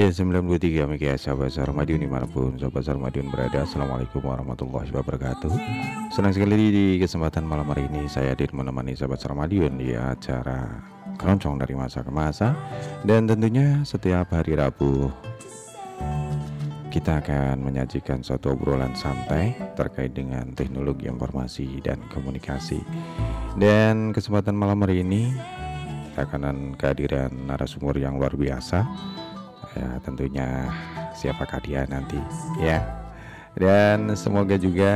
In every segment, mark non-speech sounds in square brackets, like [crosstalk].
Iya 93 MHz sahabat Sarmadiun di mana pun sahabat Sarmadiun berada. Assalamualaikum warahmatullahi wabarakatuh. Senang sekali di kesempatan malam hari ini Saya hadir menemani sahabat Sarmadiun di acara keroncong dari masa ke masa. Dan tentunya setiap hari Rabu Kita akan menyajikan suatu obrolan santai Terkait dengan teknologi informasi dan komunikasi. Dan kesempatan malam hari ini Kita akan kehadiran narasumber yang luar biasa ya tentunya siapakah dia nanti ya. Dan semoga juga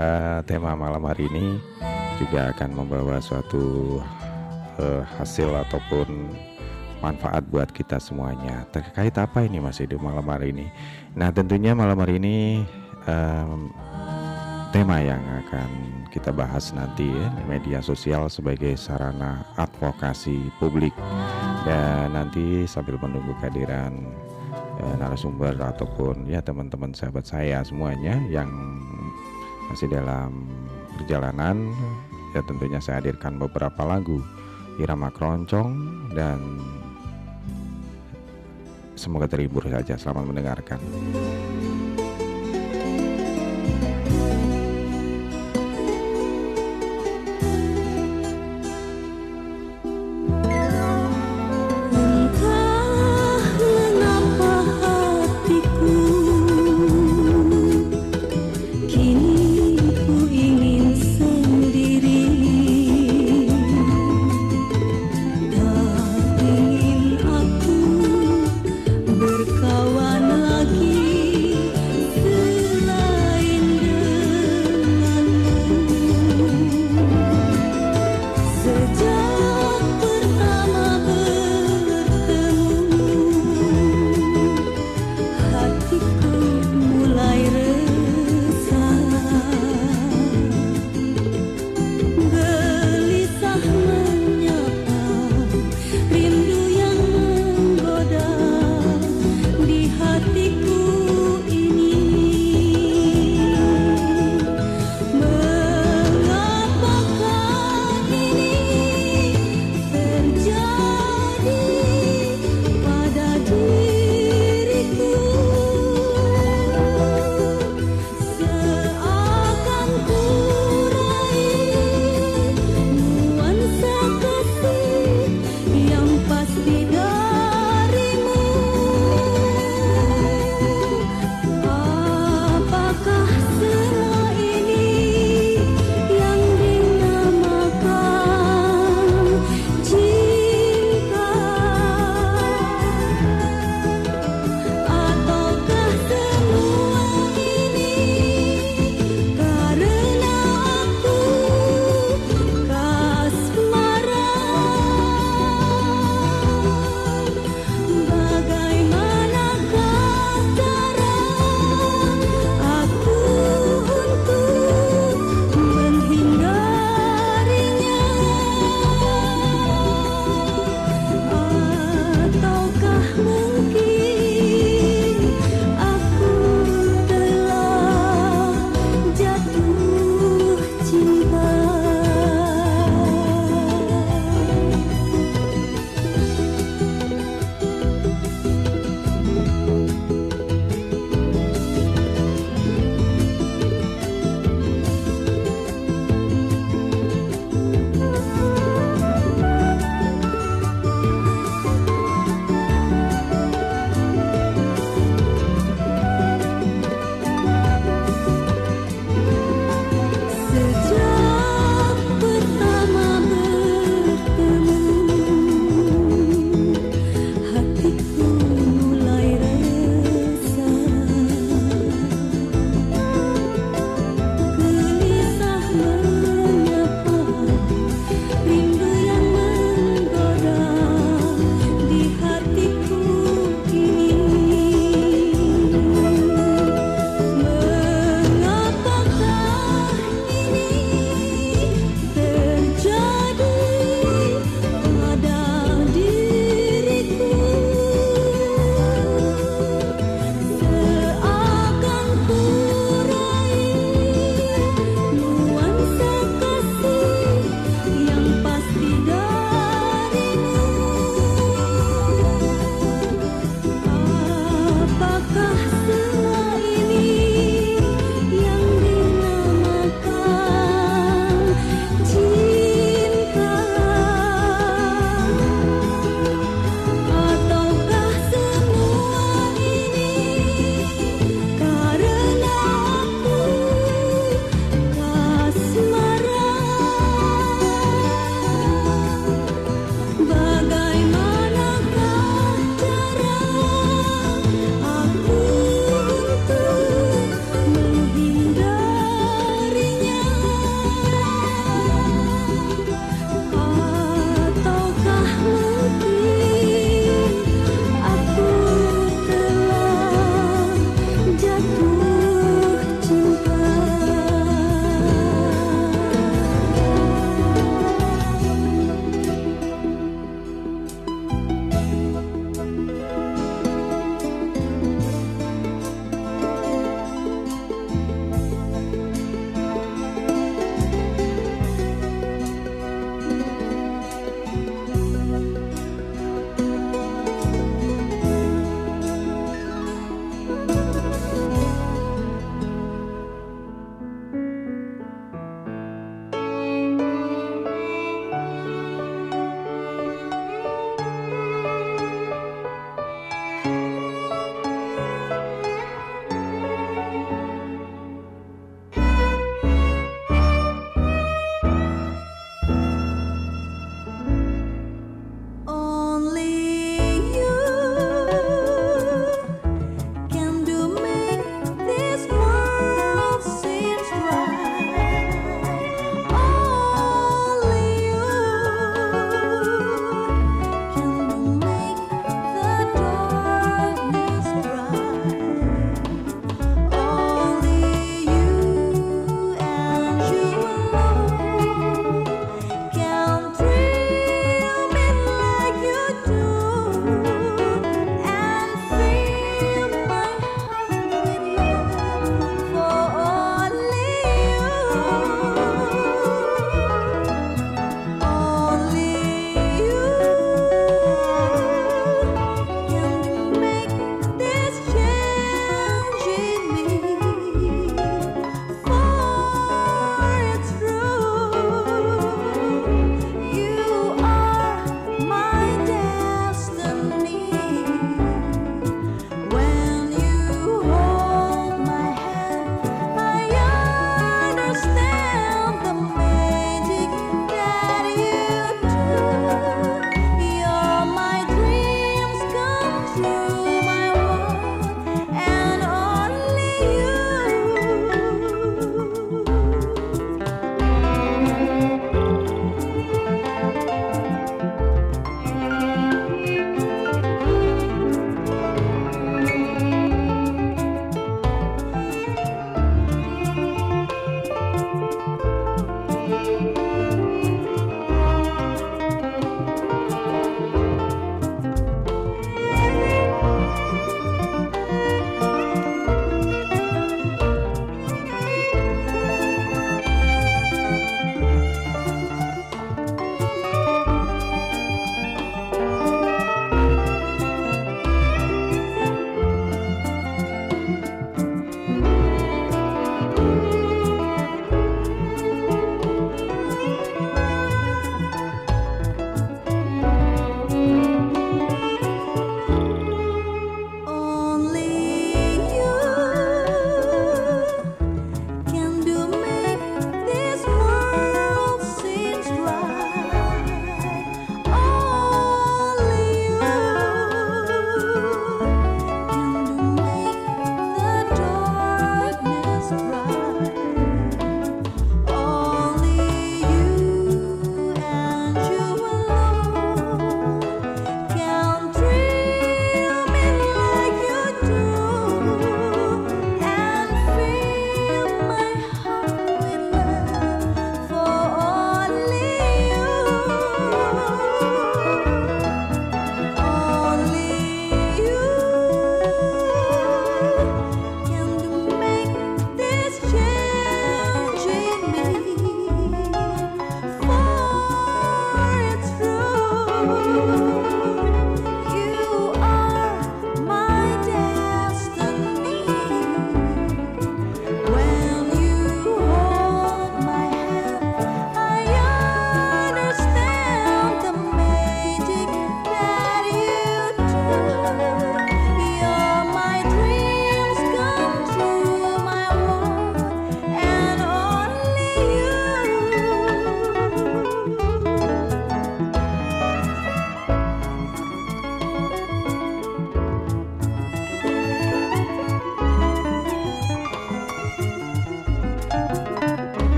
uh, tema malam hari ini juga akan membawa suatu uh, hasil ataupun manfaat buat kita semuanya. Terkait apa ini masih di malam hari ini? Nah tentunya malam hari ini um, tema yang akan kita bahas nanti ya, di media sosial sebagai sarana advokasi publik. Dan nanti sambil menunggu kehadiran eh, narasumber ataupun ya teman-teman sahabat saya semuanya yang masih dalam perjalanan ya tentunya saya hadirkan beberapa lagu. Irama keroncong dan semoga terhibur saja. Selamat mendengarkan.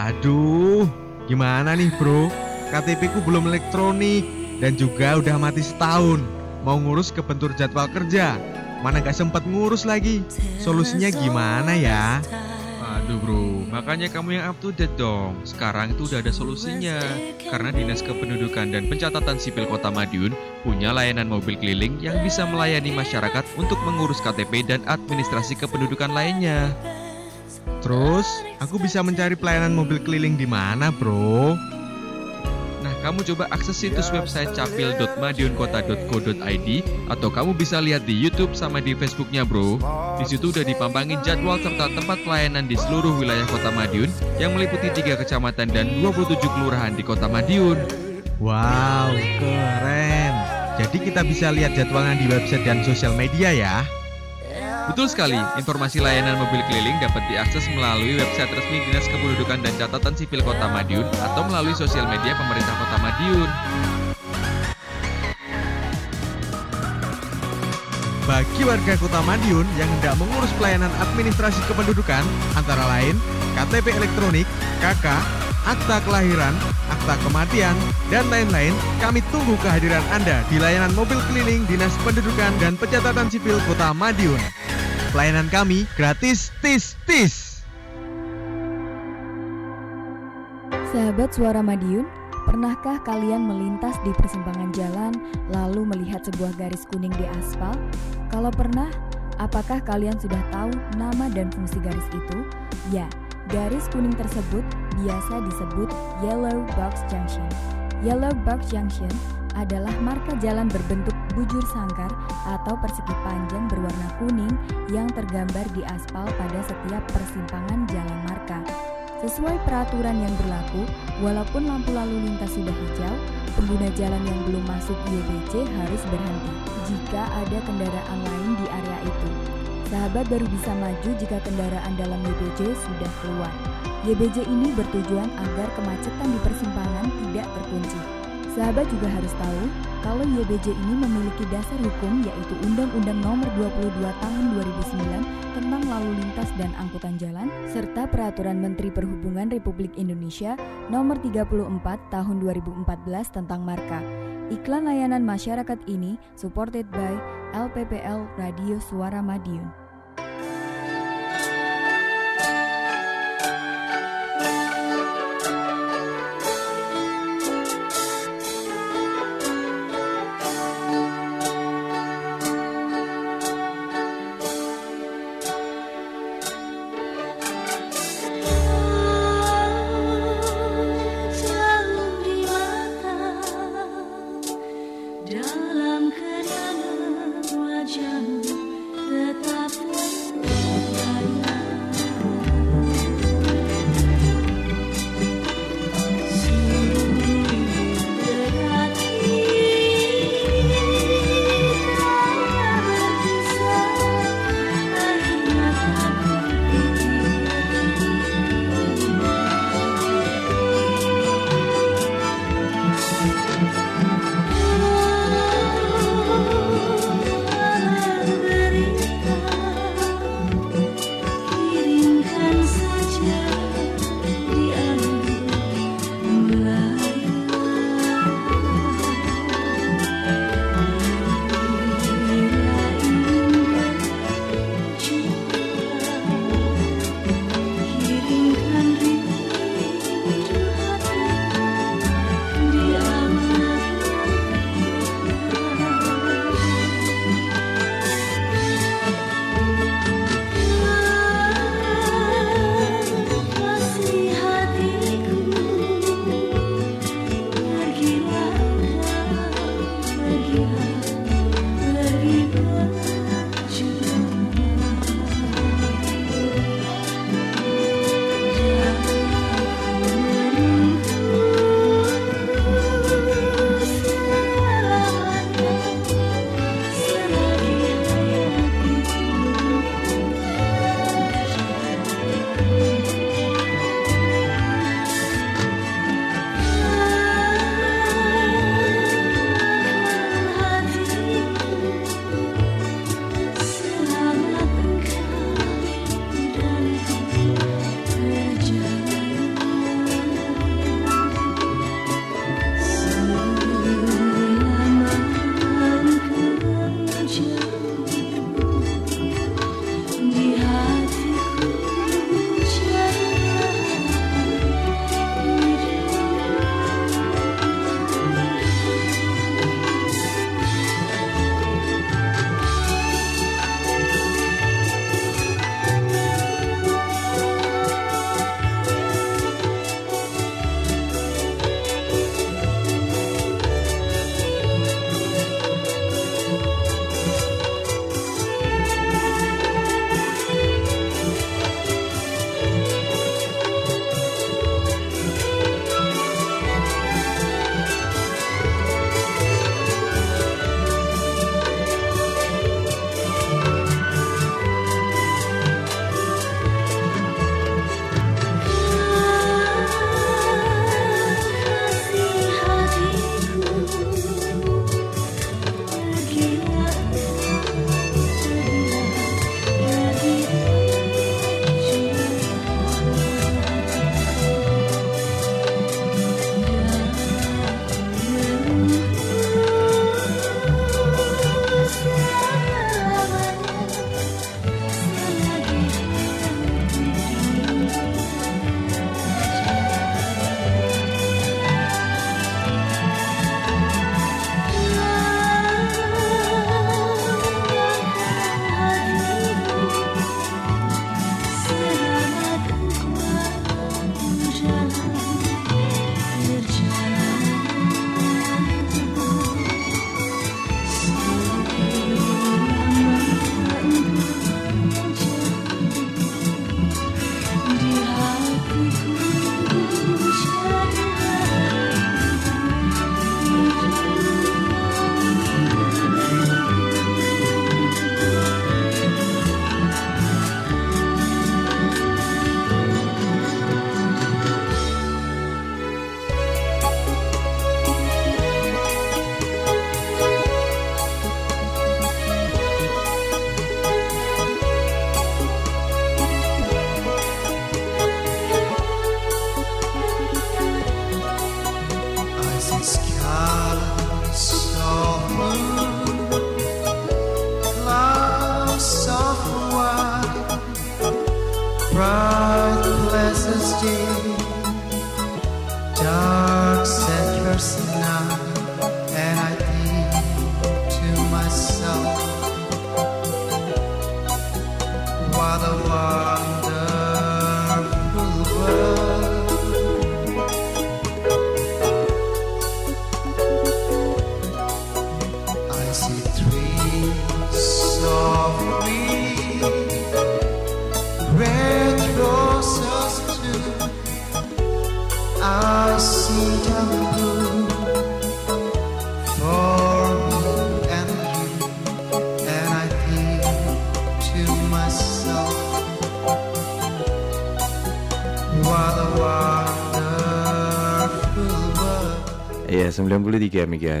Aduh, gimana nih bro? KTP ku belum elektronik dan juga udah mati setahun. Mau ngurus kebentur jadwal kerja, mana gak sempet ngurus lagi. Solusinya gimana ya? Aduh bro, makanya kamu yang up to date dong. Sekarang itu udah ada solusinya. Karena Dinas Kependudukan dan Pencatatan Sipil Kota Madiun punya layanan mobil keliling yang bisa melayani masyarakat untuk mengurus KTP dan administrasi kependudukan lainnya. Terus, aku bisa mencari pelayanan mobil keliling di mana, bro? Nah, kamu coba akses situs website capil.madiunkota.co.id atau kamu bisa lihat di YouTube sama di Facebooknya, bro. Di situ udah dipampangin jadwal serta tempat pelayanan di seluruh wilayah Kota Madiun yang meliputi tiga kecamatan dan 27 kelurahan di Kota Madiun. Wow, keren. Jadi kita bisa lihat jadwalnya di website dan sosial media ya. Betul sekali, informasi layanan mobil keliling dapat diakses melalui website resmi Dinas Kependudukan dan Catatan Sipil Kota Madiun atau melalui sosial media pemerintah Kota Madiun. Bagi warga Kota Madiun yang hendak mengurus pelayanan administrasi kependudukan, antara lain KTP elektronik, KK, akta kelahiran, akta kematian, dan lain-lain, kami tunggu kehadiran Anda di layanan mobil keliling Dinas Pendudukan dan Pencatatan Sipil Kota Madiun. Pelayanan kami gratis, tis, tis. Sahabat Suara Madiun, pernahkah kalian melintas di persimpangan jalan lalu melihat sebuah garis kuning di aspal? Kalau pernah, apakah kalian sudah tahu nama dan fungsi garis itu? Ya, garis kuning tersebut biasa disebut Yellow Box Junction. Yellow Box Junction adalah marka jalan berbentuk bujur sangkar atau persegi panjang berwarna kuning yang tergambar di aspal pada setiap persimpangan jalan marka. Sesuai peraturan yang berlaku, walaupun lampu lalu lintas sudah hijau, pengguna jalan yang belum masuk YBC harus berhenti jika ada kendaraan lain di area itu. Sahabat baru bisa maju jika kendaraan dalam YBJ sudah keluar. YBJ ini bertujuan agar kemacetan di persimpangan tidak terkunci. Sahabat juga harus tahu kalau YBJ ini memiliki dasar hukum yaitu Undang-Undang Nomor 22 Tahun 2009 tentang Lalu Lintas dan Angkutan Jalan serta Peraturan Menteri Perhubungan Republik Indonesia Nomor 34 Tahun 2014 tentang marka. Iklan layanan masyarakat ini supported by LPPL Radio Suara Madiun. Dalam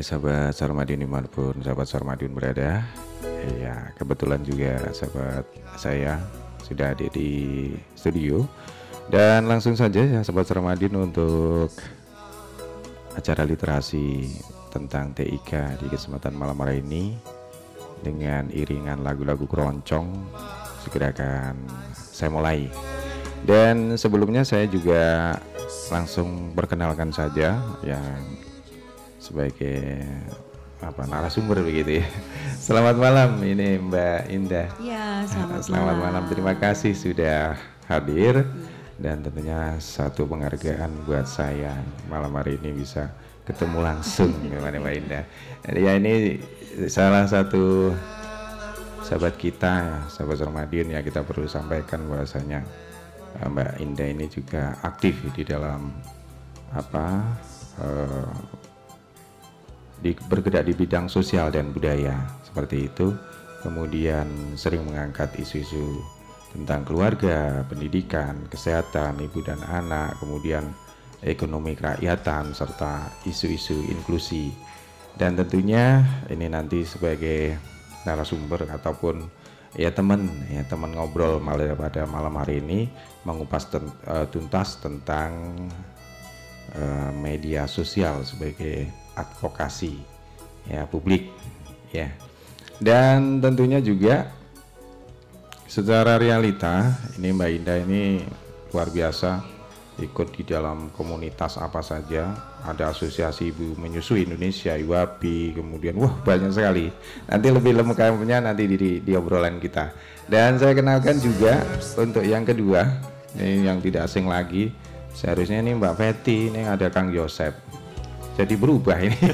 93 Mega sahabat Sarmadiun di mana pun sahabat Sarmadiun berada. Ya kebetulan juga sahabat saya sudah ada di studio. Dan langsung saja ya sahabat Sarmadiun untuk acara literasi tentang TIK di kesempatan malam hari ini Dengan iringan lagu-lagu keroncong segera akan saya mulai. Dan sebelumnya saya juga langsung perkenalkan saja yang sebagai apa narasumber begitu ya. [laughs] Selamat malam ini Mbak Indah. Ya, selamat, [laughs] selamat malam. malam. Terima kasih sudah hadir dan tentunya satu penghargaan buat saya malam hari ini bisa ketemu langsung [laughs] gimana Mbak Indah. Jadi ya ini salah satu sahabat kita, sahabat Ramadan ya kita perlu sampaikan bahwasanya eh, Mbak Indah ini juga aktif di dalam apa uh, di, bergerak di bidang sosial dan budaya seperti itu kemudian sering mengangkat isu-isu tentang keluarga, pendidikan, kesehatan ibu dan anak, kemudian ekonomi kerakyatan serta isu-isu inklusi. Dan tentunya ini nanti sebagai narasumber ataupun ya teman ya teman ngobrol malam pada malam hari ini mengupas ten, uh, tuntas tentang uh, media sosial sebagai advokasi ya publik ya. Dan tentunya juga secara realita ini Mbak Indah ini luar biasa ikut di dalam komunitas apa saja. Ada asosiasi ibu menyusui Indonesia IWAPI kemudian wah banyak sekali. Nanti lebih lengkapnya nanti di, di obrolan kita. Dan saya kenalkan juga untuk yang kedua ini yang tidak asing lagi seharusnya ini Mbak Feti ini ada Kang Yosep jadi berubah ini. [laughs]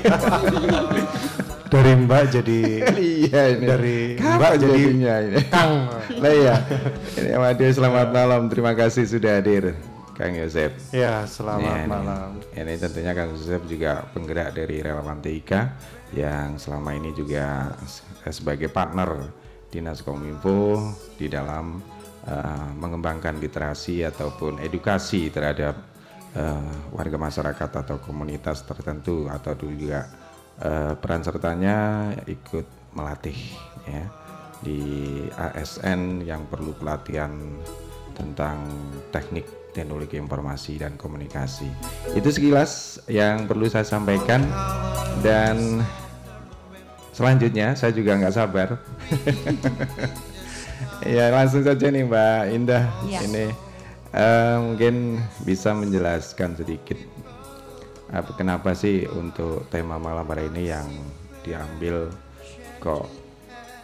dari Mbak jadi [laughs] iya ini. dari Mbak jadi ini. Kang. [laughs] Nah iya. Ini Mas selamat malam. Terima kasih sudah hadir. Kang Yosef. Ya, selamat ya, malam. Ini, ini tentunya Kang Yosef juga penggerak dari Relawan TIK yang selama ini juga sebagai partner Dinas Kominfo di dalam uh, mengembangkan literasi ataupun edukasi terhadap uh, warga masyarakat atau komunitas tertentu atau juga uh, peran sertanya ikut melatih ya di ASN yang perlu pelatihan tentang teknik teknologi informasi dan komunikasi. Itu sekilas yang perlu saya sampaikan dan selanjutnya saya juga nggak sabar. [laughs] ya langsung saja nih Mbak Indah ya. ini Uh, mungkin bisa menjelaskan sedikit apa kenapa sih untuk tema malam hari ini yang diambil kok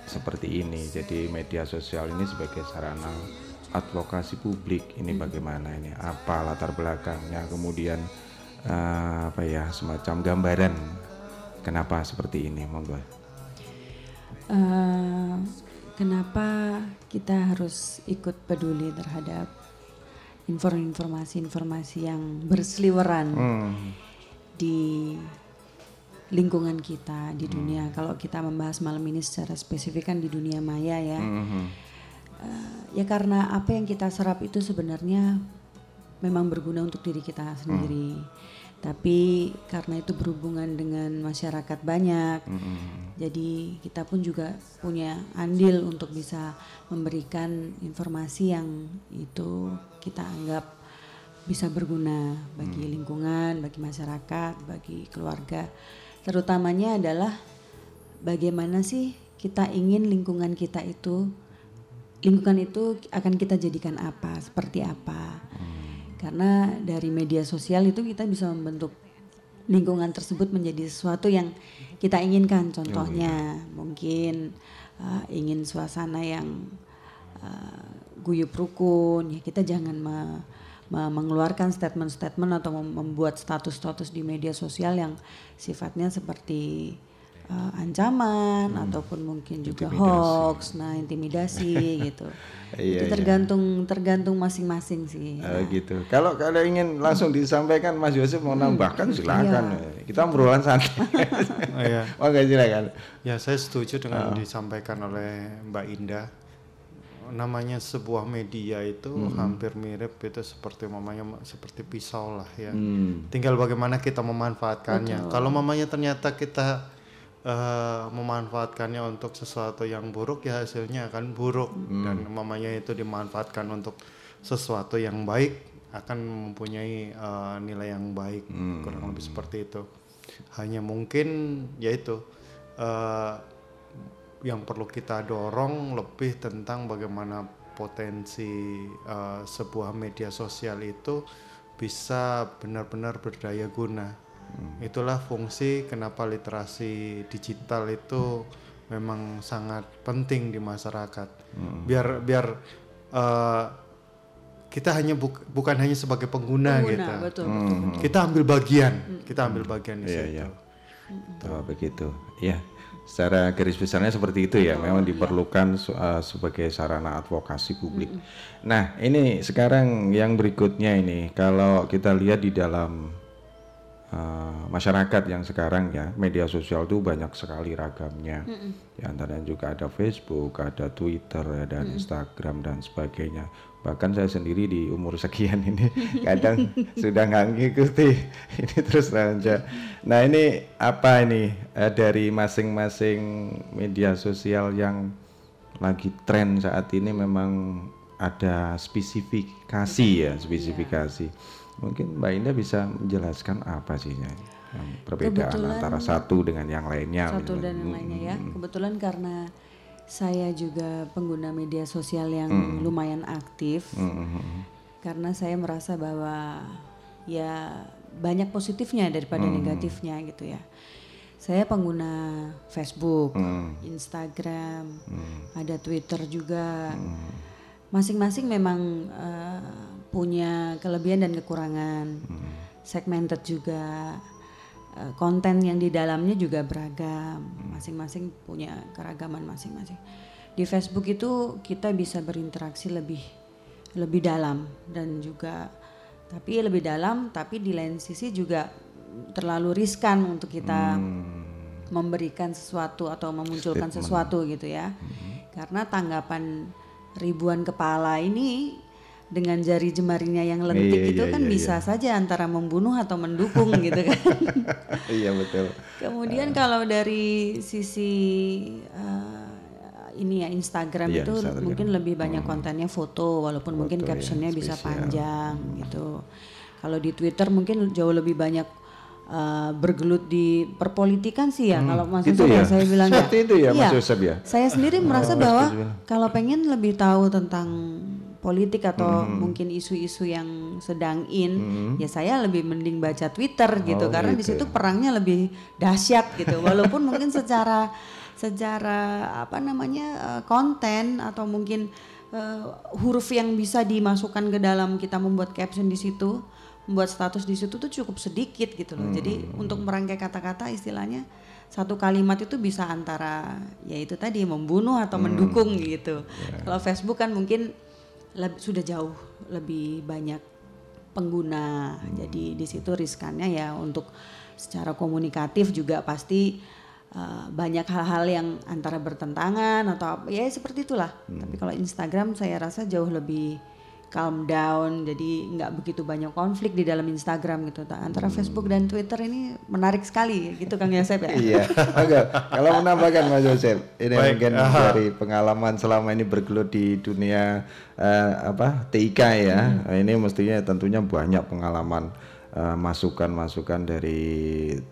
seperti ini. Jadi media sosial ini sebagai sarana advokasi publik ini bagaimana ini? Apa latar belakangnya? Kemudian uh, apa ya semacam gambaran kenapa seperti ini, monggo. Uh, kenapa kita harus ikut peduli terhadap informasi-informasi yang berseliweran hmm. di lingkungan kita di hmm. dunia. Hmm. Kalau kita membahas malam ini secara spesifik kan di dunia maya ya. Hmm. Uh, ya karena apa yang kita serap itu sebenarnya memang berguna untuk diri kita sendiri. Hmm tapi karena itu berhubungan dengan masyarakat banyak mm-hmm. jadi kita pun juga punya andil untuk bisa memberikan informasi yang itu kita anggap bisa berguna bagi mm. lingkungan bagi masyarakat bagi keluarga terutamanya adalah bagaimana sih kita ingin lingkungan kita itu lingkungan itu akan kita jadikan apa seperti apa mm karena dari media sosial itu kita bisa membentuk lingkungan tersebut menjadi sesuatu yang kita inginkan. Contohnya mungkin uh, ingin suasana yang uh, guyup rukun, ya kita jangan me, me, mengeluarkan statement-statement atau membuat status-status di media sosial yang sifatnya seperti uh, ancaman hmm. ataupun mungkin juga intimidasi. hoax, nah intimidasi [laughs] gitu. Iya, itu iya. tergantung iya. tergantung masing-masing sih. Uh, ya. gitu. Kalau kalau ingin langsung disampaikan Mas Yosef mau hmm. nambahkan silakan. Iya. Kita obrolan santai. oh, iya. [laughs] Oh, silakan. Ya saya setuju dengan uh. disampaikan oleh Mbak Indah namanya sebuah media itu hmm. hampir mirip itu seperti mamanya seperti pisau lah ya. Hmm. Tinggal bagaimana kita memanfaatkannya. Kalau mamanya ternyata kita uh, memanfaatkannya untuk sesuatu yang buruk ya hasilnya akan buruk hmm. dan mamanya itu dimanfaatkan untuk sesuatu yang baik akan mempunyai uh, nilai yang baik hmm. kurang lebih seperti itu hanya mungkin yaitu uh, yang perlu kita dorong lebih tentang bagaimana potensi uh, sebuah media sosial itu bisa benar-benar berdaya guna Hmm. Itulah fungsi kenapa literasi digital itu memang sangat penting di masyarakat. Hmm. Biar biar uh, kita hanya bu bukan hanya sebagai pengguna, pengguna gitu. Betul, hmm. betul, betul. Kita ambil bagian, hmm. kita ambil bagian di yeah, situ. Yeah. Oh, begitu. Ya, secara garis besarnya seperti itu ya. Memang iya. diperlukan uh, sebagai sarana advokasi publik. -hmm. Nah, ini sekarang yang berikutnya ini kalau kita lihat di dalam uh, masyarakat yang sekarang ya media sosial itu banyak sekali ragamnya. Mm -mm. Di antaranya juga ada Facebook, ada Twitter, ada mm -mm. Instagram dan sebagainya. Bahkan saya sendiri di umur sekian ini [laughs] kadang sudah nggak ngikuti [laughs] ini terus saja. Nah ini apa ini uh, dari masing-masing media sosial yang lagi tren saat ini memang ada spesifikasi ya spesifikasi. Yeah Mungkin Mbak Indah bisa menjelaskan apa sih yang perbedaan Kebetulan, antara satu dengan yang lainnya. Satu dan yang lainnya ya. Kebetulan karena saya juga pengguna media sosial yang hmm. lumayan aktif, hmm. karena saya merasa bahwa ya banyak positifnya daripada hmm. negatifnya gitu ya. Saya pengguna Facebook, hmm. Instagram, hmm. ada Twitter juga. Masing-masing hmm. memang uh, punya kelebihan dan kekurangan, hmm. segmented juga, uh, konten yang di dalamnya juga beragam, masing-masing punya keragaman masing-masing. Di Facebook itu kita bisa berinteraksi lebih lebih dalam dan juga tapi lebih dalam, tapi di lain sisi juga terlalu riskan untuk kita hmm. memberikan sesuatu atau memunculkan Statement. sesuatu gitu ya, hmm. karena tanggapan ribuan kepala ini dengan jari jemarinya yang lentik iya, itu iya, kan iya, bisa iya. saja antara membunuh atau mendukung [laughs] gitu kan. iya betul. Kemudian uh, kalau dari sisi uh, ini ya Instagram iya, itu Instagram. mungkin lebih banyak hmm. kontennya foto walaupun foto, mungkin ya, captionnya ya, bisa panjang gitu. Kalau di Twitter mungkin jauh lebih banyak uh, bergelut di perpolitikan sih ya hmm, kalau Mas Yusuf ya. saya bilang ya. itu ya, Mas Yusuf ya. Saya sendiri merasa oh, bahwa kalau pengen lebih tahu tentang politik atau hmm. mungkin isu-isu yang sedang in hmm. ya saya lebih mending baca Twitter gitu oh, karena gitu. di situ ya. perangnya lebih dahsyat gitu walaupun mungkin secara secara apa namanya uh, konten atau mungkin uh, huruf yang bisa dimasukkan ke dalam kita membuat caption di situ membuat status di situ tuh cukup sedikit gitu loh hmm. jadi untuk merangkai kata-kata istilahnya satu kalimat itu bisa antara ya itu tadi membunuh atau hmm. mendukung gitu. Yeah. Kalau Facebook kan mungkin sudah jauh lebih banyak pengguna. Hmm. Jadi di situ riskannya ya untuk secara komunikatif juga pasti uh, banyak hal-hal yang antara bertentangan atau ya seperti itulah. Hmm. Tapi kalau Instagram saya rasa jauh lebih calm down jadi nggak begitu banyak konflik di dalam Instagram gitu antara hmm. Facebook dan Twitter ini menarik sekali gitu Kang Yosep ya iya agak kalau menambahkan Mas Yosep ini Baik. mungkin uh. dari pengalaman selama ini bergelut di dunia uh, apa TIK ya hmm. Nah, ini mestinya tentunya banyak pengalaman eh, masukan-masukan uh, dari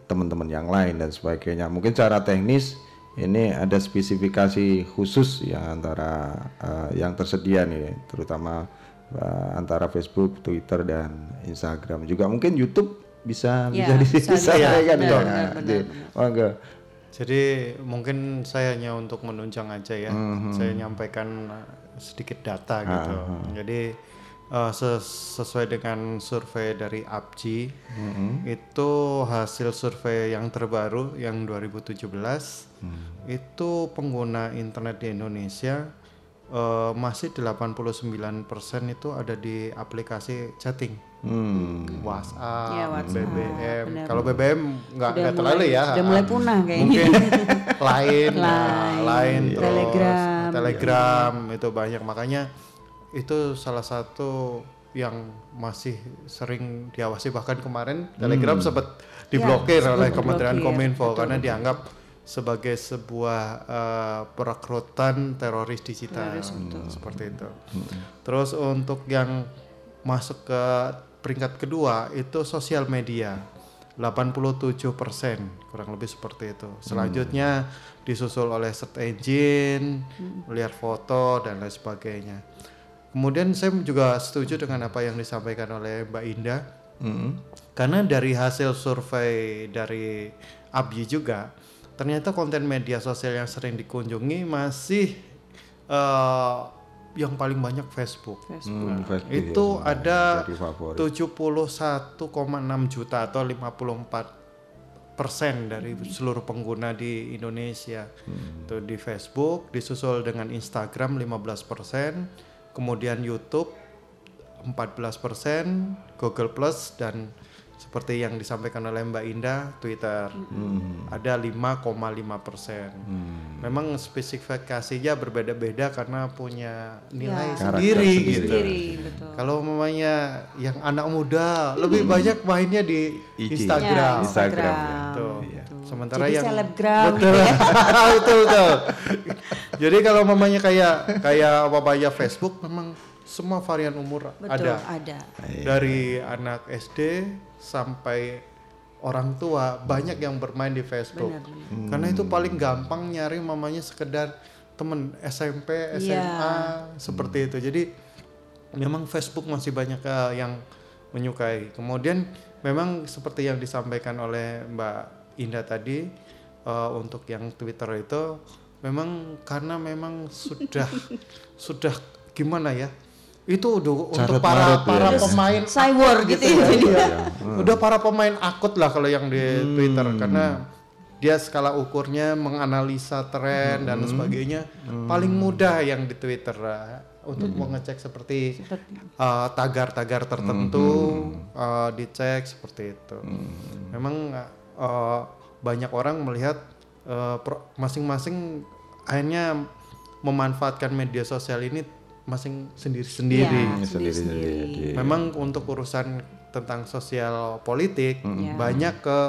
teman-teman yang lain dan sebagainya mungkin cara teknis ini ada spesifikasi khusus yang antara uh, yang tersedia nih terutama uh, antara Facebook, Twitter dan Instagram juga mungkin YouTube bisa Ya, bisa bisa [laughs] disampaikan benar, ya. benar, benar, Din. Monggo. Jadi mungkin saya hanya untuk menunjang aja ya. Mhm. Saya nyampaikan uh, sedikit data gitu. Ah, Jadi uh, ses- sesuai dengan survei dari APJI Mhm. itu hasil survei yang terbaru yang 2017 Hmm. itu pengguna internet di Indonesia uh, masih 89% itu ada di aplikasi chatting. Hmm. WhatsApp, Ya, WhatsApp, BBM. Kalau BBM nggak nggak terlalu ya. sudah mulai punah kayaknya. Mungkin [laughs] lain, nah, Line, lain, terus Telegram. Telegram itu banyak. Makanya itu salah satu yang masih sering diawasi bahkan kemarin Telegram sempat diblokir Ya, oleh Kementerian Kominfo betul, karena dianggap sebagai sebuah eh, perekrutan teroris digital seperti itu. Terus untuk yang masuk ke peringkat kedua itu sosial media 87 kurang lebih seperti itu. Selanjutnya disusul oleh search engine, melihat foto dan lain sebagainya. Kemudian saya juga setuju dengan apa yang disampaikan oleh Mbak Indah Hmm. karena dari hasil survei dari ABI juga ternyata konten media sosial yang sering dikunjungi masih eh, yang paling banyak Facebook. Hmm, Facebook Itu ya, ada jadi favorit. 71,6 juta atau 54 persen dari seluruh pengguna di Indonesia. Itu di Facebook, disusul dengan Instagram 15 persen, kemudian YouTube 14 persen, Google Plus dan seperti yang disampaikan oleh Mbak Indah, Twitter ada 5,5 persen. Memang spesifikasinya berbeda-beda karena punya nilai Ya, sendiri karakter gitu. Sendiri, betul. Kalau mamanya yang anak muda lebih banyak mainnya di IG. Instagram. Ya, Instagram, Instagram. Tuh. Iya. Sementara Jadi yang selebgram betul, gitu ya. [laughs] betul, betul. Jadi kalau mamanya kayak kayak papanya Facebook memang semua varian umur Betul, ada. ada. Dari anak SD sampai orang tua banyak yang bermain di Facebook. Benar, benar. Karena itu paling gampang nyari mamanya sekedar temen SMP, SMA Iya. seperti itu. Jadi memang Facebook masih banyak eh, yang menyukai. Kemudian memang seperti yang disampaikan oleh Mbak Indah tadi eh, untuk yang Twitter itu memang karena memang sudah [laughs] sudah gimana ya? Itu udah untuk Carut para marut ya. para Terus pemain cyber akut gitu ya. Iya. [laughs] Udah para pemain akut lah kalau yang di Hmm. Twitter karena dia skala ukurnya menganalisa tren dan Hmm. sebagainya paling mudah yang di Twitter uh, untuk mengecek seperti uh, tagar-tagar tertentu uh, dicek seperti itu. Memang uh, banyak orang melihat uh, pro- masing-masing akhirnya memanfaatkan media sosial ini masing sendiri-sendiri. Ya, sendiri-sendiri. Memang untuk urusan tentang sosial politik Ya. banyak ke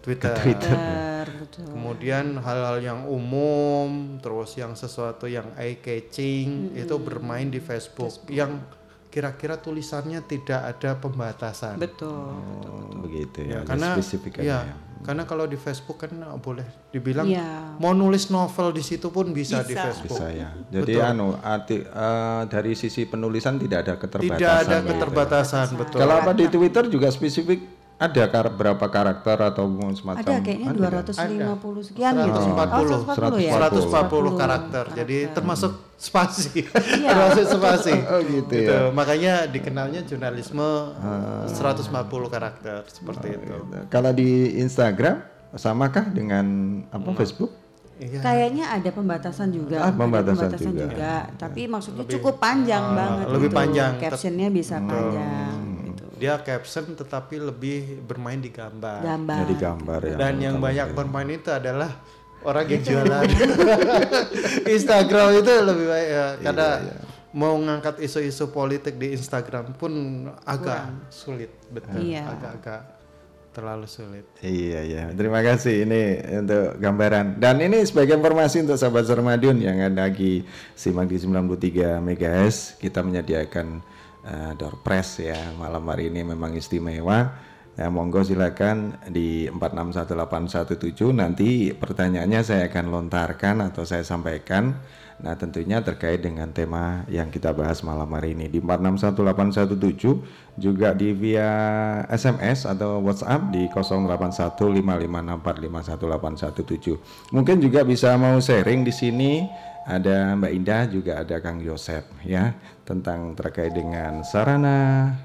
Twitter. Benar, betul. Kemudian hal-hal yang umum, terus yang sesuatu yang eye catching itu bermain di Facebook, yang kira-kira tulisannya tidak ada pembatasan. Betul. Oh, begitu Ya, ya. karena ya, ya. karena kalau di Facebook kan uh, boleh dibilang Iya. mau nulis novel di situ pun bisa, di Bisa. Facebook. Bisa ya. Jadi Betul. anu arti eh, dari sisi penulisan tidak ada keterbatasan. Tidak ada gitu. keterbatasan, betul. Kalau apa di Twitter juga spesifik ada kar berapa karakter atau semacam Ada kayaknya 250 sekian gitu. 140. Oh, 140 ya. 140 karakter. Jadi termasuk spasi. Iya. [laughs] termasuk spasi. [laughs] Oh, gitu ya. Makanya dikenalnya jurnalisme Ah. 140 karakter seperti itu. Kalau di Instagram samakah dengan apa Facebook? Iya. Kayaknya ada pembatasan juga. Ah, ada pembatasan juga. Tapi maksudnya cukup panjang banget. Ah, lebih gitu. panjang. Captionnya bisa panjang. Dia caption tetapi lebih bermain di gambar. Gambar. Jadi gambar ya. Dan yang banyak bermain itu adalah orang yang jualan. [laughs] Instagram itu lebih baik ya karena mau ngangkat isu-isu politik di Instagram pun agak sulit betul Iya. agak-agak terlalu sulit Iya iya, terima kasih ini untuk gambaran. Dan ini sebagai informasi untuk sahabat Sarmadion yang lagi simak di 93 MHz, kita menyediakan eh, door press ya malam hari ini memang istimewa. Ya, monggo silakan di 461817 nanti pertanyaannya saya akan lontarkan atau saya sampaikan. Nah, tentunya terkait dengan tema yang kita bahas malam hari ini di 461817 juga di via SMS atau WhatsApp di 081556451817. Mungkin juga bisa mau sharing di sini ada Mbak Indah juga ada Kang Yosep ya tentang terkait dengan sarana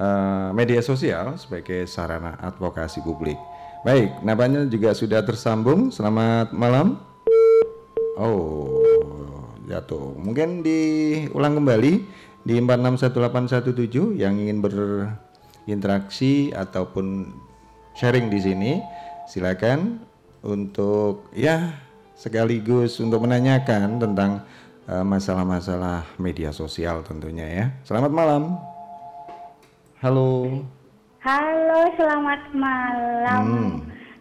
uh, media sosial sebagai sarana advokasi publik. Baik, namanya juga sudah tersambung. Selamat malam. Oh, jatuh. Mungkin diulang kembali di 461817 yang ingin berinteraksi ataupun sharing di sini, silakan untuk ya sekaligus untuk menanyakan tentang eh, masalah-masalah uh, media sosial tentunya ya. Selamat malam. Halo. Halo, selamat malam. Hmm.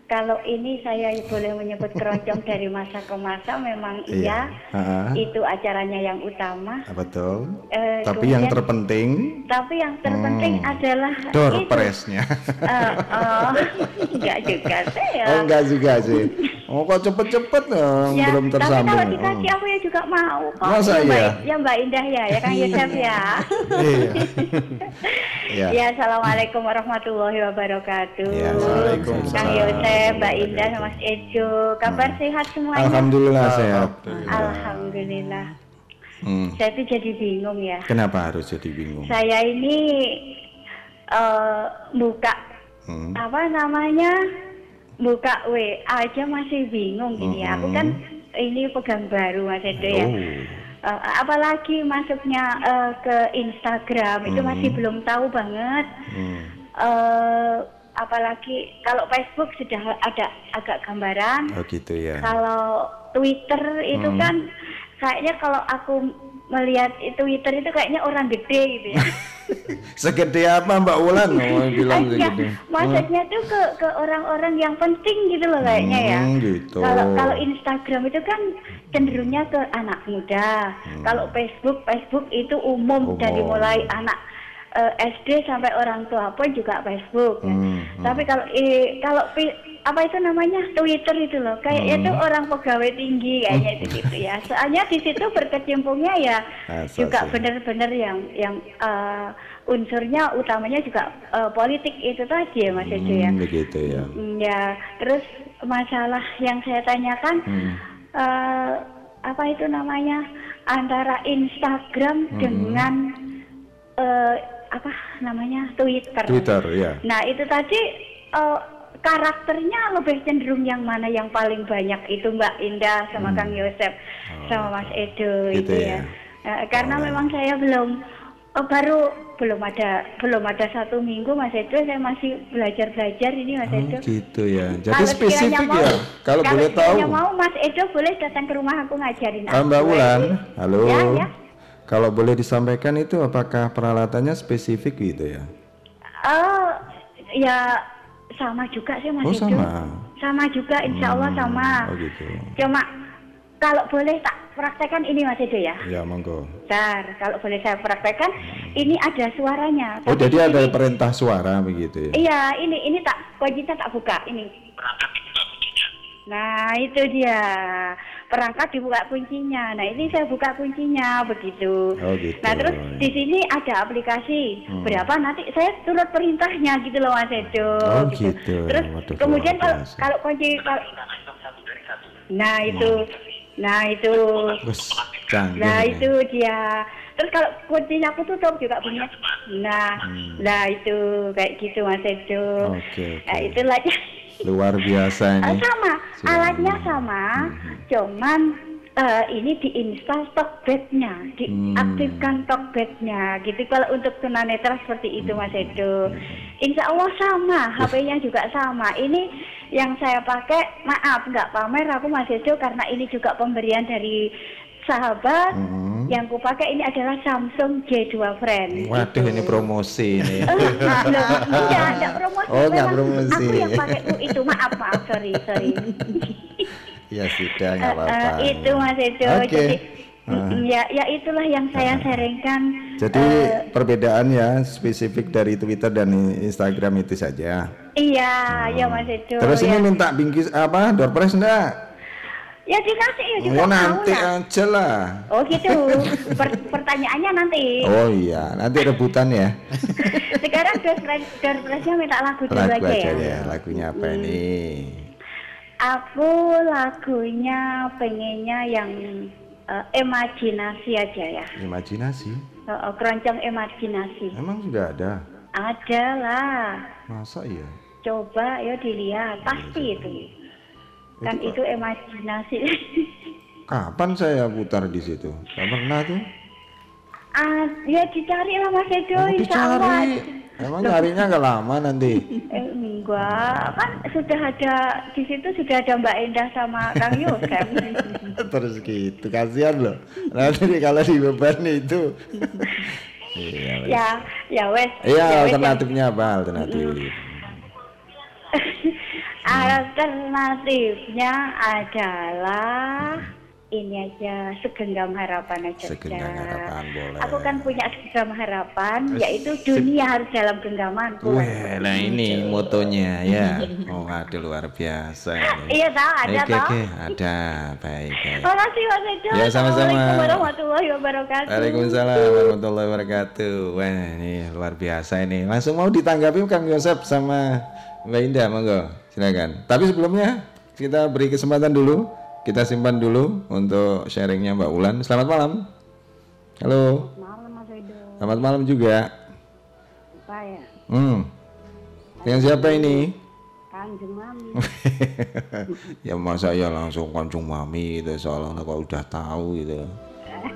Kalau ini saya boleh menyebut keroncong dari masa ke masa memang iya, iya itu acaranya yang utama. Ah, betul. Uh, tapi kemudian, yang terpenting. Tapi yang terpenting hmm, adalah door presnya. Uh, oh, [laughs] enggak juga saya. Oh enggak juga sih. Oh kok cepet-cepet dong ya, belum tersambung. Tapi kalau dikasih oh. aku ya juga mau kok. Masa ya, iya? Mbak, ya Mbak Indah ya, ya Kang Yosef ya. iya. ya. [laughs] ya, Assalamualaikum warahmatullahi wabarakatuh. Ya, Assalamualaikum. Kang Yosef, Mbak Indah, Mas Ejo, kabar hmm. sehat semuanya? Alhamdulillah sehat. Alhamdulillah. Hmm. Saya tuh jadi bingung ya. Kenapa harus jadi bingung? Saya ini uh, buka hmm. apa namanya buka WA aja masih bingung gini ya. Aku kan ini pegang baru Mas Edo ya. Uh, apalagi masuknya uh, ke Instagram itu masih belum tahu banget. Uh, apalagi kalau Facebook sudah ada agak gambaran. Oh gitu ya. Kalau Twitter itu hmm. kan kayaknya kalau aku melihat Twitter itu kayaknya orang gede gitu ya. [laughs] segede apa Mbak Wulan [laughs] oh, bilang ya, segede? Maksudnya tuh ke ke orang-orang yang penting gitu loh kayaknya ya. hmm, ya. Gitu. Kalau kalau Instagram itu kan cenderungnya ke anak muda. Hmm. Kalau Facebook Facebook itu umum, umum. dari mulai anak uh, eh, SD sampai orang tua pun juga Facebook. Ya. Hmm, hmm. Tapi kalau eh, kalau apa itu namanya Twitter itu loh, kayaknya hmm. itu orang pegawai tinggi kayaknya itu gitu ya. [laughs] Soalnya di situ berkecimpungnya ya Asal juga benar-benar yang yang uh, unsurnya utamanya juga uh, politik itu tadi ya Mas Ejo ya. Hmm, begitu ya. Hmm, ya, terus masalah yang saya tanyakan hmm. uh, apa itu namanya antara Instagram hmm. dengan uh, apa namanya Twitter. Twitter ya. Nah itu tadi uh, karakternya lebih cenderung yang mana yang paling banyak itu Mbak Indah sama hmm. Kang Yosep oh, sama Mas Edo gitu itu ya. ya. Uh, karena oh, memang saya belum uh, baru belum ada belum ada satu minggu Mas Edo saya masih belajar belajar ini Mas oh, Edo. gitu ya. Jadi kalau spesifik mau, ya. Kalau, kalau boleh tahu. Kalau mau Mas Edo boleh datang ke rumah aku ngajarin. Ah, Mbak Wulan, halo. Ya, ya. Kalau boleh disampaikan itu apakah peralatannya spesifik gitu ya? Oh, ya sama juga sih Mas Oh, sama. Sama juga insya Allah hmm, sama. Oh gitu. Cuma kalau boleh tak praktekkan ini Mas Edo ya? Ya, monggo. Bentar, kalau boleh saya praktekkan, hmm. ini ada suaranya. Oh, jadi ada perintah suara begitu ya? Iya, ini ini tak kuncinya tak buka ini. Nah, itu dia perangkat dibuka kuncinya. Nah ini saya buka kuncinya begitu. Oh, gitu. Nah terus di sini ada aplikasi hmm. berapa nanti saya turut perintahnya gitu loh Mas Edo. Oh gitu. gitu. Terus Waduh, kemudian kalau kalau kunci kalau Nah itu, hmm. nah itu, nah ini. itu dia. Terus kalau kuncinya aku tutup juga punya. Nah, hmm. nah itu kayak gitu Mas Edo. Oke. Okay, okay. Nah, itulah [laughs] luar biasa ini. Sama, alatnya sama, hmm. cuman uh, ini diinstal talkbacknya, diaktifkan hmm. talkbacknya, gitu. Kalau untuk tunanetra seperti itu Mas Edo, Insya Allah sama, HP-nya juga sama. Ini yang saya pakai, maaf nggak pamer aku Mas Edo karena ini juga pemberian dari sahabat hmm. yang kupakai ini adalah Samsung J2 Friend. Waduh gitu. ini promosi ini. Enggak, enggak [laughs] promosi. Oh, enggak promosi. Aku yang pakai itu, maaf, maaf, sorry, sorry. [laughs] ya sudah, enggak apa-apa. Uh, uh, itu Mas Edo. Okay. Jadi Mm, Ya, ya itulah yang saya sharingkan. Jadi eh, perbedaan ya spesifik dari Twitter dan Instagram itu saja. iya, ya Mas Edo. Terus ya. ini minta bingkis apa? Door prize enggak? Ya dikasih ya juga Oh mau nanti lah. aja lah. Oh gitu. [laughs] Per- pertanyaannya nanti. Oh iya, nanti rebutan ya. [laughs] Sekarang door prize- door prize-nya minta lagu dulu Lagu aja aja ya. ya. Lagunya apa ini? Aku lagunya pengennya yang eh, imajinasi aja ya. Imajinasi. Oh, oh, keroncong imajinasi. Emang sudah ada? Ada lah. Masa iya? Coba ya dilihat, pasti itu. Kan Itu itu imajinasi. [laughs] Kapan saya putar di situ? Gak pernah tuh. ah, ya dicari lah Mas Edo, Oh, dicari. Emang nyarinya gak lama nanti. [laughs] Eh, enggak, kan sudah ada di situ sudah ada Mbak Endah sama Kang Yosef. [laughs] Terus gitu, kasihan loh. Nanti kalau dibebani itu. iya, wes. ya, ya wes. Iya, ya wes, alternatifnya apa alternatif? Alternatifnya adalah ini aja segenggam harapan aja. Segenggam harapan, boleh. Aku kan punya segenggam harapan, yaitu dunia harus dalam genggamanku. Wah, nah ini motonya ya. [laughs] Oh, aduh luar biasa. Iya tahu ada Oke, tahu. oke, ada. Baik, baik. Makasih Mas Edo. Ya, sama-sama. Assalamualaikum warahmatullahi wabarakatuh. Waalaikumsalam warahmatullahi wabarakatuh. Wah, ini luar biasa ini. Langsung mau ditanggapi Kang Yosep sama Mbak Indah, monggo. Silakan. Tapi sebelumnya kita beri kesempatan dulu. Kita simpan dulu untuk sharingnya Mbak Ulan. Selamat malam. Halo. Malam Mas Edo. Selamat malam juga. Saya Hmm. Dengan siapa ini? Kanjeng Mami. [laughs] ya masa ya langsung kancung mami gitu seolah-olah kok udah tahu gitu.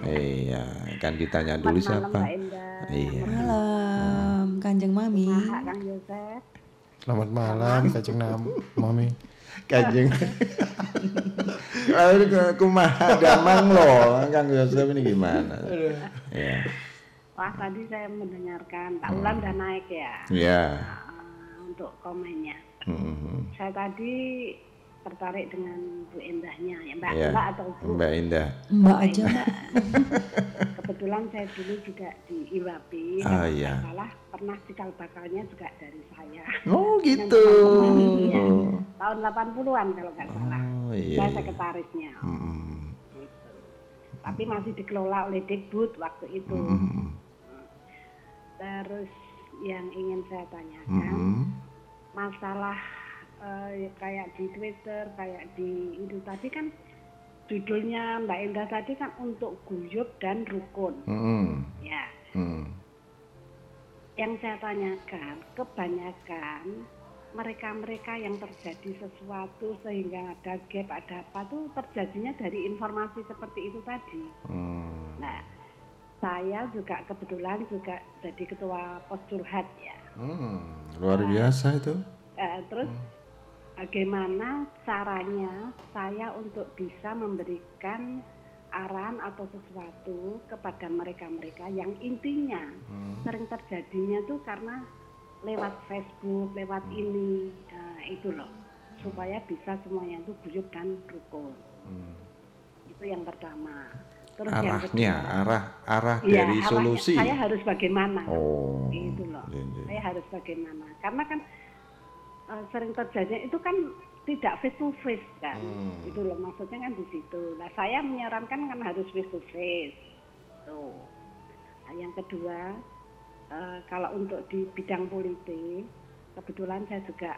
Iya, kan ditanya dulu siapa. Endah. Iya. Malam, Kanjeng Mami. Kang Yosef. Selamat malam, Kajeng Nam, Mami. Kanjeng. Lalu ke kumaha damang loh, Kang Yosef ini gimana? Iya. Wah tadi saya mendengarkan Pak Ulan udah naik ya Iya. untuk komennya. Hmm. Saya tadi tertarik dengan Bu Endahnya ya Mbak Iya. Mbak atau Bu. Mbak Indah. Mbak aja, Mbak. Kebetulan saya dulu juga di IWAP. Ah, kalau iya. nggak salah pernah cikal bakalnya juga dari saya. Oh gitu. Iya. Tahun 80-an kalau nggak salah. Oh iya. Saya iya. sekretarisnya. Hmm. Tapi masih dikelola oleh Dikbud waktu itu. Hmm. Terus yang ingin saya tanyakan. Hmm. masalah eh, kayak di Twitter, kayak di itu tadi kan judulnya Mbak Endah tadi kan untuk guyup dan rukun. Hmm. Ya, Hmm. yang saya tanyakan kebanyakan mereka-mereka yang terjadi sesuatu sehingga ada gap, ada apa tuh terjadinya dari informasi seperti itu tadi. Hmm. Nah, saya juga kebetulan juga jadi ketua pos curhat ya. Hmm. Luar biasa itu. Eh, terus bagaimana caranya saya untuk bisa memberikan arahan atau sesuatu kepada mereka-mereka yang intinya sering terjadinya tuh karena lewat Facebook, lewat ini, eh, itu loh, supaya bisa semuanya itu guyup dan rukun. Itu yang pertama. Terus yang Arahnya, kedua, arah arah Iya, dari arahnya solusi. Saya harus bagaimana? Oh. Itu loh. Iya, iya. Saya harus bagaimana? Karena kan eh, sering terjadi itu kan tidak face to face kan. Hmm. Itu loh maksudnya kan di situ. Nah, saya menyarankan kan harus face to face. Tuh. Nah, yang kedua, eh, kalau untuk di bidang politik, kebetulan saya juga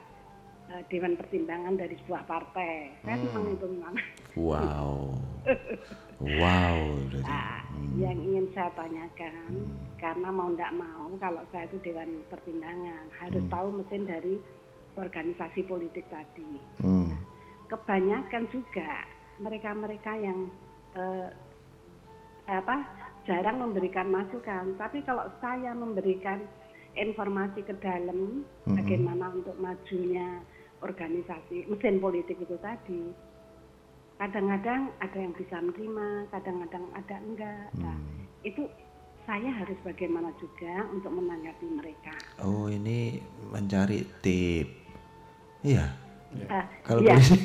eh, dewan pertimbangan dari sebuah partai. Saya Hmm. memang. Wow. [laughs] wow. Nah, yang ingin saya tanyakan, karena mau tidak mau, kalau saya itu dewan pertimbangan harus tahu mesin dari organisasi politik tadi. Hmm. Kebanyakan juga mereka-mereka yang eh, apa jarang memberikan masukan, tapi kalau saya memberikan informasi ke dalam bagaimana untuk majunya organisasi mesin politik itu tadi, kadang-kadang ada yang bisa menerima, kadang-kadang ada enggak. Nah, itu saya harus bagaimana juga untuk menanggapi mereka. Oh ini mencari tip. Iya. Ah, Kalau polisi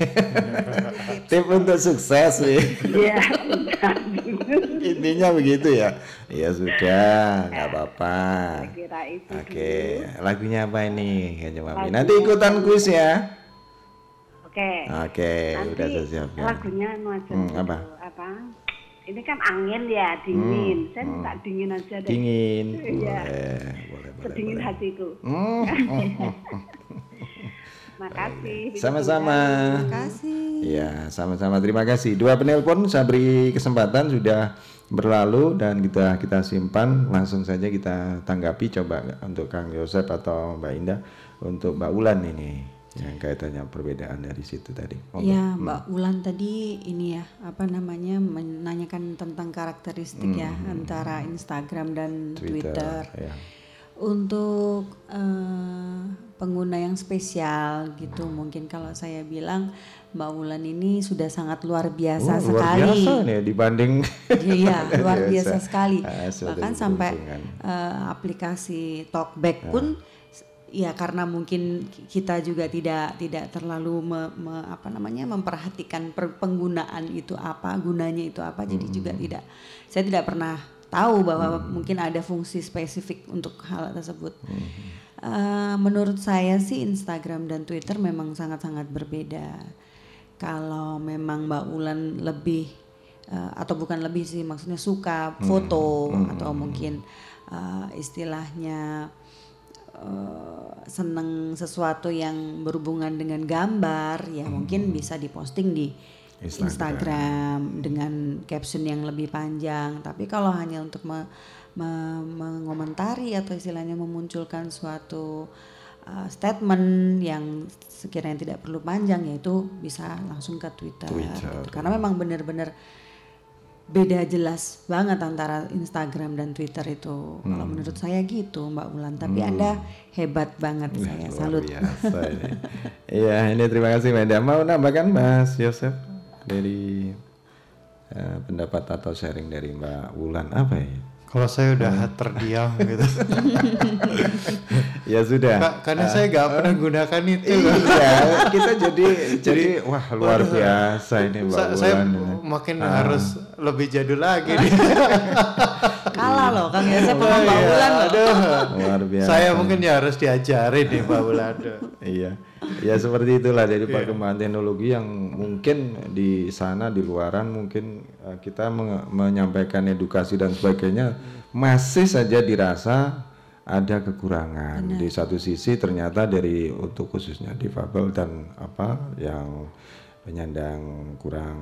[laughs] tip untuk sukses nih. Iya. [laughs] Intinya begitu ya. Ya sudah, nggak apa-apa. Kira itu Oke, lagunya apa ini Mami? Nanti ikutan kuis ya. Oke. Oke, Nanti udah saya siapkan. lagunya anu aja Hmm, apa? apa? Ini kan angin ya, dingin. Saya minta dingin aja deh. Dingin. Iya. Boleh, boleh, boleh. Sedingin boleh. hatiku. Hmm, hmm, hmm. [laughs] Makasih. Sama-sama. Kasih. Ya, sama-sama. Terima kasih. Dua penelpon saya beri kesempatan sudah berlalu dan kita kita simpan langsung saja kita tanggapi coba untuk Kang Yosep atau Mbak Indah untuk Mbak Ulan ini yang kaitannya perbedaan dari situ tadi. Monggo. Ya, Mbak Ulan tadi ini ya, apa namanya menanyakan tentang karakteristik ya antara Instagram dan Twitter. ya. Untuk eh, pengguna yang spesial gitu, mungkin kalau saya bilang Mbak Ulan ini sudah sangat luar biasa Oh, luar sekali. biasa nih dibanding [laughs] Iya, luar biasa Biasa. sekali. Ah, Bahkan sampai eh, aplikasi Talkback pun ya karena mungkin kita juga tidak tidak terlalu me- me- apa namanya memperhatikan per- penggunaan itu apa, gunanya itu apa. Jadi juga tidak saya tidak pernah tahu bahwa mungkin ada fungsi spesifik untuk hal tersebut. Eh, menurut saya sih Instagram dan Twitter memang sangat-sangat berbeda. Kalau memang Mbak Ulan lebih eh, atau bukan lebih sih maksudnya suka foto atau mungkin eh, istilahnya eh, seneng sesuatu yang berhubungan dengan gambar ya mungkin bisa diposting di Instagram. Instagram. dengan caption yang lebih panjang tapi kalau hanya untuk me- me- mengomentari atau istilahnya memunculkan suatu uh, statement yang sekiranya tidak perlu panjang yaitu bisa langsung ke Twitter, Twitter. gitu. karena memang benar-benar beda jelas banget antara Instagram dan Twitter itu kalau Hmm. menurut saya gitu Mbak Ulan tapi Anda hebat banget saya Luar salut biasa ini. Iya, ini terima kasih Mbak Indah. Mau nambahkan Mas Yosef dari eh, pendapat atau sharing dari Mbak Wulan apa ya? Kalau saya udah terdiam [laughs] gitu. Ya sudah. Ka- karena saya nggak pernah gunakan itu. Iya, kita jadi [laughs] jadi wah luar biasa ini Mbak Sa- saya Wulan. makin harus lebih jadul lagi [laughs] loh Kang Yosef sama Mbak Iya, Ulan loh aduh. Luar biasa. Saya mungkin ya harus diajarin nih Pak Bulado. [laughs] Iya, ya seperti itulah dari perkembangan teknologi yang mungkin di sana di luaran mungkin eh, kita menge- menyampaikan edukasi dan sebagainya masih saja dirasa ada kekurangan di satu sisi ternyata dari untuk khususnya difabel dan apa yang penyandang kurang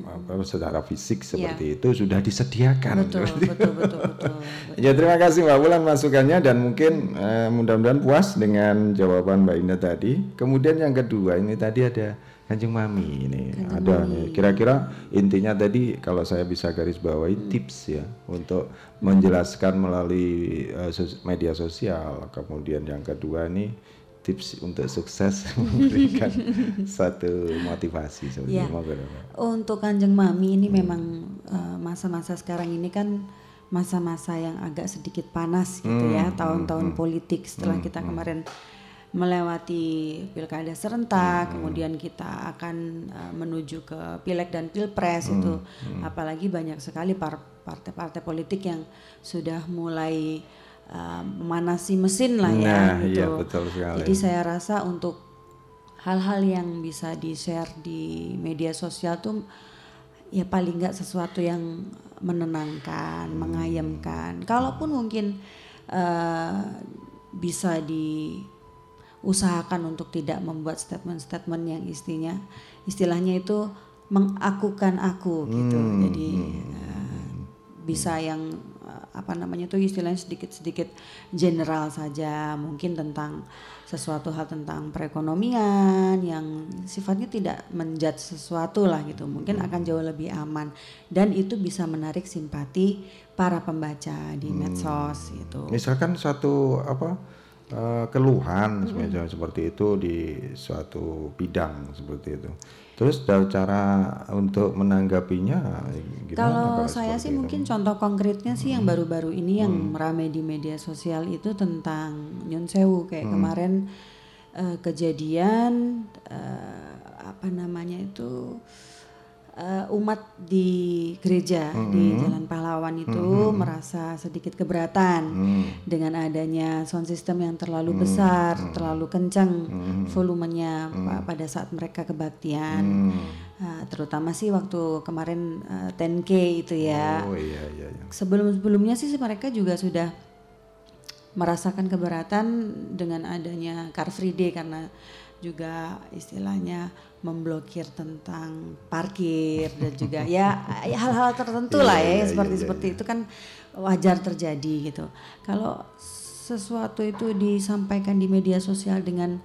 apa secara fisik seperti itu sudah disediakan betul betul betul betul Ya terima kasih Mbak Wulan masukannya dan mungkin eh, mudah-mudahan puas dengan jawaban Mbak Indah tadi. Kemudian yang kedua ini tadi ada Kanjeng Mami ini ada nih. Kira-kira intinya tadi kalau saya bisa garis bawahi tips ya untuk menjelaskan melalui sos- media sosial. Kemudian yang kedua nih tips untuk sukses [laughs] memberikan [laughs] satu motivasi seperti Ya. Untuk Kanjeng Mami ini memang eh, masa-masa sekarang ini kan masa-masa yang agak sedikit panas gitu ya, tahun-tahun politik setelah kita kemarin melewati pilkada serentak, kemudian kita akan eh, menuju ke pileg dan pilpres itu, apalagi banyak sekali par- partai-partai politik yang sudah mulai eh, memanasi mesin lah ya Nah, gitu. iya, betul sekali. Jadi saya rasa untuk hal-hal yang bisa di-share di media sosial tuh ya paling nggak sesuatu yang menenangkan, mengayamkan. Kalaupun mungkin eh, bisa diusahakan untuk tidak membuat statement-statement yang istinya istilahnya itu mengakukan aku gitu. Jadi eh, bisa yang apa namanya tuh istilahnya sedikit-sedikit general saja, mungkin tentang sesuatu hal tentang perekonomian yang sifatnya tidak menjudge sesuatu lah gitu. Mungkin akan jauh lebih aman. Dan itu bisa menarik simpati para pembaca di medsos gitu. Misalkan satu apa eh, keluhan semacam seperti itu di suatu bidang seperti itu. Terus cara untuk menanggapinya gimana Kalau saya sih itu? mungkin contoh konkretnya sih yang baru-baru ini yang ramai di media sosial itu tentang Nyun Sewu. Kayak kemarin uh, kejadian uh, apa namanya itu uh, umat di gereja mm -hmm. di Jalan Pahlawan itu mm -hmm. merasa sedikit keberatan mm dengan adanya sound system yang terlalu mm besar, mm terlalu kencang mm volumenya mm pada saat mereka kebaktian. Mm uh, terutama sih waktu kemarin uh, 10K itu ya. Oh iya iya. iya. Sebelum-sebelumnya sih mereka juga sudah merasakan keberatan dengan adanya Car Free Day karena juga istilahnya memblokir tentang parkir dan juga ya, ya hal-hal tertentu lah ya, ya seperti iya, seperti iya. itu kan wajar terjadi gitu. Kalau sesuatu itu disampaikan di media sosial dengan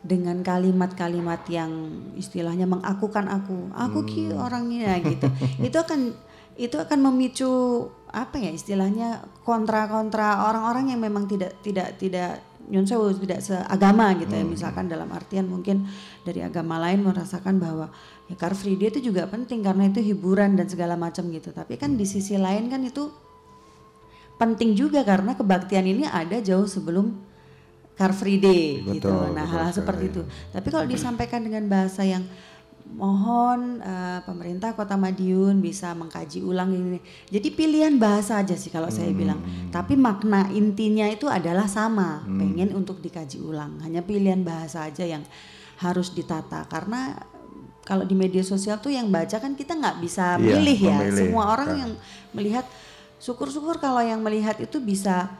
dengan kalimat-kalimat yang istilahnya mengakukan aku, aku ki hmm. orangnya [laughs] gitu. itu akan itu akan memicu apa ya istilahnya kontra-kontra orang-orang yang memang tidak tidak tidak nyun sewu tidak seagama gitu ya hmm. misalkan dalam artian mungkin dari agama lain merasakan bahwa ya Car Free Day itu juga penting karena itu hiburan dan segala macam gitu. Tapi kan di sisi lain kan itu penting juga karena kebaktian ini ada jauh sebelum Car Free Day betul, gitu nah hal-hal seperti itu. Tapi kalau disampaikan dengan bahasa yang mohon uh, pemerintah Kota Madiun bisa mengkaji ulang ini. Jadi pilihan bahasa aja sih kalau hmm. saya bilang. Tapi makna intinya itu adalah sama, hmm. pengen untuk dikaji ulang. Hanya pilihan bahasa aja yang harus ditata karena kalau di media sosial tuh yang baca kan kita nggak bisa iya, milih ya. Memilih. Semua orang kan. yang melihat syukur-syukur kalau yang melihat itu bisa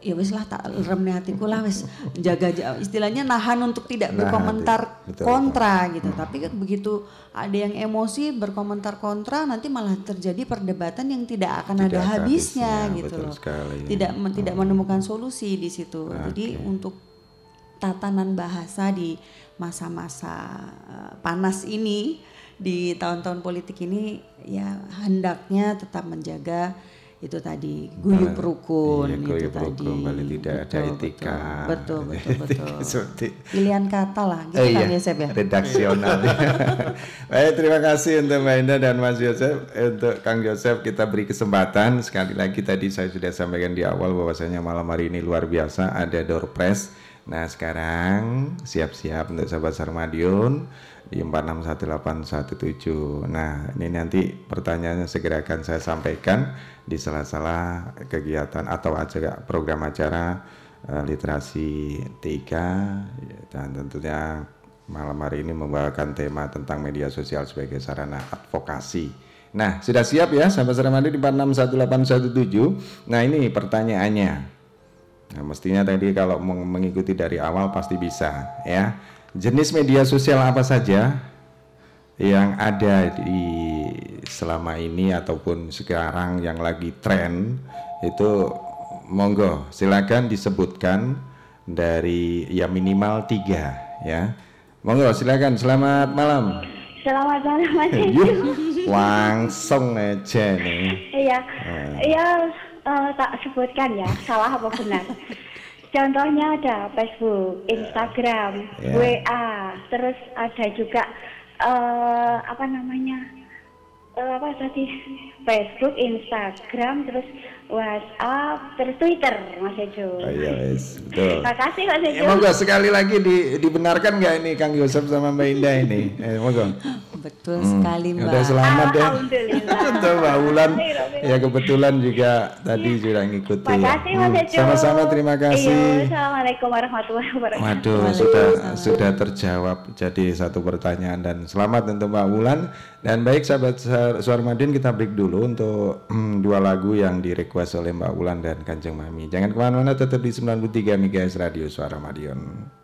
ya wis lah tak remne hatiku lah wis. Jaga istilahnya nahan untuk tidak nah, berkomentar betul, kontra betul. gitu. Tapi kan begitu ada yang emosi berkomentar kontra nanti malah terjadi perdebatan yang tidak akan tidak ada habisnya, habisnya gitu loh. sekali, tidak hmm. tidak menemukan solusi di situ. Okay. jadi untuk tatanan bahasa di masa-masa uh, panas ini di tahun-tahun politik ini ya hendaknya tetap menjaga itu tadi guyup rukun iya, guyup itu rukun, tadi kembali tidak betul, ada etika. betul. Betul [laughs] betul, betul. pilihan kata lah gitu eh, kan iya, ya redaksional. [laughs] [laughs] Baik terima kasih untuk Mbak Indah dan Mas Yosef untuk Kang Yosef kita beri kesempatan. Sekali lagi tadi saya sudah sampaikan di awal bahwasanya malam hari ini luar biasa ada door press. Nah sekarang siap-siap untuk sahabat Sarmadion di 461817 nah ini nanti pertanyaannya segera akan saya sampaikan di salah-salah kegiatan atau acara program acara uh, literasi TIK dan tentunya malam hari ini membawakan tema tentang media sosial sebagai sarana advokasi. Nah, sudah siap ya sampai Saramadi di 461817. Nah, ini pertanyaannya. Nah, mestinya tadi kalau mengikuti dari awal pasti bisa ya. Jenis media sosial apa saja yang ada di selama ini ataupun sekarang yang lagi tren itu monggo silakan disebutkan dari ya minimal tiga ya. Monggo silakan. Selamat malam. Selamat malam mas. [laughs] Langsung aja nih. Iya. Nah. iya uh, tak sebutkan ya salah apa benar. Contohnya ada Facebook Instagram yeah. WA terus ada juga uh, apa namanya uh, apa tadi Facebook, Instagram, terus WhatsApp, terus Twitter, Mas Ejo. Oh, iya, yes, betul. Terima kasih Mas Ejo. Ya, monggo sekali lagi di, dibenarkan nggak ini Kang Yosef sama Mbak Indah ini? Eh, monggo. Betul hmm. sekali Mbak. Udah selamat ya. Alhamdulillah. [laughs] Betul Mbak Wulan. Ya kebetulan juga tadi ya. sudah ngikuti. Terima kasih Mas Ejo. Sama-sama terima kasih. Iya, Assalamualaikum warahmatullahi wabarakatuh. Waduh, sudah sudah terjawab jadi satu pertanyaan dan selamat untuk Mbak Wulan. Dan baik sahabat Suara Madin kita break dulu untuk hmm, dua lagu yang direquest oleh Mbak Wulan dan Kanjeng Mami. Jangan ke mana-mana tetap di 93 MHz Radio Suara Madiun.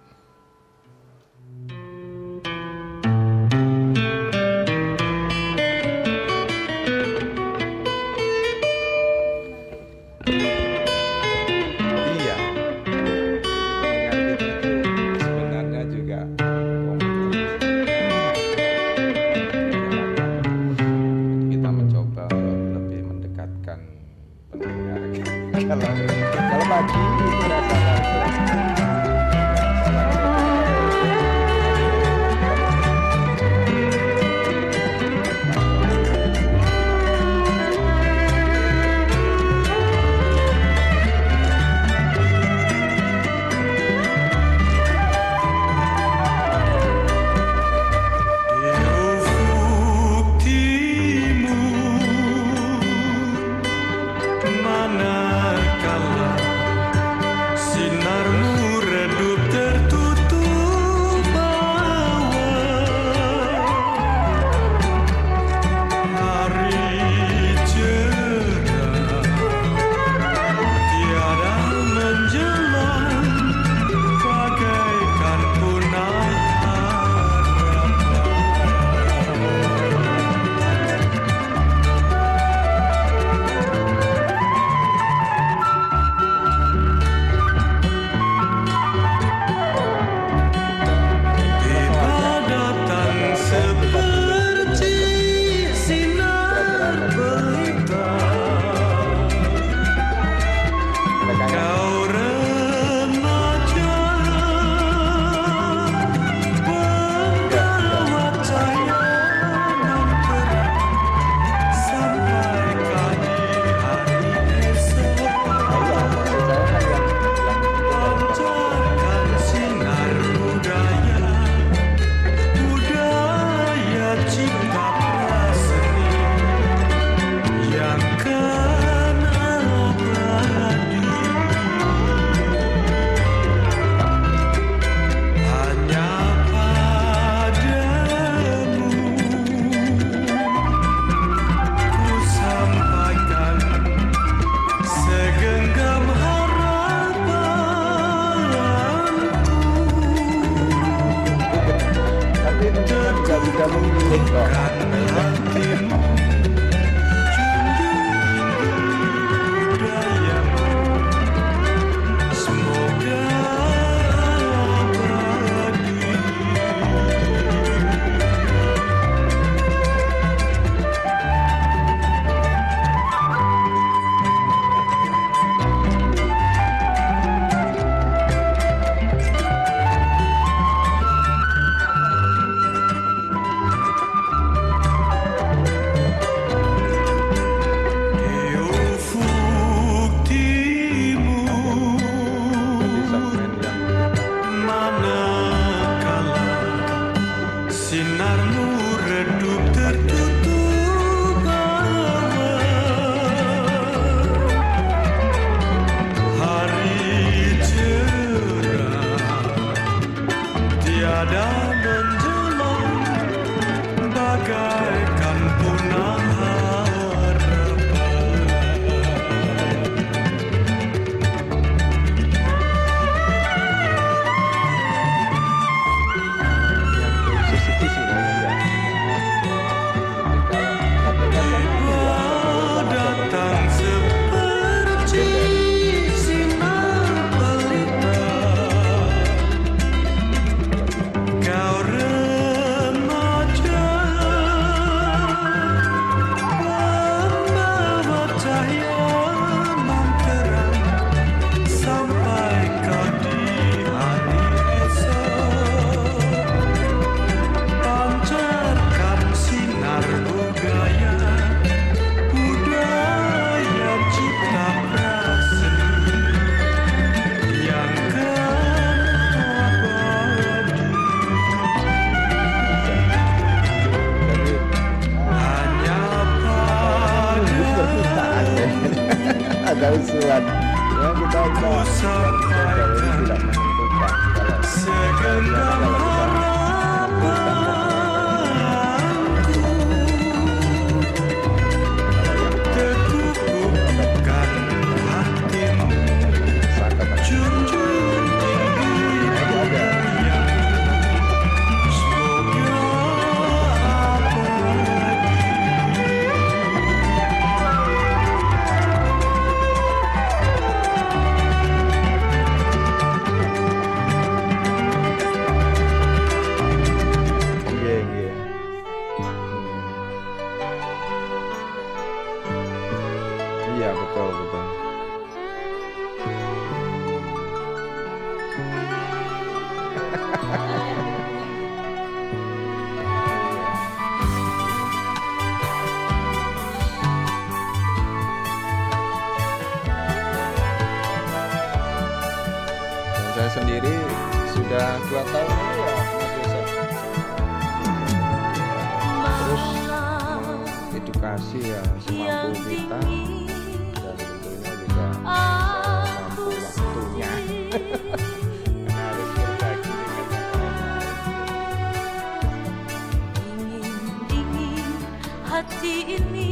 kasih ya semampu kita. dan tentunya juga semampu waktunya. hati ini.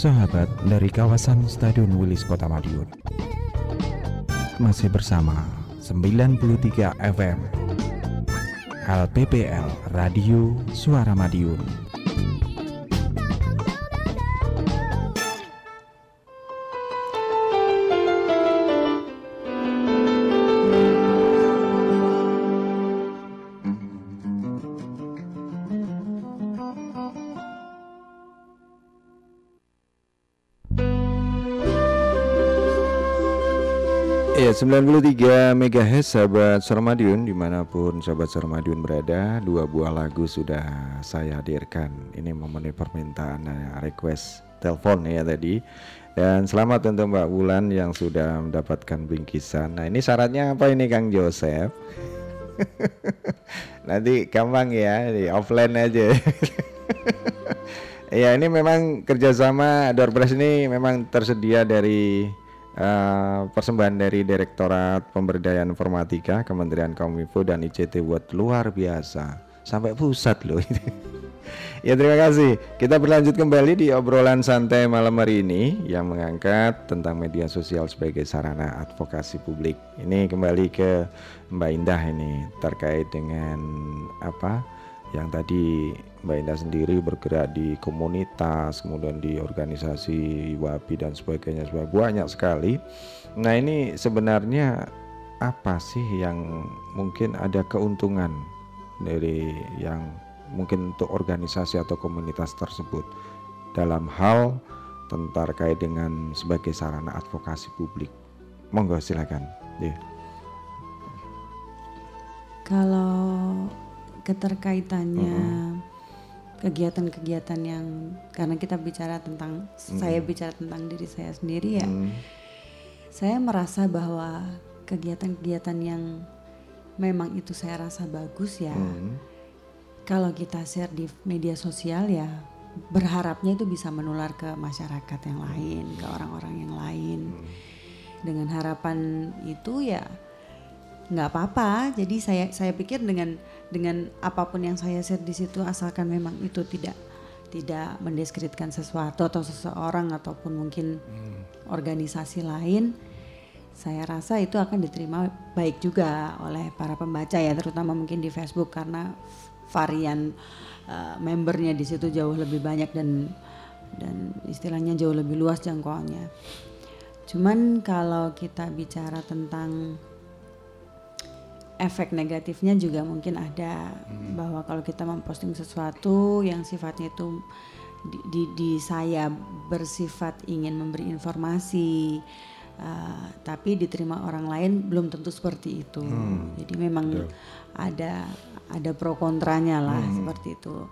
Sahabat dari kawasan Stadion Wilis Kota Madiun. Masih bersama 93 FM LPPL Radio Suara Madiun 93 MHz sahabat Sarmadiun di mana pun sahabat Sarmadiun berada Dua buah lagu sudah saya hadirkan. Ini memenuhi permintaan eh, request telepon ya tadi. Dan selamat untuk Mbak Wulan yang sudah mendapatkan bingkisan. Nah ini syaratnya apa ini Kang Joseph? [laughs] Nanti gampang ya di offline aja. [laughs] Ya ini memang kerjasama Doorpress ini memang tersedia dari eh, persembahan dari Direktorat Pemberdayaan Informatika Kementerian Kominfo dan ICT buat luar biasa. Sampai pusat loh [laughs] ya terima kasih. Kita berlanjut kembali di obrolan santai malam hari ini yang mengangkat tentang media sosial sebagai sarana advokasi publik. Ini kembali ke Mbak Indah ini terkait dengan apa? Yang tadi Mbak Indah sendiri bergerak di komunitas, kemudian di organisasi WAPI dan sebagainya, sebagainya banyak sekali. Nah ini sebenarnya apa sih yang mungkin ada keuntungan dari yang mungkin untuk organisasi atau komunitas tersebut dalam hal tentang terkait dengan sebagai sarana advokasi publik. Monggo silakan. Yeah. Kalau keterkaitannya kegiatan-kegiatan yang karena kita bicara tentang saya bicara tentang diri saya sendiri ya, Hmm. saya merasa bahwa kegiatan-kegiatan yang memang itu saya rasa bagus ya. Hmm. Kalau kita share di media sosial ya berharapnya itu bisa menular ke masyarakat yang lain, ke orang-orang yang lain. Dengan harapan itu ya nggak apa-apa. Jadi saya saya pikir dengan dengan apa pun yang saya share di situ asalkan memang itu tidak tidak mendeskripsikan sesuatu atau seseorang ataupun mungkin organisasi lain saya rasa itu akan diterima baik juga oleh para pembaca ya terutama mungkin di Facebook karena varian uh, membernya di situ jauh lebih banyak dan dan istilahnya jauh lebih luas jangkauannya. Cuman kalau kita bicara tentang efek negatifnya juga mungkin ada. Bahwa kalau kita memposting sesuatu yang sifatnya itu di, di, di saya bersifat ingin memberi informasi uh, tapi diterima orang lain belum tentu seperti itu. Jadi memang ada ada pro kontranya lah seperti itu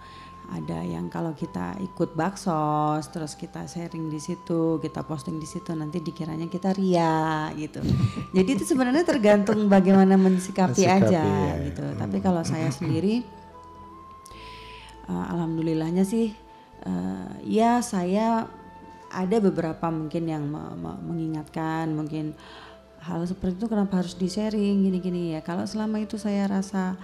ada yang kalau kita ikut baksos terus kita sharing di situ kita posting di situ nanti dikiranya kita ria gitu. [laughs] Jadi itu sebenarnya tergantung bagaimana mensikapi aja ya. gitu. Tapi kalau saya sendiri uh, alhamdulillahnya sih uh, ya saya ada beberapa mungkin yang me- me- mengingatkan mungkin hal seperti itu kenapa harus di sharing gini-gini ya. Kalau selama itu saya rasa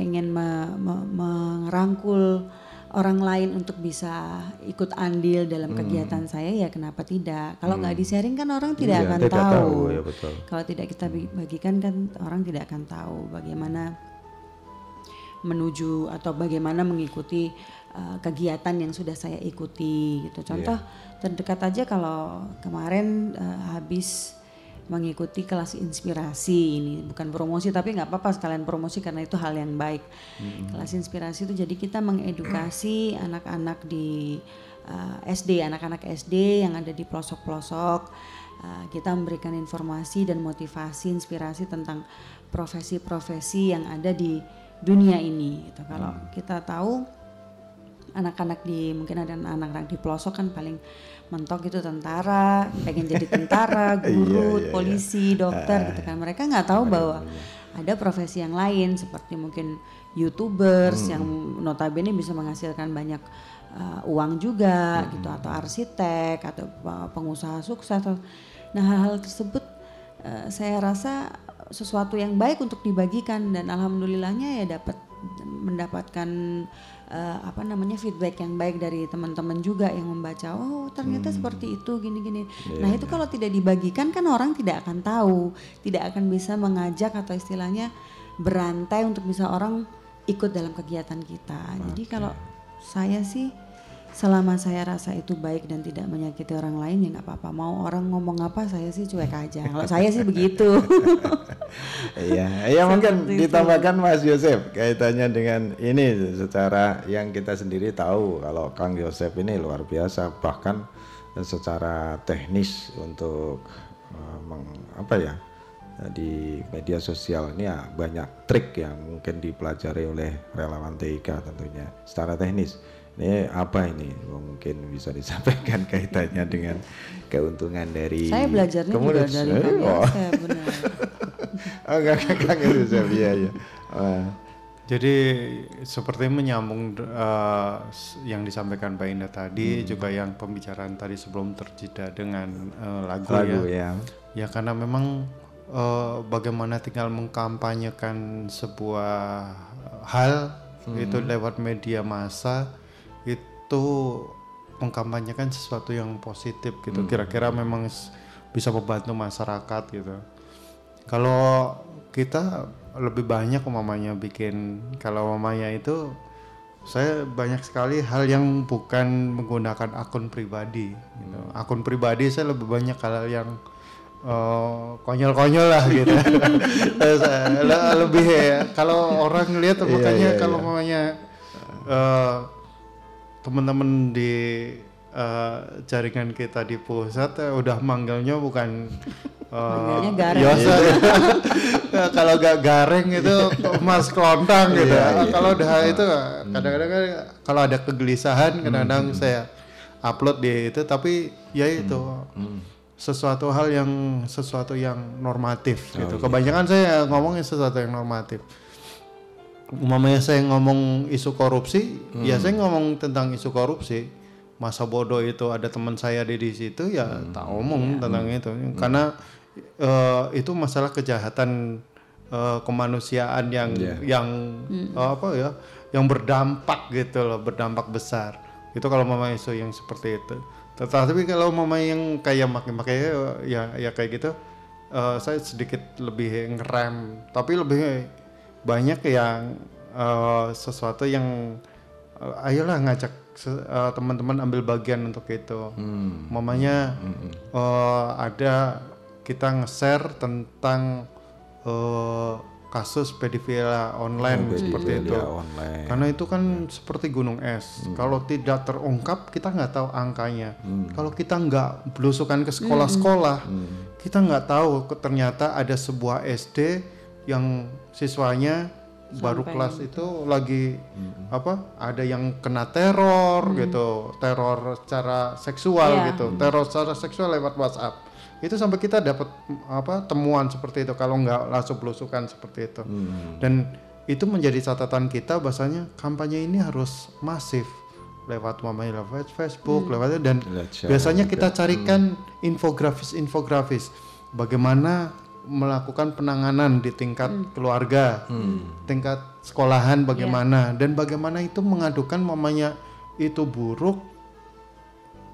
pengen me- me- merangkul orang lain untuk bisa ikut andil dalam kegiatan saya ya kenapa tidak? Kalau nggak di sharing kan orang tidak Iya, akan tidak tahu, tahu, ya betul. kalau tidak kita bi- bagikan kan orang tidak akan tahu bagaimana menuju atau bagaimana mengikuti uh, kegiatan yang sudah saya ikuti gitu. Contoh terdekat aja kalau kemarin uh, habis mengikuti kelas inspirasi ini bukan promosi tapi nggak apa-apa sekalian promosi karena itu hal yang baik. Kelas inspirasi itu jadi kita mengedukasi anak-anak di uh, SD, anak-anak SD yang ada di pelosok-pelosok. Uh, kita memberikan informasi dan motivasi, inspirasi tentang profesi-profesi yang ada di dunia ini. Gitu. Kalau kita tahu anak-anak di mungkin ada anak-anak di pelosok kan paling mentok itu tentara, pengen jadi tentara, [laughs] guru, Iya, iya, polisi, dokter gitu kan. Mereka nggak tahu bahwa ada profesi yang lain seperti mungkin youtubers yang notabene bisa menghasilkan banyak uh, uang juga gitu atau arsitek atau pe- pengusaha sukses atau nah hal-hal tersebut uh, saya rasa sesuatu yang baik untuk dibagikan dan alhamdulillahnya ya dapat mendapatkan uh, apa namanya feedback yang baik dari teman-teman juga yang membaca oh ternyata seperti itu gini-gini. Nah itu kalau tidak dibagikan kan orang tidak akan tahu tidak akan bisa mengajak atau istilahnya berantai untuk bisa orang ikut dalam kegiatan kita. Jadi kalau saya sih selama saya rasa itu baik dan tidak menyakiti orang lain ya nggak apa-apa. Mau orang ngomong apa saya sih cuek aja. Kalau saya sih begitu. [laughs] Iya, ya mungkin itu. ditambahkan Mas Yosef kaitannya dengan ini secara yang kita sendiri tahu kalau Kang Yosef ini luar biasa. Bahkan secara teknis untuk eh, meng- apa ya di media sosial ini ya banyak trik yang mungkin dipelajari oleh relawan TIK tentunya secara teknis. Ini apa ini mungkin bisa disampaikan kaitannya dengan keuntungan dari saya belajarnya juga kemudian- dari Eh, Kang oh. Yosef benar [laughs] Oh enggak enggak Kang Yosef iya iya. Oh, Jadi seperti menyambung eh, s- yang disampaikan Mbak Indah tadi juga yang pembicaraan tadi sebelum terjeda dengan eh, lagu, lagu ya. ya. Ya karena memang eh, bagaimana tinggal mengkampanyekan sebuah hal itu lewat media massa itu mengkampanyekan sesuatu yang positif gitu. Kira-kira memang s- bisa membantu masyarakat gitu. Kalau kita lebih banyak umamanya bikin kalau umamanya itu saya banyak sekali hal yang bukan menggunakan akun pribadi gitu. Akun pribadi saya lebih banyak hal yang eh, konyol-konyol lah gitu. [laughs] Lebih ya, kalau orang ngelihat makanya kalau mamanya eh, teman-teman di eh, jaringan kita di pusat eh, udah manggilnya bukan [laughs] eh, Manggilnya gareng. Yosa Ya, kalau gak gareng itu [laughs] Mas Kelontang gitu. Kalau udah itu kadang-kadang kan kalau ada kegelisahan kadang-kadang saya upload di itu tapi ya itu sesuatu hal yang sesuatu yang normatif gitu. Kebanyakan saya ngomongin sesuatu yang normatif. Umpamanya saya ngomong isu korupsi, ya saya ngomong tentang isu korupsi. Masa bodoh itu ada teman saya di di situ ya tak omong tentang itu. Karena eh, itu masalah kejahatan eh, kemanusiaan yang yang eh, apa ya, yang berdampak gitu loh, berdampak besar. Itu kalau mama isu yang seperti itu. Tetapi kalau mama yang kayak makin-makin ya ya kayak gitu eh, saya sedikit lebih ngerem, tapi lebih banyak yang eh, sesuatu yang eh, ayolah ngajak eh, teman-teman ambil bagian untuk itu. Mamanya eh, ada kita nge-share tentang eh, kasus pedofila online seperti itu. Pedofilia online. Karena itu kan seperti gunung es. Kalau tidak terungkap, kita nggak tahu angkanya. Kalau kita nggak belusukan ke sekolah-sekolah, kita nggak tahu ternyata ada sebuah SD yang siswanya baru Sampai kelas itu lagi apa ada yang kena teror gitu teror secara seksual Iya. gitu teror secara seksual lewat WhatsApp. Itu sampai kita dapat apa temuan seperti itu kalau nggak langsung belusukan seperti itu. Dan itu menjadi catatan kita bahasanya kampanye ini harus masif. Lewat mamanya lewat Facebook lewat dan Lewat share biasanya kita carikan infografis-infografis. Bagaimana melakukan penanganan di tingkat keluarga, tingkat sekolahan bagaimana dan bagaimana itu mengadukan mamanya itu buruk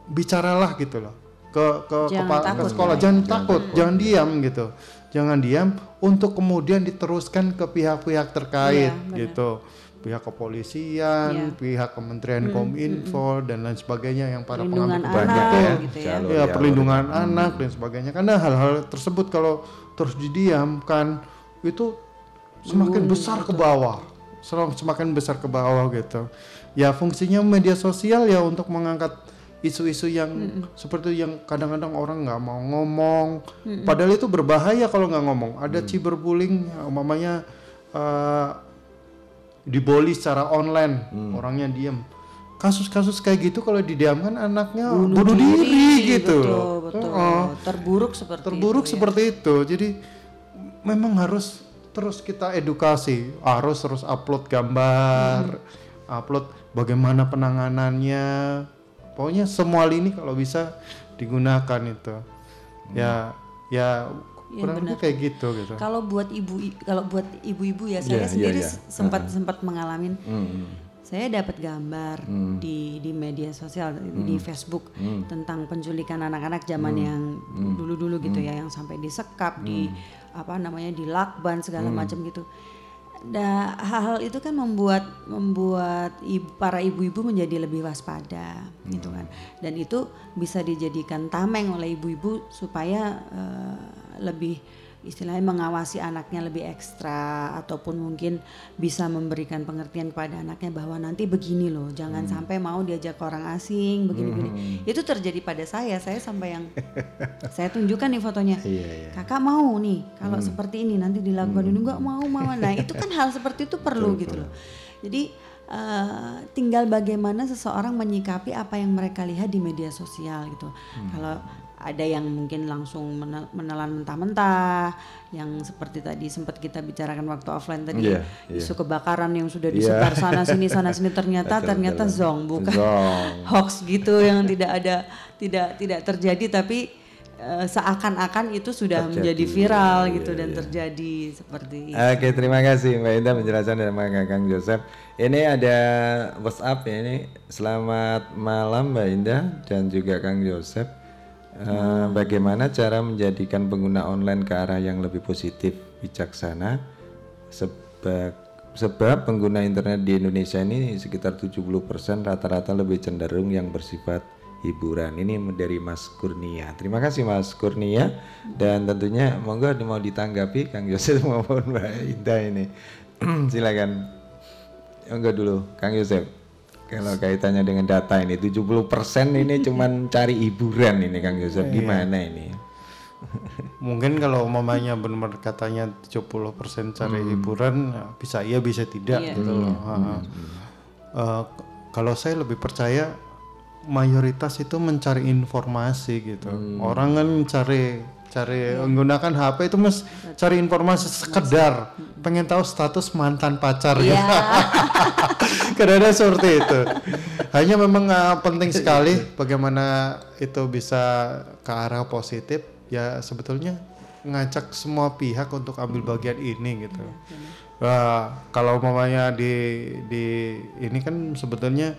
bicaralah gitu loh. Ke ke Jangan kepa- ke takut, sekolah ya. jangan takut jangan diam gitu. Jangan diam untuk kemudian diteruskan ke pihak-pihak terkait Iya, benar. gitu. Pihak kepolisian Iya. pihak Kementerian Kominfo dan lain sebagainya yang para pengambil Banyak anak ya, gitu ya. jalur ya jalur. perlindungan anak dan sebagainya. Karena hal-hal tersebut kalau terus didiamkan itu semakin besar ke bawah. Sem- semakin besar ke bawah gitu. Ya fungsinya media sosial ya untuk mengangkat isu-isu yang seperti yang kadang-kadang orang nggak mau ngomong. Padahal itu berbahaya kalau nggak ngomong. Ada cyberbullying umpamanya eh, dibully secara online. Orangnya diem kasus-kasus kayak gitu kalau didiamkan anaknya bunuh, diri, gitu Betul, betul. Heeh. Terburuk seperti terburuk itu, ya. seperti itu jadi memang harus terus kita edukasi harus terus upload gambar upload bagaimana penanganannya pokoknya semua lini kalau bisa digunakan itu ya ya Iya, kurang benar. kayak gitu gitu Kalau buat ibu kalau buat ibu-ibu ya saya Iya, sendiri iya, iya. sempat sempat mengalamin Hmm. Saya dapat gambar di di media sosial di Facebook tentang penculikan anak-anak zaman yang dulu-dulu gitu ya yang sampai disekap di apa namanya di lakban segala macam gitu. Da, hal-hal itu kan membuat membuat ibu, para ibu-ibu menjadi lebih waspada gitu kan. Dan itu bisa dijadikan tameng oleh ibu-ibu supaya eh, lebih istilahnya mengawasi anaknya lebih ekstra ataupun mungkin bisa memberikan pengertian kepada anaknya bahwa nanti begini loh jangan sampai mau diajak ke orang asing begini-begini. Itu terjadi pada saya saya sampai yang [laughs] saya tunjukkan nih fotonya. Iya, iya. kakak mau nih kalau seperti ini nanti dilakukan ini nggak mau mama. Nah itu kan hal seperti itu perlu gitu loh. Jadi eh, tinggal bagaimana seseorang menyikapi apa yang mereka lihat di media sosial gitu. Kalau ada yang mungkin langsung mene- menelan mentah-mentah yang seperti tadi sempat kita bicarakan waktu offline tadi Iya, iya. isu kebakaran yang sudah Iya. disebar sana sini [laughs] sana sini ternyata ternyata zong bukan Zong. [laughs] hoax gitu yang tidak ada tidak tidak terjadi tapi eh, seakan-akan itu sudah Terjadi. menjadi viral Iya, gitu iya, dan iya. terjadi seperti itu. Oke, terima kasih Mbak Indah penjelasan dari Mbak Kang Joseph. Ini ada WhatsApp ya ini. Selamat malam Mbak Indah dan juga Kang Joseph. Eh, bagaimana cara menjadikan pengguna online ke arah yang lebih positif, bijaksana? Sebab sebab pengguna internet di Indonesia ini sekitar 70% rata-rata lebih cenderung yang bersifat hiburan. Ini dari Mas Kurnia. Terima kasih Mas Kurnia dan tentunya monggo mau ditanggapi Kang Yosef [laughs] maupun Mbak Indah ini. [clears throat] Silakan. Monggo dulu Kang Yosef. Kalau kaitannya dengan data ini 70% ini [laughs] cuman cari hiburan ini Kang Yosef gimana ini? mungkin kalau mamanya benar katanya 70% cari Hmm. hiburan ya bisa iya bisa tidak Iya. gitu loh ha. Eh, k- kalau saya lebih percaya mayoritas itu mencari informasi gitu Hmm. orang kan cari cari Iya. menggunakan HP itu mas cari informasi sekedar pengen tahu status mantan pacar Iya. gitu. [laughs] Kadang-kadang seperti itu. Hanya memang uh, penting sekali bagaimana itu bisa ke arah positif. Ya sebetulnya ngajak semua pihak untuk ambil bagian ini gitu. Wah, kalau mamanya di di ini kan sebetulnya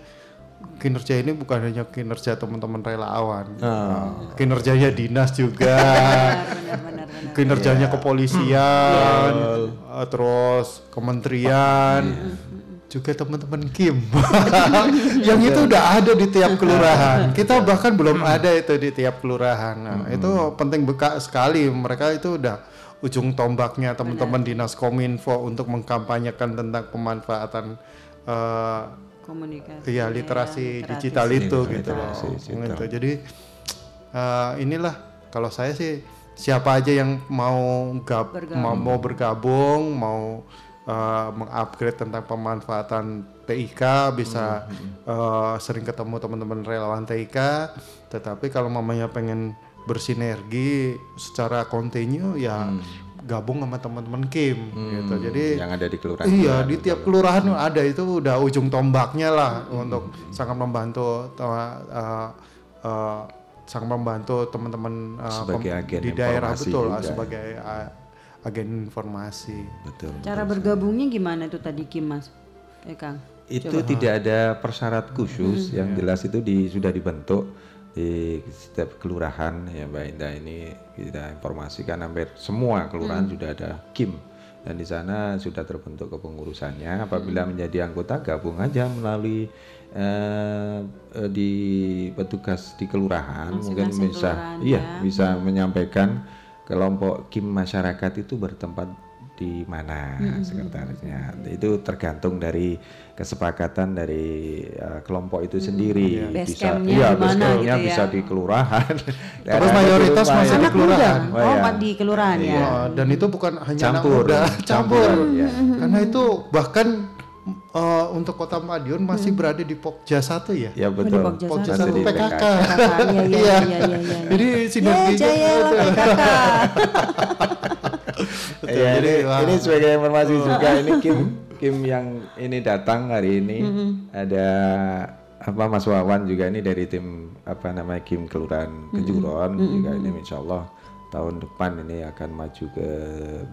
kinerja ini bukan hanya kinerja teman-teman relawan, Nah, kinerjanya dinas juga, [laughs] Benar, benar, benar. kinerjanya kepolisian, uh, terus kementerian, juga teman-teman Kim, [laughs] yang itu udah ada di tiap kelurahan. Kita bahkan belum ada itu di tiap kelurahan. Nah, itu penting beka sekali. Mereka itu udah ujung tombaknya teman-teman dinas kominfo untuk mengkampanyekan tentang pemanfaatan eh, Komunikasi. Iya ya, literasi literasi. digital itu gitu loh. Literasi digital. Gitu. Jadi eh, inilah kalau saya sih siapa aja yang mau gab Bergabung. mau, mau bergabung mau uh, mengupgrade tentang pemanfaatan TIK bisa uh, sering ketemu teman-teman relawan TIK tetapi kalau mamanya pengen bersinergi secara kontinu ya gabung sama teman-teman Kim gitu jadi yang ada di kelurahan Iya, di tiap kelurahan ada itu udah ujung tombaknya lah untuk sangat membantu uh, uh, sangat membantu teman-teman uh, Sebagai pem- agen di daerah betul juga. sebagai uh, agen informasi. betul Cara bergabungnya gimana itu tadi Kim Mas? Eh Kang. itu tidak ada persyarat khusus yang jelas itu di, sudah dibentuk di setiap kelurahan ya Mbak Indah ini kita informasikan hampir semua kelurahan sudah ada KIM. Dan di sana sudah terbentuk kepengurusannya. Apabila menjadi anggota gabung aja melalui eh, eh, di petugas di kelurahan. Mungkin Masing-masing bisa kelurahan iya ya. bisa menyampaikan kelompok KIM masyarakat itu bertempat di mana sekretarisnya itu tergantung dari kesepakatan dari uh, kelompok itu sendiri Base bisa campnya iya di base mana campnya gitu ya. bisa di kelurahan [laughs] Terus mayoritas Daerah masih di Anak muda. kelurahan. Oh, Oh, iya. Pak, di kelurahan ya. Uh, dan itu bukan hanya Campur. anak muda, campur. Campur, ya. Karena itu bahkan uh, untuk Kota Madiun masih berada di Pokja satu ya. ya betul Pokja Pokja Masih satu di PKK. PKK, Iya, iya, iya, iya, iya, iya. Jadi sinerginya Jaya [laughs] itu. PKK. [laughs] Iya, Jadi, ini, wah. ini sebagai informasi juga ini Kim Kim yang ini datang hari ini. Ada apa Mas Wawan juga ini dari tim apa namanya Kim Kelurahan Kejuron juga ini Insya Allah tahun depan ini akan maju ke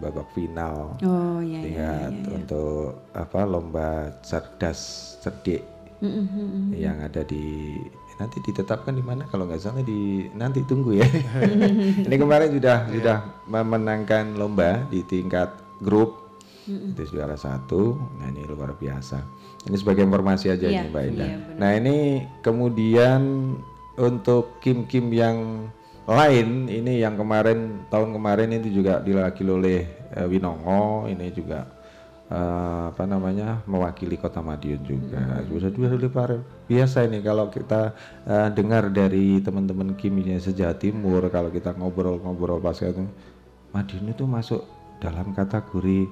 babak final. Oh iya iya. tingkat untuk apa lomba cerdas cerdik yang ada di nanti ditetapkan di mana? Kalau nggak salah di nanti tunggu ya. [laughs] Ini kemarin sudah sudah memenangkan lomba di tingkat grup. Itu juara satu. Nah ini luar biasa. Ini sebagai informasi aja Iya, ini mbak Indah. iya, benar. nah ini kemudian untuk kim kim yang lain ini yang kemarin tahun kemarin itu juga diwakili oleh eh, Winongo. Ini juga eh, apa namanya mewakili kota Madiun juga. Sudah dua kali biasa ini kalau kita eh, dengar dari teman-teman kimia sejauh timur kalau kita ngobrol-ngobrol pas itu Madiun itu masuk dalam kategori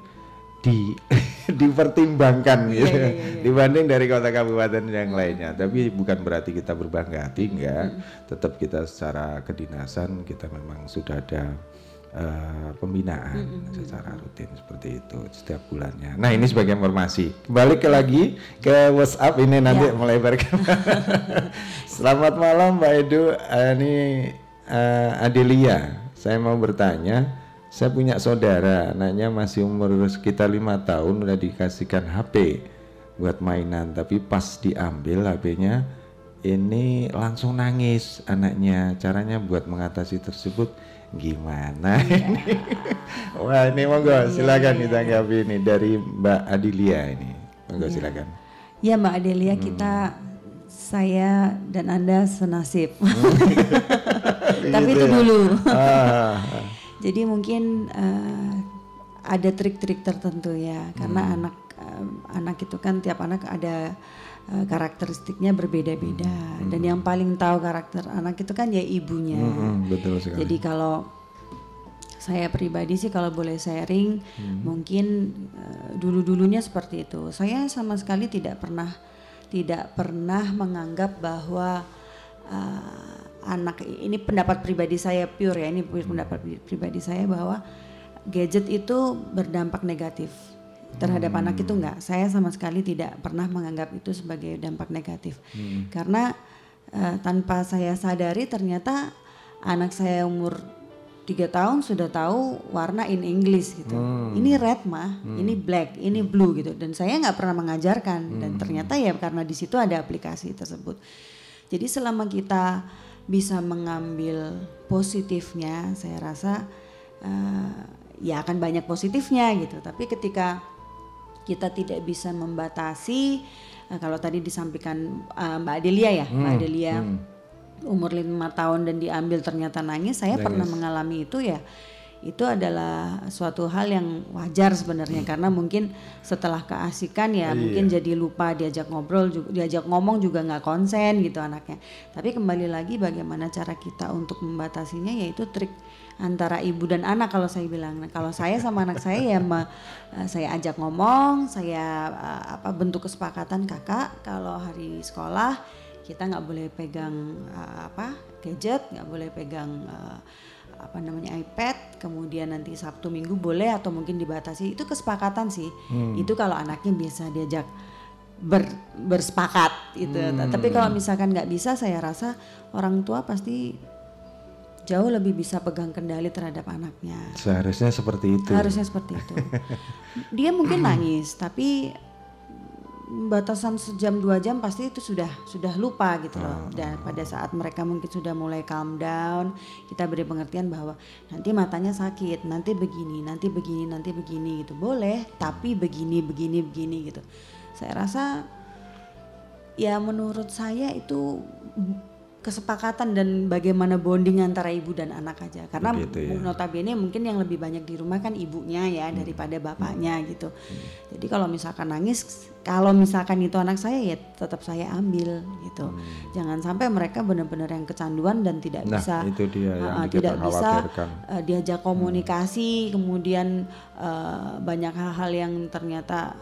di [laughs] dipertimbangkan gitu. dibanding dari kota kabupaten yang lainnya. Tapi bukan berarti kita berbangga hati enggak. Tetap kita secara kedinasan kita memang sudah ada eh, pembinaan secara rutin seperti itu setiap bulannya. Nah ini sebagai informasi. Balik ke lagi ke WhatsApp ini nanti melebar ke [laughs] selamat malam Mbak Edu. Eh, ini eh, Adelia. Saya mau bertanya saya punya saudara, anaknya masih umur sekitar lima tahun udah dikasihkan HP buat mainan, tapi pas diambil HP-nya ini langsung nangis anaknya. Caranya buat mengatasi tersebut gimana? ini? [laughs] Wah ini monggo silakan ditanggapi ini dari Mbak Adilia ini. Monggo silakan. Ya Mbak Adelia kita saya dan Anda senasib. [laughs] Tapi itu dulu. Ah, [laughs] Jadi mungkin eh, ada trik-trik tertentu ya, karena anak eh, anak itu kan tiap anak ada eh, karakteristiknya berbeda-beda, dan yang paling tahu karakter anak itu kan ya ibunya. hmm, betul sekali. Jadi kalau saya pribadi sih kalau boleh sharing, mungkin eh, dulu-dulunya seperti itu. Saya sama sekali tidak pernah tidak pernah menganggap bahwa eh, anak ini pendapat pribadi saya pure ya, ini pendapat pri- pribadi saya bahwa gadget itu berdampak negatif terhadap anak itu enggak. Saya sama sekali tidak pernah menganggap itu sebagai dampak negatif. Karena eh, tanpa saya sadari ternyata anak saya umur tiga tahun sudah tahu warna in English gitu. Ini red mah, ini black, ini blue gitu. Dan saya nggak pernah mengajarkan. Dan ternyata ya karena di situ ada aplikasi tersebut. Jadi selama kita bisa mengambil positifnya, saya rasa eh, ya akan banyak positifnya gitu. Tapi ketika kita tidak bisa membatasi, eh, kalau tadi disampaikan eh, Mbak Adelia ya, Mbak Adelia umur lima tahun dan diambil ternyata nangis saya pernah mengalami itu ya. Itu adalah suatu hal yang wajar sebenarnya karena mungkin setelah keasikan ya mungkin jadi lupa diajak ngobrol juga diajak ngomong juga nggak konsen gitu anaknya. Tapi kembali lagi bagaimana cara kita untuk membatasinya yaitu trik antara ibu dan anak kalau saya bilang. Nah, kalau saya sama anak saya ya me- eh, saya ajak ngomong saya eh, apa bentuk kesepakatan kakak kalau hari sekolah kita nggak boleh pegang eh, apa gadget nggak boleh pegang apa namanya iPad kemudian nanti Sabtu Minggu boleh atau mungkin dibatasi. Itu kesepakatan sih. Itu kalau anaknya bisa diajak ber, bersepakat gitu. Tapi kalau misalkan nggak bisa saya rasa orang tua pasti jauh lebih bisa pegang kendali terhadap anaknya. Seharusnya seperti itu. harusnya seperti itu. [laughs] Dia mungkin nangis tapi batasan sejam dua jam pasti itu sudah sudah lupa gitu loh. Dan pada saat mereka mungkin sudah mulai calm down kita beri pengertian bahwa nanti matanya sakit nanti begini nanti begini nanti begini gitu. Boleh tapi begini begini begini gitu. Saya rasa ya menurut saya itu kesepakatan dan bagaimana bonding antara ibu dan anak aja. Karena Begitu ya. notabene mungkin yang lebih banyak di rumah kan ibunya ya daripada bapaknya gitu. Jadi kalau misalkan nangis kalau misalkan itu anak saya ya tetap saya ambil gitu. Jangan sampai mereka benar-benar yang kecanduan dan tidak Nah, bisa itu dia yang uh, tidak bisa uh, diajak komunikasi kemudian uh, banyak hal-hal yang ternyata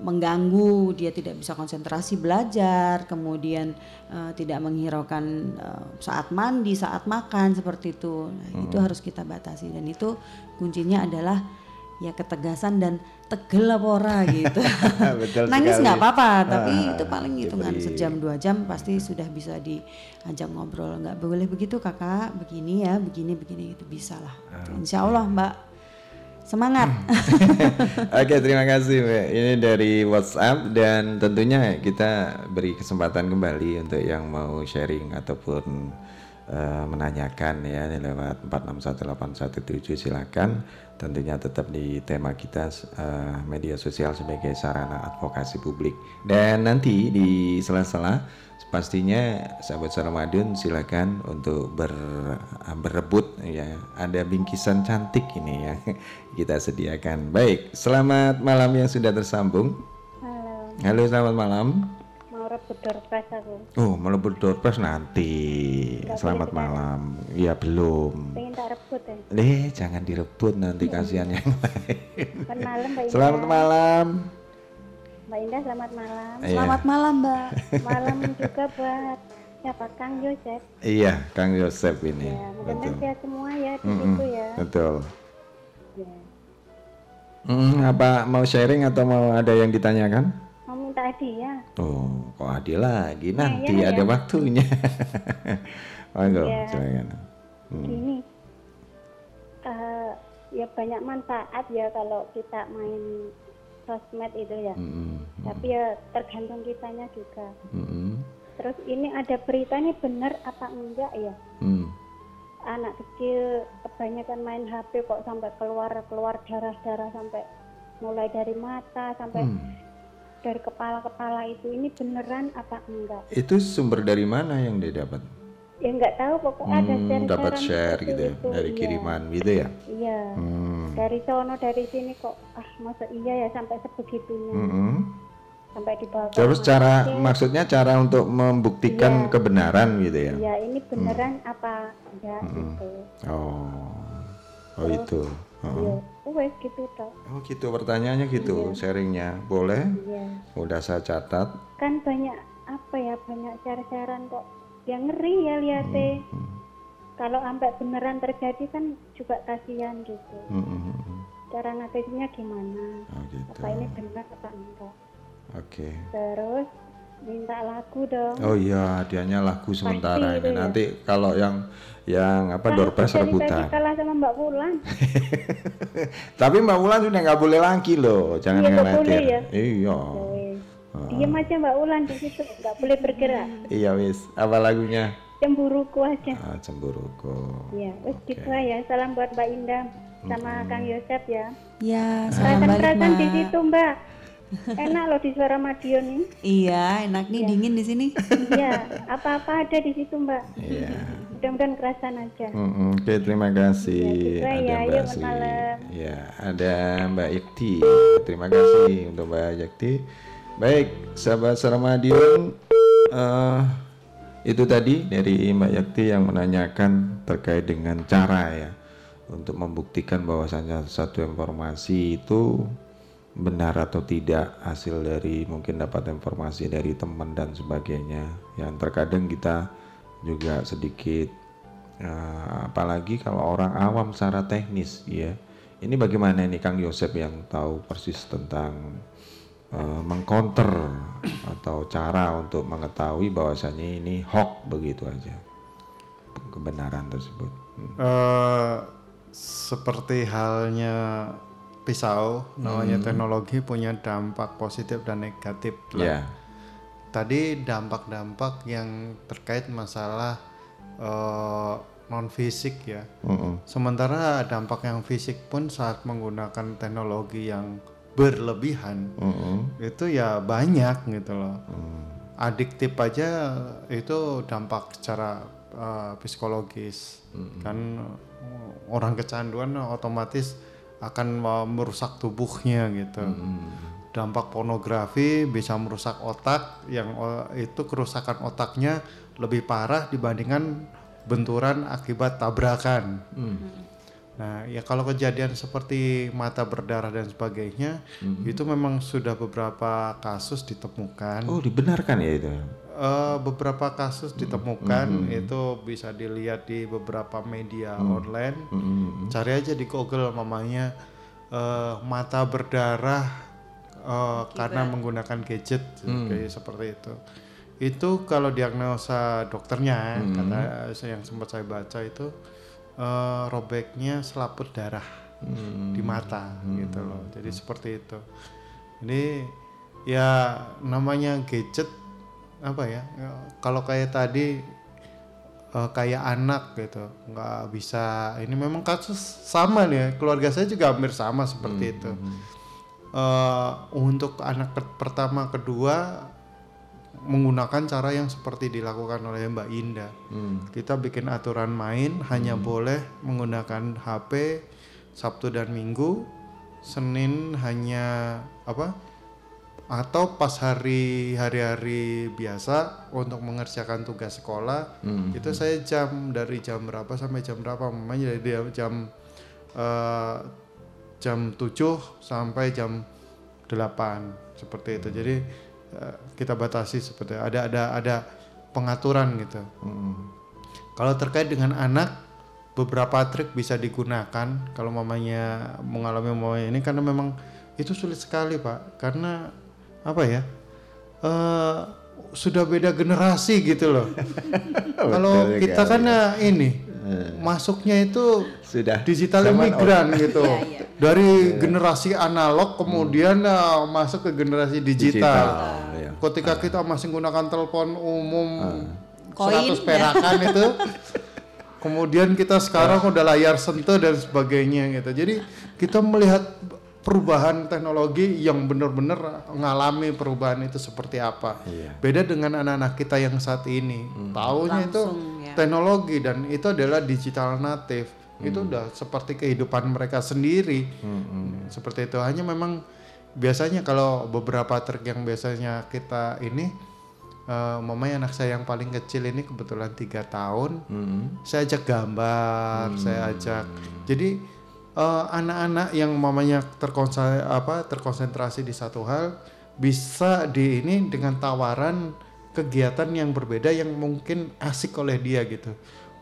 mengganggu dia tidak bisa konsentrasi belajar kemudian uh, tidak menghiraukan uh, saat mandi saat makan seperti itu. Nah, itu harus kita batasi dan itu kuncinya adalah ya ketegasan dan tegel apa ora [laughs] gitu. Betul nangis nggak apa-apa tapi Ah, itu paling hitungan diberi- sejam dua jam pasti sudah bisa diajak ngobrol. Nggak boleh begitu kakak. Begini ya begini begini itu bisa lah. Ah, insya Allah mbak semangat [laughs] Oke, terima kasih Mbak. Ini dari WhatsApp dan tentunya kita beri kesempatan kembali untuk yang mau sharing ataupun eh, menanyakan ya lewat 461817 silakan. Tentunya tetap di tema kita eh, media sosial sebagai sarana advokasi publik. Dan nanti di sela-sela pastinya sahabat Ramadan silakan untuk ber, berebut ya. Ada bingkisan cantik ini ya. [laughs] Kita sediakan. Baik selamat malam yang sudah tersambung. Halo, halo selamat malam. Mau rebut doorpress aku. oh melebur doorpress nanti. Selamat malam. Ya belum. Pengen tak rebut ya. eh jangan direbut nanti kasihan yang lain. [laughs] Selamat malam Mbak Indah selamat malam. Iya. selamat malam mbak [laughs] Malam juga buat siapa Kang Yosef. iya Kang Yosef ini Ya, mudah-mudahan betul sehat semua ya di Mm-mm, situ ya. betul Ya. Hmm, apa mau sharing atau mau ada yang ditanyakan? Mau minta hadiah. Oh, kok adil lagi nanti ya, ada ya. waktunya. [laughs] Iya. silakan. Hmm. Gini, eh, ya banyak manfaat ya kalau kita main sosmed itu ya. Mm-mm, Tapi ya tergantung kitanya juga. mm-mm, Terus ini ada berita ini benar apa enggak ya? mm. Anak kecil kebanyakan main HP kok sampai keluar keluar darah darah sampai mulai dari mata sampai Hmm. dari kepala kepala itu ini beneran apa enggak? Itu sumber dari mana yang dia dapat? Ya nggak tahu pokoknya ada Hmm, share dapat share gitu ya, dari iya. kiriman gitu ya. Iya. Hmm. Dari sono dari sini kok ah masa iya ya sampai sebegitunya Mm-mm. sampai dibawa Terus cara sakit. maksudnya cara untuk membuktikan Iya. kebenaran gitu ya. Iya ini beneran apa enggak gitu. Oh. Oh itu. Oh. Iya, gitu toh. Oh gitu pertanyaannya gitu, sharingnya boleh? Iya. Udah saya catat. Kan banyak apa ya banyak share-sharean kok. Yang ngeri ya lihatnya. Hmm, Kalau sampai beneran terjadi kan juga kasihan gitu. Hmm. Cara ngatasinya gimana? Oh gitu. Apa ini benar apa enggak? Oke. Terus minta lagu dong. Oh iya, hadiahnya lagu sementara itu ini. ya. Nanti kalau yang yang apa doorpress rebutan. kalah sama Mbak Wulan. [laughs] Tapi Mbak Wulan sudah nggak boleh lagi loh, jangan Iya, khawatir. ya? Iya. Wes. Diam aja Mbak Wulan di situ, nggak boleh bergerak. Iya wis. Apa lagunya? Cemburuku aja. Ah, cemburuku. Ya, wes gitu ya. Salam buat Mbak Indah sama Kang Yosep ya. Ya, salam balik di mbak. situ Mbak. Enak loh di suara Madiun ini. Iya, enak nih dingin di sini. Iya, apa-apa ada di situ Mbak. Iya. Mudah-mudahan kerasan aja. Mm-mm, Oke, terima kasih. Ya, gitu ya. Mbak malam. Ya, ada Mbak Yakti. Terima kasih untuk Mbak Yakti. Baik, sahabat Saramadion, eh itu tadi dari Mbak Yakti yang menanyakan terkait dengan cara ya untuk membuktikan bahwasannya satu informasi itu benar atau tidak hasil dari mungkin dapat informasi dari teman dan sebagainya. Yang terkadang kita juga sedikit eh, apalagi kalau orang awam secara teknis ya. Ini bagaimana ini Kang Yosep yang tahu persis tentang eh, mengcounter atau cara untuk mengetahui bahwasannya ini hoax begitu aja kebenaran tersebut Hmm. Eh, seperti halnya pisau, namanya Hmm. teknologi punya dampak positif dan negatif. lah. Ya. Tadi dampak-dampak yang terkait masalah non fisik ya. Mm-mm. Sementara dampak yang fisik pun saat menggunakan teknologi yang berlebihan Mm-mm. itu ya banyak gitu loh. Hmm. Adiktif aja itu dampak secara uh, psikologis kan uh, orang kecanduan otomatis akan merusak tubuhnya gitu. Dampak pornografi bisa merusak otak yang uh, itu kerusakan otaknya lebih parah dibandingkan benturan akibat tabrakan. Nah, ya kalau kejadian seperti mata berdarah dan sebagainya, itu memang sudah beberapa kasus ditemukan. Oh dibenarkan ya itu? Eh, beberapa kasus ditemukan itu bisa dilihat di beberapa media online. Cari aja di Google mamanya eh, mata berdarah eh, karena menggunakan gadget kayak seperti itu. Itu kalau diagnosa dokternya kata yang sempat saya baca itu eh, robeknya selaput darah di mata gitu loh. Jadi seperti itu. Jadi ya namanya gadget apa ya ya, kalau kayak tadi eh, kayak anak gitu. Nggak bisa ini memang kasus sama nih ya keluarga saya juga hampir sama seperti itu. Eh, untuk anak pertama kedua menggunakan cara yang seperti dilakukan oleh Mbak Indah. Kita bikin aturan main hanya boleh menggunakan HP Sabtu dan Minggu Senin hanya apa atau pas hari hari-hari biasa untuk mengerjakan tugas sekolah. Itu saya jam dari jam berapa sampai jam berapa mamanya dari jam eh, jam 7 sampai jam 8 seperti itu. Jadi kita batasi seperti ada ada ada pengaturan gitu. Kalau terkait dengan anak beberapa trik bisa digunakan kalau mamanya mengalami mamanya ini karena memang itu sulit sekali pak. Karena apa ya eh sudah beda generasi gitu loh. [laughs] Kalau kita kan eh, ini masuknya itu sudah. digital imigran gitu. Dari generasi analog kemudian eh, masuk ke generasi digital, ya. ketika kita masih menggunakan telepon umum Koin, 100 perakan itu [laughs] kemudian kita sekarang udah layar sentuh dan sebagainya gitu. Jadi kita melihat perubahan teknologi yang benar-benar mengalami perubahan itu seperti apa. Iya. beda dengan anak-anak kita yang saat ini. Tahunya itu Langsung, ya. teknologi dan itu adalah digital native. Itu udah seperti kehidupan mereka sendiri. Seperti itu. Hanya memang biasanya kalau beberapa trik yang biasanya kita ini eh mamanya anak saya yang paling kecil ini kebetulan tiga tahun. Saya ajak gambar saya ajak. Jadi eh, anak-anak yang mamanya terkonsentrasi apa terkonsentrasi di satu hal bisa di ini dengan tawaran kegiatan yang berbeda yang mungkin asik oleh dia gitu.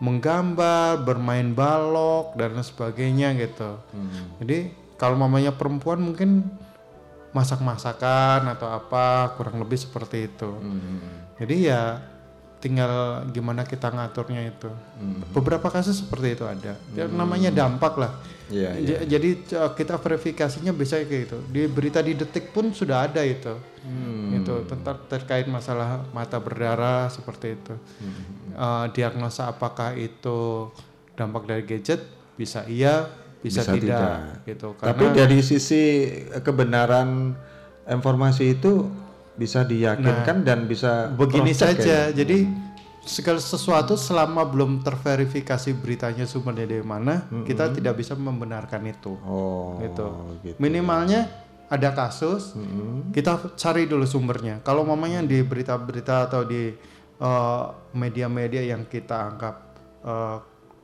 Menggambar bermain balok dan sebagainya gitu. Jadi kalau mamanya perempuan mungkin masak-masakan atau apa kurang lebih seperti itu. Jadi ya tinggal gimana kita ngaturnya itu. Beberapa kasus seperti itu ada. Ya, namanya dampak lah. Iya, J- jadi uh, kita verifikasinya bisa kayak gitu. Di berita di detik pun sudah ada itu. Itu tentang terkait masalah mata berdarah seperti itu. Uh, diagnosa apakah itu dampak dari gadget? Bisa iya bisa, Bisa tidak, tidak. gitu. Tapi dari sisi kebenaran informasi itu bisa diyakinkan dan bisa Nah, begini saja. ya? Jadi segala sesuatu selama belum terverifikasi beritanya sumbernya dari mana, kita tidak bisa membenarkan itu. Oh, gitu. gitu. Minimalnya ada kasus, kita cari dulu sumbernya. Kalau mamanya di berita-berita atau di eh, media-media yang kita anggap eh,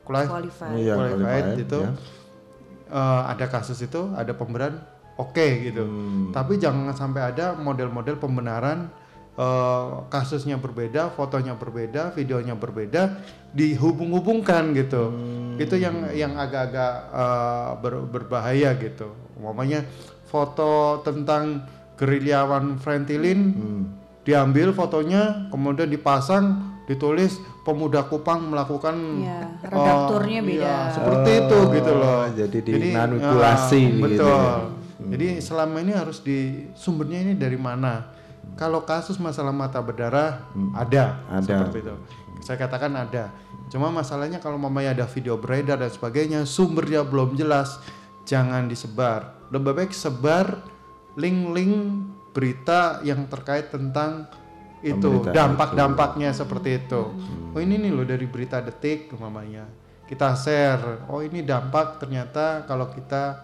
quali- Qualified. Iya, qualified qualified, itu ya. eh, ada kasus itu, ada pembenaran, oke gitu. Hmm. Tapi jangan sampai ada model-model pembenaran eh, kasusnya berbeda, fotonya berbeda, videonya berbeda, dihubung-hubungkan gitu. Hmm. Itu yang yang agak-agak eh, ber- berbahaya gitu. Umpamanya foto tentang gerilyawan Frentilin Hmm. diambil fotonya, kemudian dipasang, ditulis pemuda Kupang melakukan Iya, eh, redakturnya beda. iya, seperti itu gitu loh. Oh, jadi dimanipulasi gitu betul. Ya. Jadi selama ini harus di sumbernya ini dari mana? Kalau kasus masalah mata berdarah ada, Ada. seperti itu. Saya katakan ada. Cuma masalahnya kalau mamanya ada video beredar dan sebagainya, sumbernya belum jelas, jangan disebar. Lebih baik sebar link-link berita yang terkait tentang itu dampak-dampaknya seperti itu. Oh ini nih loh dari berita detik mamanya. Kita share. Oh ini dampak ternyata kalau kita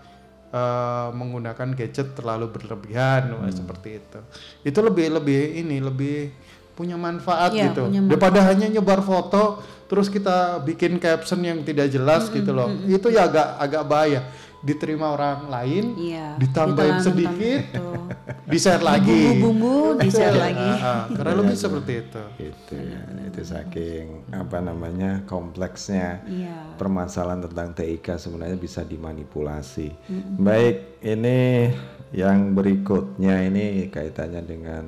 eh, menggunakan gadget terlalu berlebihan wah, seperti itu. Itu lebih lebih ini lebih punya manfaat Iya, gitu. punya manfaat. Daripada hanya nyebar foto terus kita bikin caption yang tidak jelas gitu loh. Itu ya agak agak bahaya. Diterima orang lain, Iya. ditambahin Ditelan- sedikit, itu. [laughs] di-share lagi. Bumbu-bumbu di-share lagi. Ah, ah, karena lebih seperti itu. Gitu ya. Itu saking apa namanya kompleksnya Iya. permasalahan tentang TIK sebenarnya bisa dimanipulasi. Baik, ini yang berikutnya ini kaitannya dengan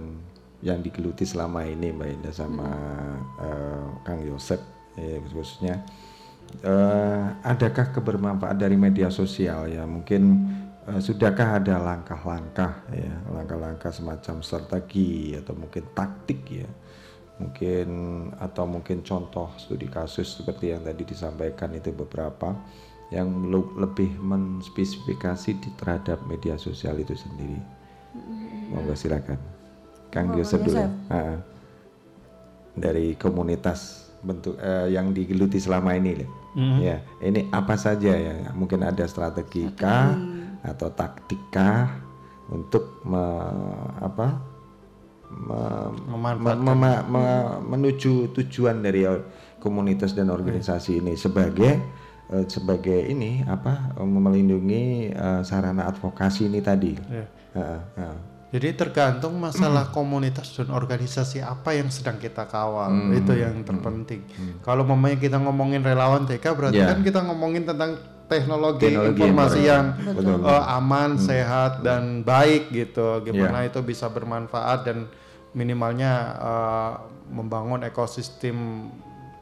yang digeluti selama ini Mbak Indah sama eh, Kang Yosep eh, khususnya. Eh, adakah kebermanfaat dari media sosial ya? Mungkin eh, sudahkah ada langkah-langkah ya, langkah-langkah semacam strategi atau mungkin taktik ya? Mungkin atau mungkin contoh studi kasus seperti yang tadi disampaikan itu beberapa yang lebih menspesifikasi di terhadap media sosial itu sendiri. Monggo silakan. Kang Oh, Yosef dulu. Ah, dari komunitas bentuk eh, yang digeluti selama ini Le. ya ini apa saja ya mungkin ada strategi kah atau taktik kah untuk me- apa me- me- me- me- menuju tujuan dari komunitas dan organisasi ini sebagai eh, sebagai ini apa melindungi eh, sarana advokasi ini tadi Iya. Heeh, heeh. Jadi tergantung masalah komunitas dan organisasi apa yang sedang kita kawal Hmm. itu yang terpenting. Kalau mamanya kita ngomongin relawan TK berarti Ya. kan kita ngomongin tentang teknologi, Teknologi informasi yang Betul. Hmm. eh, aman, sehat dan baik gitu. Gimana Ya. itu bisa bermanfaat dan minimalnya eh, membangun ekosistem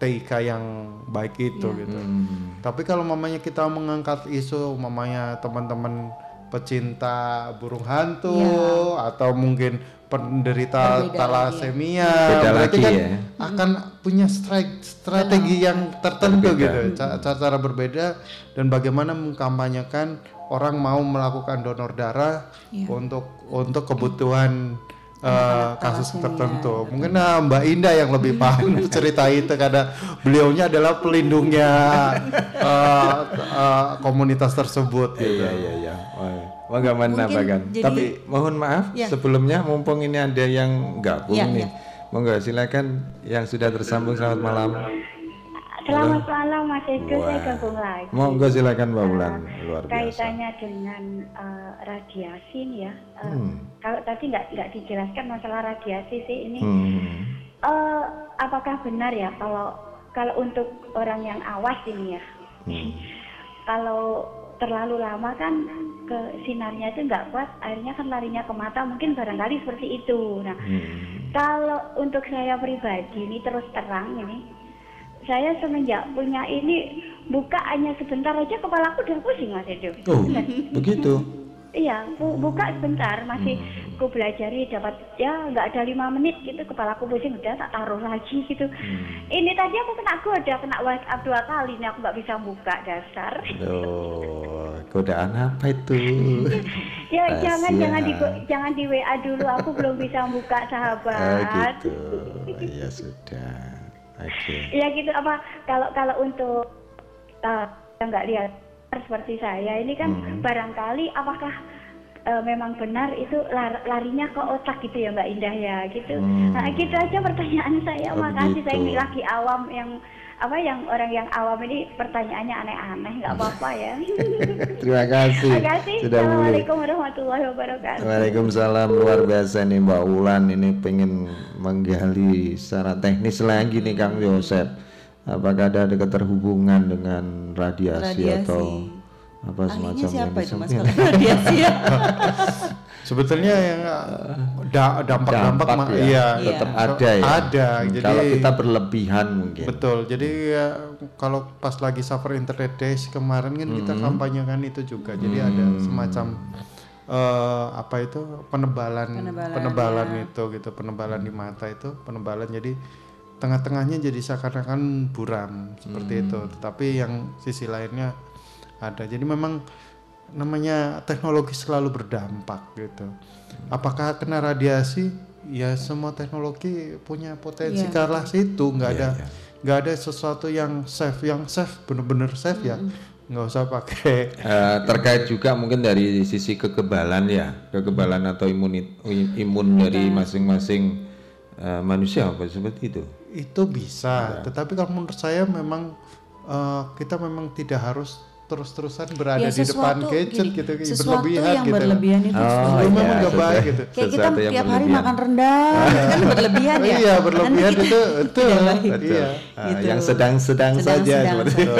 TIK yang baik itu gitu. Hmm. Tapi kalau mamanya kita mengangkat isu mamanya teman-teman pecinta burung hantu atau mungkin penderita Berbeda talasemia Beda berarti lagi kan ya. akan punya strike strategi yang tertentu Berbeda. gitu ca- ca- cara berbeda dan bagaimana mengkampanyekan orang mau melakukan donor darah untuk untuk kebutuhan uh, kasus tertentu. Mungkin uh, Mbak Indah yang lebih paham [laughs] cerita itu karena beliaunya adalah pelindungnya uh, uh, komunitas tersebut. Gitu. Iya iya iya. Wah, nggak Bagan. jadi- Tapi mohon maaf Ya. sebelumnya mumpung ini ada yang gabung Ya, nih. ya. Monggo silakan yang sudah tersambung selamat malam. Selamat malam Mas Edo, saya gabung lagi. Monggo silakan Mbak Bulan luar biasa. Kaitannya dengan eh, radiasi nih ya. Eh, Hmm. Kalau tadi nggak nggak dijelaskan masalah radiasi sih ini. Hmm. eh, apakah benar ya kalau kalau untuk orang yang awas ini ya, Hmm. [laughs] kalau terlalu lama kan ke sinarnya itu nggak kuat, akhirnya kan larinya ke mata, mungkin barangkali seperti itu. Nah, Hmm. kalau untuk saya pribadi ini terus terang ini, saya semenjak punya ini buka hanya sebentar aja kepalaku udah pusing mas Edo. Oh, Bener. begitu. Iya, bu- buka sebentar masih ku belajari dapat ya nggak ada lima menit gitu kepalaku pusing udah tak taruh lagi gitu. Ini tadi aku kena goda kena WhatsApp dua kali nih aku nggak bisa buka dasar. Loh, godaan apa itu? [laughs] Ya jangan Rahasia. jangan di jangan di WA dulu. Aku belum bisa buka Oh sahabat. gitu. Iya sudah. Oke. Ya gitu apa kalau kalau untuk uh, yang nggak lihat seperti saya ini kan Hmm. barangkali apakah uh, memang benar itu lar- larinya ke otak gitu ya Mbak Indah ya gitu. Hmm. Nah, gitu aja pertanyaan saya. Oh, Makasih saya begitu. ini lagi awam yang apa yang orang yang awam ini pertanyaannya aneh-aneh nggak apa-apa ya. [laughs] Terima kasih. Terima kasih. Sudah. Assalamualaikum warahmatullahi wabarakatuh. Waalaikumsalam luar biasa nih Mbak Ulan ini pengen menggali secara teknis lagi nih Kang Yosep apakah ada ada keterhubungan dengan radiasi, Radiasi. atau apa semacam Ahlinya siapa yang itu mas kalau radiasi ya? [laughs] [laughs] Sebetulnya yang da- dampak-dampak Dampak ya, iya tetap So- ada ya. Ada. Hmm, Jadi kalau kita berlebihan mungkin. Betul. Jadi ya, kalau pas lagi suffer internet days kemarin kan kita Hmm. kampanyekan itu juga. Jadi ada semacam eh, apa itu penebalan Penebalan, penebalan ya. itu gitu, penebalan di mata itu, penebalan jadi tengah-tengahnya jadi seakan-akan buram seperti Hmm. itu. Tetapi yang sisi lainnya ada. Jadi memang namanya teknologi selalu berdampak gitu. Apakah kena radiasi? Ya semua teknologi punya potensi Iya, ke arah situ, nggak Iya, ada iya. nggak ada sesuatu yang safe, yang safe bener-bener safe ya, nggak usah pakai. Eh, terkait juga mungkin dari sisi kekebalan ya, kekebalan atau imunit imun dari masing-masing eh, manusia apa seperti itu. Itu bisa, tetapi kalau menurut saya memang eh, kita memang tidak harus terus-terusan berada Ya, di depan gadget gini, gitu, sesuatu berlebihan yang gitu. berlebihan itu Oh, Itu iya, memang nggak sesuatu- baik gitu. Kayak kita tiap hari makan rendang, kan berlebihan ya. Iya berlebihan Nanti itu [laughs] itu. Iya. Ah, Gitu. yang sedang-sedang saja seperti itu.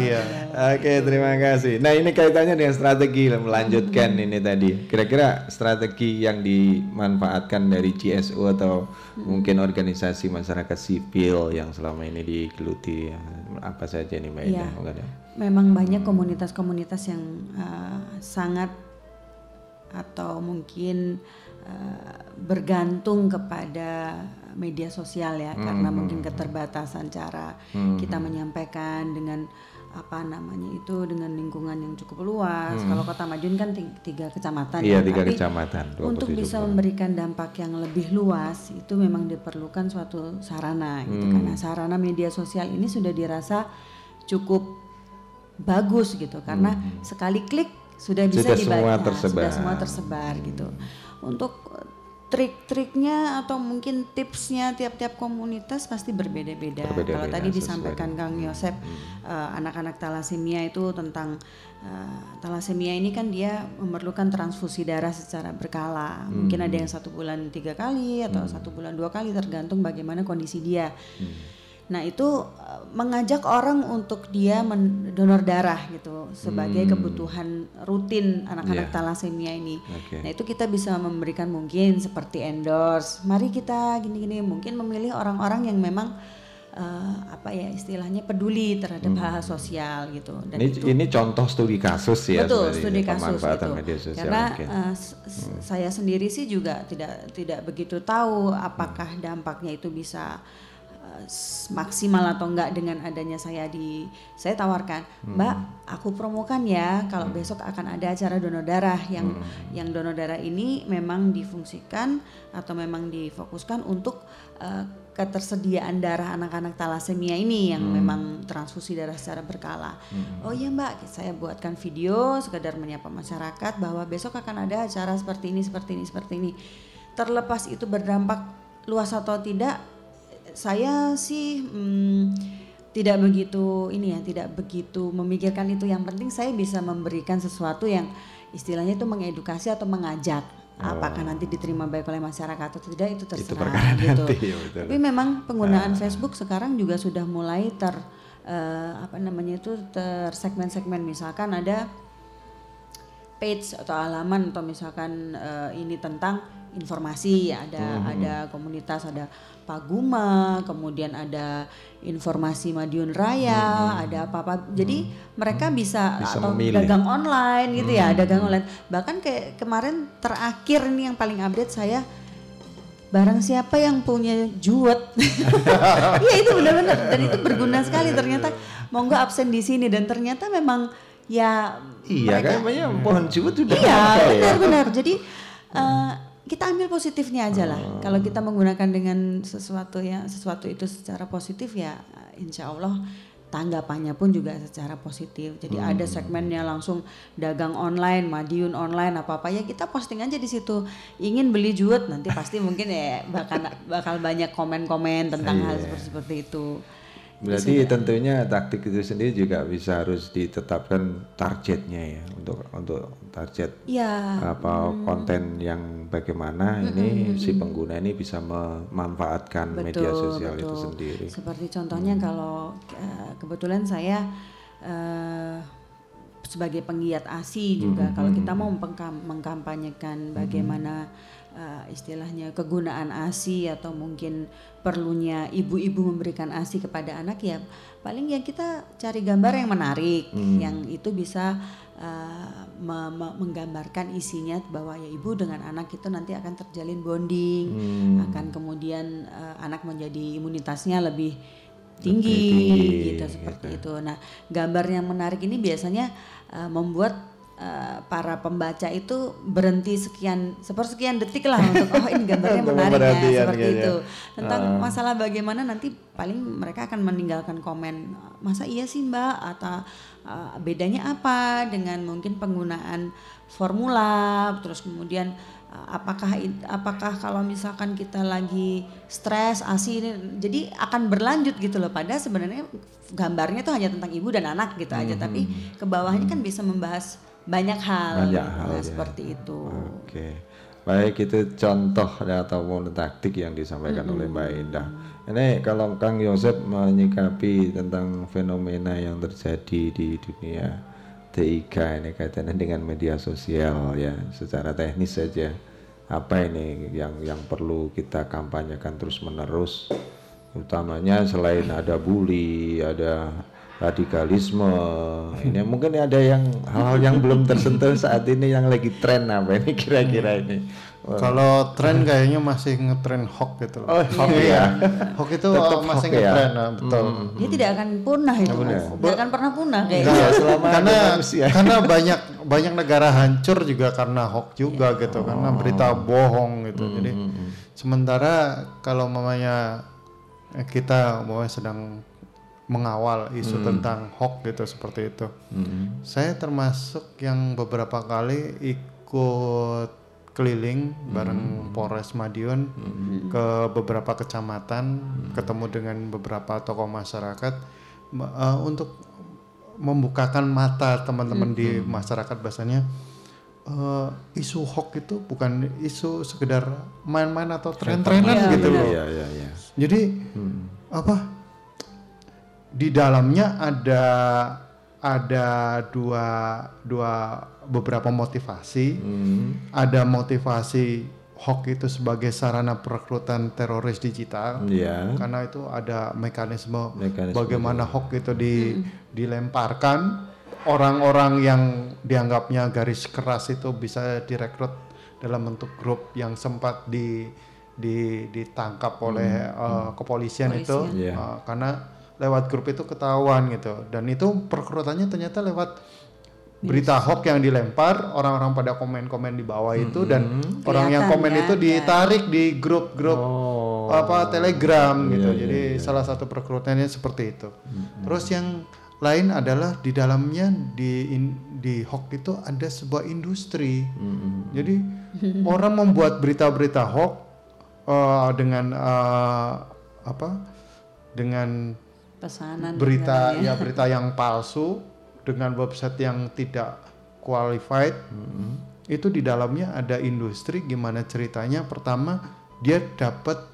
Iya. Oke, terima kasih. Nah, ini kaitannya dengan strategi melanjutkan ini tadi. Kira-kira strategi yang dimanfaatkan dari GSO atau mungkin organisasi masyarakat sipil yang selama ini digeluti apa saja nih Mbak Iya. Indah? Mungkin ada? Memang banyak komunitas-komunitas yang uh, sangat atau mungkin uh, bergantung kepada media sosial ya karena mungkin keterbatasan cara kita menyampaikan dengan apa namanya itu dengan lingkungan yang cukup luas. Kalau Kota Madiun kan tiga kecamatan Iya, ya, tiga tapi kecamatan, 27 Untuk bisa memberikan dampak yang lebih luas itu memang diperlukan suatu sarana gitu Hmm. karena sarana media sosial ini sudah dirasa cukup bagus gitu karena sekali klik sudah bisa Hmm. Sudah semua dibaca, tersebar. sudah semua tersebar gitu. Untuk trik-triknya atau mungkin tipsnya tiap-tiap komunitas pasti berbeda-beda. Berbeda-beda, Kalau tadi sesuai disampaikan Kang Yosep eh, anak-anak talasemia itu tentang eh, talasemia ini kan dia memerlukan transfusi darah secara berkala. Mungkin ada yang satu bulan tiga kali atau satu bulan dua kali tergantung bagaimana kondisi dia. Nah itu uh, mengajak orang untuk dia mendonor darah gitu sebagai kebutuhan rutin anak-anak Iya. talasemia ini. Oke. Nah itu kita bisa memberikan mungkin seperti endorse. Mari kita gini-gini mungkin memilih orang-orang yang memang uh, apa ya istilahnya peduli terhadap hal-hal sosial gitu. Dan Ini itu ini contoh studi kasus ya betul studi kasus gitu. media sosial. Karena uh, s- saya sendiri sih juga tidak tidak begitu tahu apakah dampaknya itu bisa uh, maksimal atau enggak dengan adanya saya di saya tawarkan, Mbak, aku promokan ya kalau besok akan ada acara donor darah yang yang donor darah ini memang difungsikan atau memang difokuskan untuk uh, ketersediaan darah anak-anak talasemia ini yang memang transfusi darah secara berkala. Oh iya Mbak, saya buatkan video sekedar menyapa masyarakat bahwa besok akan ada acara seperti ini, seperti ini, seperti ini. Terlepas itu berdampak luas atau tidak, saya sih hmm, tidak begitu ini ya, tidak begitu memikirkan itu. Yang penting saya bisa memberikan sesuatu yang istilahnya itu mengedukasi atau mengajak. Apakah nanti diterima baik oleh masyarakat atau tidak itu terserah perkara gitu. nanti, ya betul. Tapi memang penggunaan Facebook sekarang juga sudah mulai ter eh, apa namanya itu tersegmen-segmen misalkan ada page atau halaman atau misalkan eh, ini tentang informasi ada ada komunitas ada Paguma kemudian ada informasi Madiun Raya ada apa-apa. Jadi mereka bisa, Bisa atau memilih. dagang online gitu ya dagang online. Bahkan kayak kemarin terakhir ini yang paling update saya barang siapa yang punya juwet? [laughs] Iya itu benar-benar. Dan itu berguna sekali ternyata. Monggo absen di sini. Dan ternyata memang ya Iya mereka- kan, namanya pohon juwet sudah Iya, ya. benar-benar. Jadi eh, kita ambil positifnya aja lah. Oh. Kalau kita menggunakan dengan sesuatu ya sesuatu itu secara positif ya insya Allah tanggapannya pun juga secara positif. Jadi Hmm. ada segmennya langsung dagang online, Madiun online apa apa ya kita posting aja di situ. Ingin beli juwet nanti pasti mungkin ya bakal bakal banyak komen-komen tentang hal Iya. seperti seperti itu. Berarti tentunya taktik itu sendiri juga bisa harus ditetapkan targetnya ya untuk untuk target Iya. apa konten yang bagaimana ini si pengguna ini bisa memanfaatkan media sosial itu betul. sendiri. Seperti contohnya kalau eh, kebetulan saya eh, sebagai penggiat ASI juga kalau kita mau mengkam- mengkampanyekan bagaimana eh, istilahnya kegunaan ASI atau mungkin perlunya ibu-ibu memberikan ASI kepada anak ya paling ya kita cari gambar yang menarik yang itu bisa eh, me- me- menggambarkan isinya bahwa ya ibu dengan anak itu nanti akan terjalin bonding akan kemudian eh, anak menjadi imunitasnya lebih tinggi, tinggi, gitu seperti itu. Nah, gambar yang menarik ini biasanya eh, membuat eh, para pembaca itu berhenti sekian sepersekian detik lah untuk oh ini gambarnya menarik ya seperti kayaknya. itu. Tentang masalah bagaimana nanti paling mereka akan meninggalkan komen masa iya sih Mbak? Atau eh, bedanya apa dengan mungkin penggunaan formula? Terus kemudian uh, apakah apakah kalau misalkan kita lagi stres asi ini? Jadi akan berlanjut gitu loh. Padahal sebenarnya gambarnya tuh hanya tentang ibu dan anak gitu aja. Tapi ke bawahnya kan bisa membahas banyak hal, Banyak hal, Nah, ya. seperti itu Oke, baik itu contoh ataupun taktik yang disampaikan oleh Mbak Indah. Ini kalau Kang Yosep menyikapi tentang fenomena yang terjadi di dunia TIK ini kaitannya dengan media sosial ya, secara teknis saja. Apa ini yang yang perlu kita kampanyekan terus menerus, utamanya selain ada bully, ada radikalisme ini mungkin ada yang hal-hal yang belum tersentuh saat ini yang lagi tren apa ini kira-kira ini Kalau tren kayaknya masih ngetren hoax gitu loh. Oh, hoax ya. Hoax itu Tetap uh, masih hoax ya. ngetren, nah, betul. dia tidak akan punah itu Mas. tidak akan pernah punah kayaknya Iya, [laughs] selama karena ada manusia. karena banyak banyak negara hancur juga karena hoax juga gitu karena berita bohong gitu jadi sementara kalau mamanya eh, kita mau sedang mengawal isu tentang hoax gitu seperti itu. Saya termasuk yang beberapa kali ikut keliling bareng Polres Madiun ke beberapa kecamatan ketemu dengan beberapa tokoh masyarakat ma- eh, untuk membukakan mata teman-teman di masyarakat bahasanya eh, isu hoax itu bukan isu sekedar main-main atau tren-trenan gitu loh. Iya, iya, iya. Jadi apa di dalamnya ada ada dua dua beberapa motivasi. Ada motivasi hoax itu sebagai sarana perekrutan teroris digital. Iya. karena itu ada mekanisme, Mekanisme bagaimana hoax itu di, dilemparkan. Orang-orang yang dianggapnya garis keras itu bisa direkrut dalam bentuk grup yang sempat di, di ditangkap oleh uh, kepolisian, itu. Iya. uh, karena lewat grup itu ketahuan gitu. Dan itu perekrutannya ternyata lewat berita hoax yang dilempar orang-orang pada komen-komen di bawah itu dan orang yang Kelihatan komen ya, itu ditarik di grup-grup Oh. apa telegram gitu. Iya, jadi salah satu perekrutannya seperti itu. Terus yang lain adalah di dalamnya di in- di hoax itu ada sebuah industri. Jadi orang membuat berita-berita hoax eh, dengan eh, apa dengan pesanan berita misalnya. ya. berita yang palsu dengan website yang tidak qualified. Itu di dalamnya ada industri gimana ceritanya. Pertama dia dapat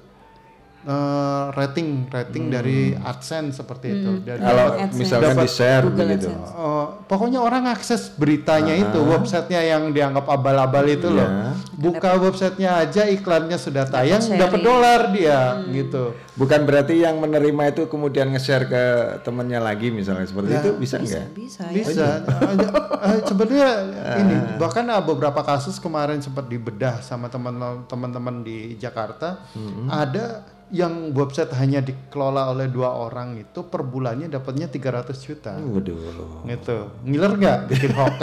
eh, rating rating dari AdSense seperti itu. Dari Kalau AdSense. misalkan Dapat di share Google begitu. AdSense. Eh, pokoknya orang akses beritanya itu websitenya yang dianggap abal-abal itu loh. Iya. buka websitenya aja iklannya sudah tayang dapat dolar dia gitu. Bukan berarti yang menerima itu kemudian nge-share ke temannya lagi misalnya seperti itu bisa nggak? bisa ya. bisa. [laughs] Ada- eh, sebenarnya ini bahkan ada beberapa kasus kemarin sempat dibedah sama teman-teman teman-teman di Jakarta. Ada yang website hanya dikelola oleh dua orang itu per bulannya dapatnya 300 juta. Waduh. Gitu. Ngiler nggak bikin hoax?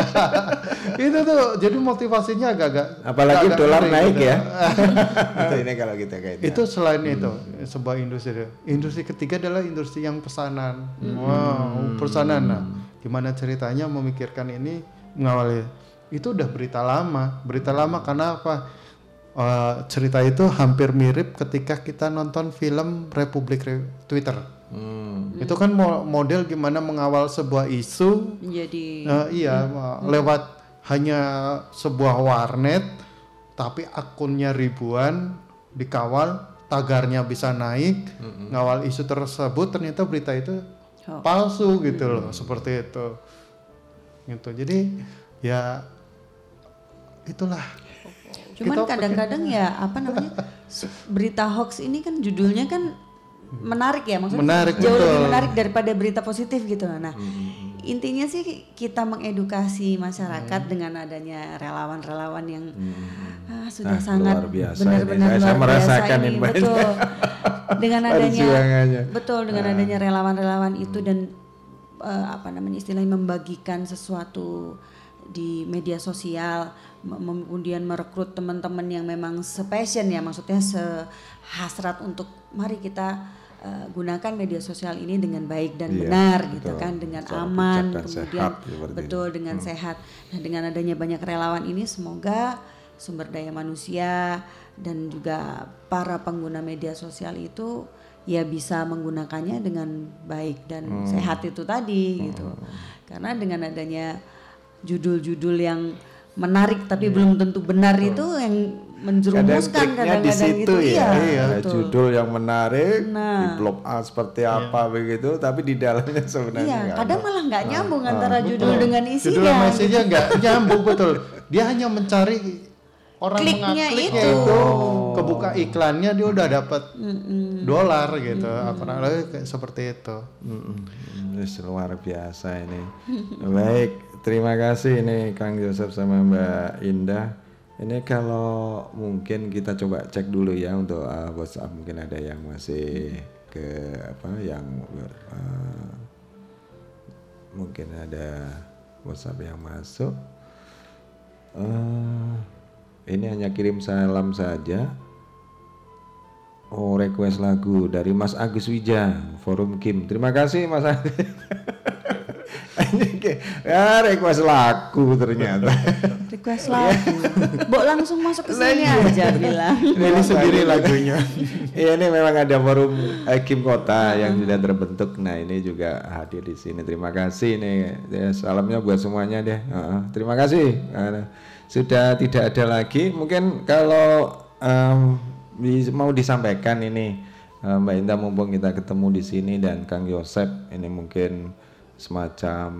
[laughs] itu tuh jadi motivasinya agak-agak Apalagi agak dolar naik gitu. ya. [laughs] itu ini kalau kita kaitnya. itu selain itu sebuah industri industri ketiga adalah industri yang pesanan wow pesanan nah gimana ceritanya memikirkan ini mengawali itu udah berita lama berita lama karena apa Eh, cerita itu hampir mirip ketika kita nonton film Republik Re- Twitter Hmm. itu kan mo- model gimana mengawal sebuah isu Menjadi Eh, iya, lewat hanya sebuah warnet, tapi akunnya ribuan, dikawal, tagarnya bisa naik, ngawal isu tersebut, ternyata berita itu Hoax. palsu gitu loh, seperti itu. Gitu. Jadi ya itulah. Cuman kadang-kadang ya apa namanya berita hoax ini kan judulnya kan menarik ya maksudnya Menarik, jauh lebih betul. menarik daripada berita positif gitu nah intinya sih kita mengedukasi masyarakat dengan adanya relawan-relawan yang ah, sudah Ah, sangat luar biasa benar-benar ini. Saya- saya luar merasakan biasa ini, betul. Dengan adanya betul dengan adanya relawan-relawan itu dan eh, apa namanya istilahnya membagikan sesuatu di media sosial kemudian merekrut teman-teman yang memang sepassion ya maksudnya sehasrat untuk mari kita eh, gunakan media sosial ini dengan baik dan Iya, benar gitu betul. kan dengan Secara aman kemudian sehat, seperti betul ini. dengan Hmm. sehat nah dengan adanya banyak relawan ini semoga sumber daya manusia dan juga para pengguna media sosial itu ya bisa menggunakannya dengan baik dan Hmm. sehat itu tadi gitu karena dengan adanya judul-judul yang menarik tapi belum tentu benar itu yang Kadang menjerumuskan triknya di kadang-kadang situ itu ya. iya, betul. judul yang menarik, Nah. di blog A seperti apa begitu, tapi di dalamnya [laughs] sebenarnya Iya, kadang ada. malah nggak nyambung ah, antara judul Betul. dengan Judul isinya. sama isinya nggak nyambung betul. Dia hanya mencari orang Kliknya itu. itu. kebuka iklannya dia udah dapat dolar gitu. Kurang lebih kayak seperti itu. Mm-mm. Wis, luar biasa ini. [laughs] Baik, terima kasih ini Kang Joseph sama Mbak Indah. Ini kalau mungkin kita coba cek dulu ya untuk uh, WhatsApp mungkin ada yang masih ke apa yang uh, mungkin ada WhatsApp yang masuk. Eh, ini hanya kirim salam saja. Oh request lagu dari Mas Agus Wija Forum Kim Terima kasih Mas Agus [laughs] ya request lagu ternyata [laughs] Request lagu. Mbok langsung masuk ke sini Lah, iya. aja bilang. Ini sendiri lagunya. [laughs] Iya ini memang ada forum eh, Kim Kota yang sudah terbentuk. Nah ini juga hadir di sini. Terima kasih nih. Ya, salamnya buat semuanya deh. Heeh, terima kasih. Eh, sudah tidak ada lagi. Mungkin kalau di- mau disampaikan ini eh, Mbak Indah mumpung kita ketemu di sini dan Kang Yosep ini mungkin semacam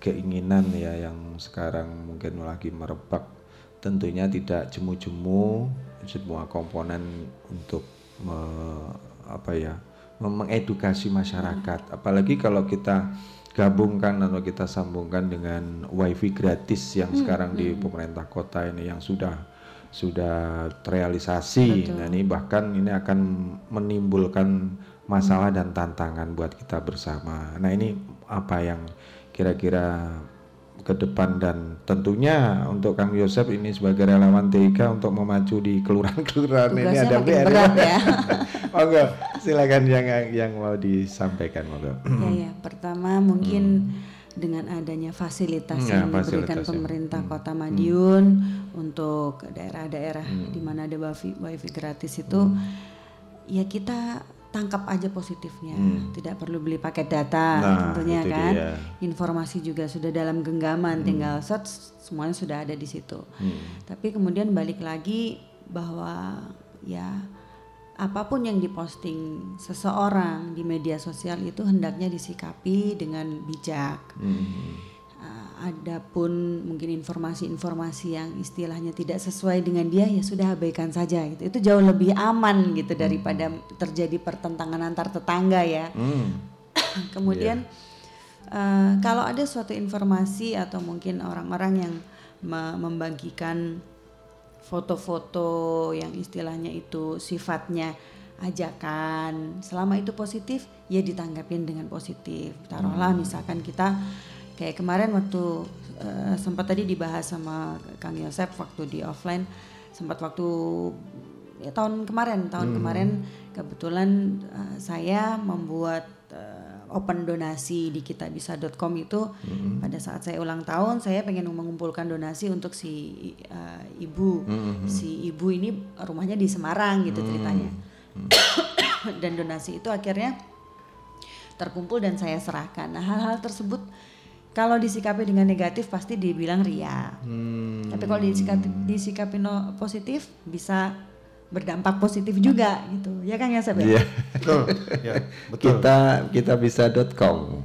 keinginan ya yang sekarang mungkin lagi merebak. Tentunya tidak jemu-jemu semua komponen untuk me- apa ya mengedukasi masyarakat. Apalagi kalau kita gabungkan atau kita sambungkan dengan wifi gratis yang sekarang di pemerintah kota ini yang sudah sudah terrealisasi. Nah ini bahkan ini akan menimbulkan masalah dan tantangan buat kita bersama. Nah ini apa yang kira-kira ke depan dan tentunya untuk Kang Yosep ini sebagai relawan TIK untuk memacu di kelurahan-kelurahan ini ada PR. ya. [laughs] Monggo, silakan yang yang mau disampaikan monggo. ya ya, pertama mungkin dengan adanya fasilitas Ya, yang diberikan fasilitas ya. pemerintah Kota Madiun untuk daerah-daerah di mana ada wifi, wifi gratis itu ya kita tangkap aja positifnya. Tidak perlu beli paket data Nah, tentunya kan. dia. Informasi juga sudah dalam genggaman tinggal search semuanya sudah ada di situ. Tapi kemudian balik lagi bahwa ya apa pun yang diposting seseorang di media sosial itu hendaknya disikapi dengan bijak. Uh, adapun mungkin informasi-informasi yang istilahnya tidak sesuai dengan dia ya sudah abaikan saja gitu. Itu jauh lebih aman gitu daripada terjadi pertentangan antar tetangga ya. Hmm. [coughs] Kemudian eh, kalau ada suatu informasi atau mungkin orang-orang yang me- membagikan foto-foto yang istilahnya itu sifatnya ajakan selama itu positif ya ditanggapin dengan positif taruhlah misalkan kita kayak kemarin waktu eh, sempat tadi dibahas sama Kang Yosep waktu di offline sempat waktu ya, tahun kemarin tahun kemarin kebetulan eh, saya membuat eh, open donasi di kitabisa.com itu. Pada saat saya ulang tahun saya pengen mengumpulkan donasi untuk si eh, ibu. Si ibu ini rumahnya di Semarang gitu ceritanya. [coughs] Dan donasi itu akhirnya terkumpul dan saya serahkan. Nah hal-hal tersebut kalau disikapi dengan negatif pasti dibilang ria tapi kalau disikapi, disikapi no- positif bisa berdampak positif juga gitu ya kan ya Seb ya? Iya. Betul. ya, betul. kita kita bisa.com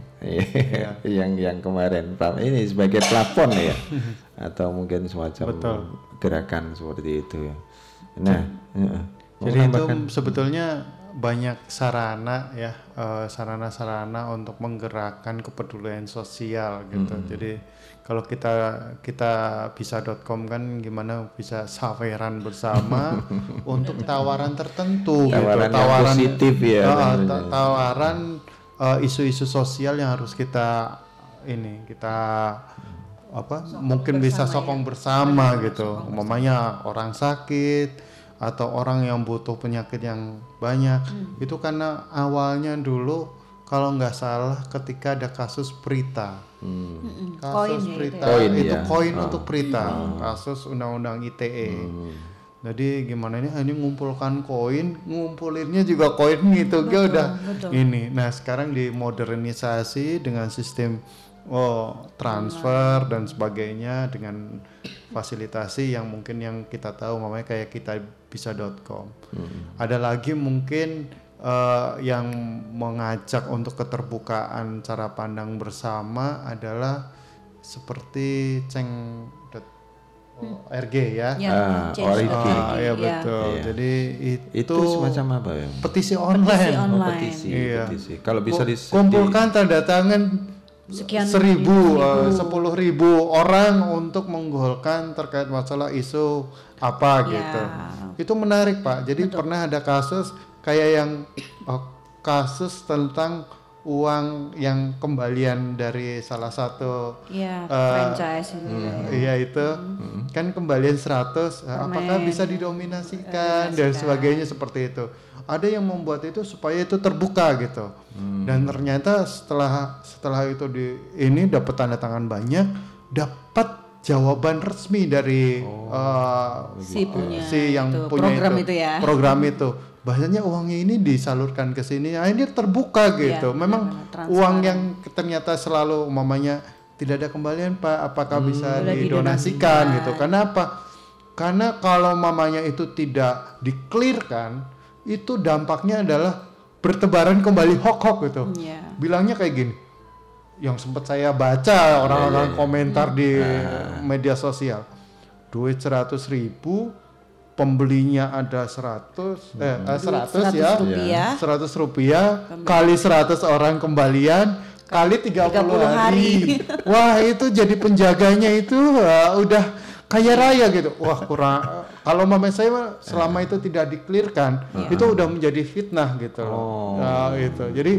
yang yang kemarin Pak ini sebagai plafon ya [laughs] atau mungkin semacam Betul. gerakan seperti itu ya. Nah, heeh. Mau Jadi itu menambahkan? sebetulnya banyak sarana ya eh, sarana-sarana untuk menggerakkan kepedulian sosial gitu. Hmm. Jadi kalau kita kita bisa.com kan gimana bisa saweran bersama [laughs] untuk tawaran tertentu Tawaran gitu. yang positif ya, tentunya. ta- tawaran eh, isu-isu sosial yang harus kita ini kita apa mungkin bisa sokong bersama gitu umpamanya orang sakit atau orang yang butuh penyakit yang banyak itu karena awalnya dulu kalau nggak salah ketika ada kasus Prita Mm-mm. kasus Koin ya itu Prita ya. Koin, itu ya. koin Ah. untuk Prita kasus undang-undang ITE jadi gimana ini hanya ngumpulkan koin ngumpulinnya juga koin gitu dia udah ini nah sekarang dimodernisasi dengan sistem oh transfer dan sebagainya dengan fasilitasi yang mungkin yang kita tahu namanya kayak kita bisa.com ada lagi mungkin eh, yang mengajak untuk keterbukaan cara pandang bersama adalah seperti ceng oh, RG ya. Ya, Ah, org, Ah, ya ya. betul. Iya. Jadi itu, itu semacam apa ya? petisi online. Petisi Oh, online. petisi, Iya. petisi. Kalau bisa di kumpulkan tanda tangan Sekian seribu, ribu. eh, sepuluh ribu orang untuk menggolkan terkait masalah isu apa Ya. gitu. Itu menarik pak. Jadi pernah ada kasus kayak yang eh, kasus tentang uang yang kembalian dari salah satu ya Eh, franchise itu ya. Iya itu kan kembalian 100 eh, apakah Permen. bisa didominasikan dan sebagainya seperti itu. Ada yang membuat itu supaya itu terbuka gitu. Dan ternyata setelah setelah itu di ini dapat tanda tangan banyak, dapat jawaban resmi dari eh, Si punya si yang itu, punya program itu, itu ya. program itu. Bahasanya uangnya ini disalurkan ke sini, akhirnya terbuka gitu. Iya, Memang transparan. uang yang ternyata selalu mamanya tidak ada kembalian pak, apakah bisa Boleh didonasikan didonasikan. gitu? Kenapa? Karena kalau mamanya itu tidak diklirkan, itu dampaknya adalah bertebaran kembali hoax-hoax gitu. Iya. Bilangnya kayak gini. Yang sempat saya baca orang-orang komentar di media sosial. Duit 100 ribu, pembelinya ada 100 eh, eh 100, ya. 100 rupiah. 100 rupiah kali 100 orang kembalian kali 30, 30 hari. hari. Wah, itu jadi penjaganya itu wah, udah kaya raya gitu. Wah, kurang kalau mama saya mah selama itu tidak diklirkan, itu udah menjadi fitnah gitu loh. Nah, itu. Jadi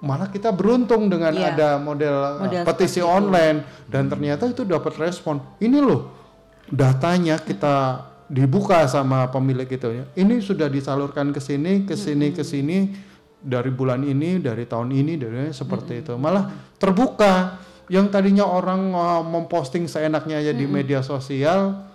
malah kita beruntung dengan Iya. ada model, uh, Model petisi seperti itu. online dan ternyata itu dapat respon. Ini loh datanya kita dibuka sama pemilik itu ya. Ini sudah disalurkan ke sini, ke sini, ke sini dari bulan ini, dari tahun ini, dari seperti itu. Malah terbuka. Yang tadinya orang uh, memposting seenaknya aja di media sosial,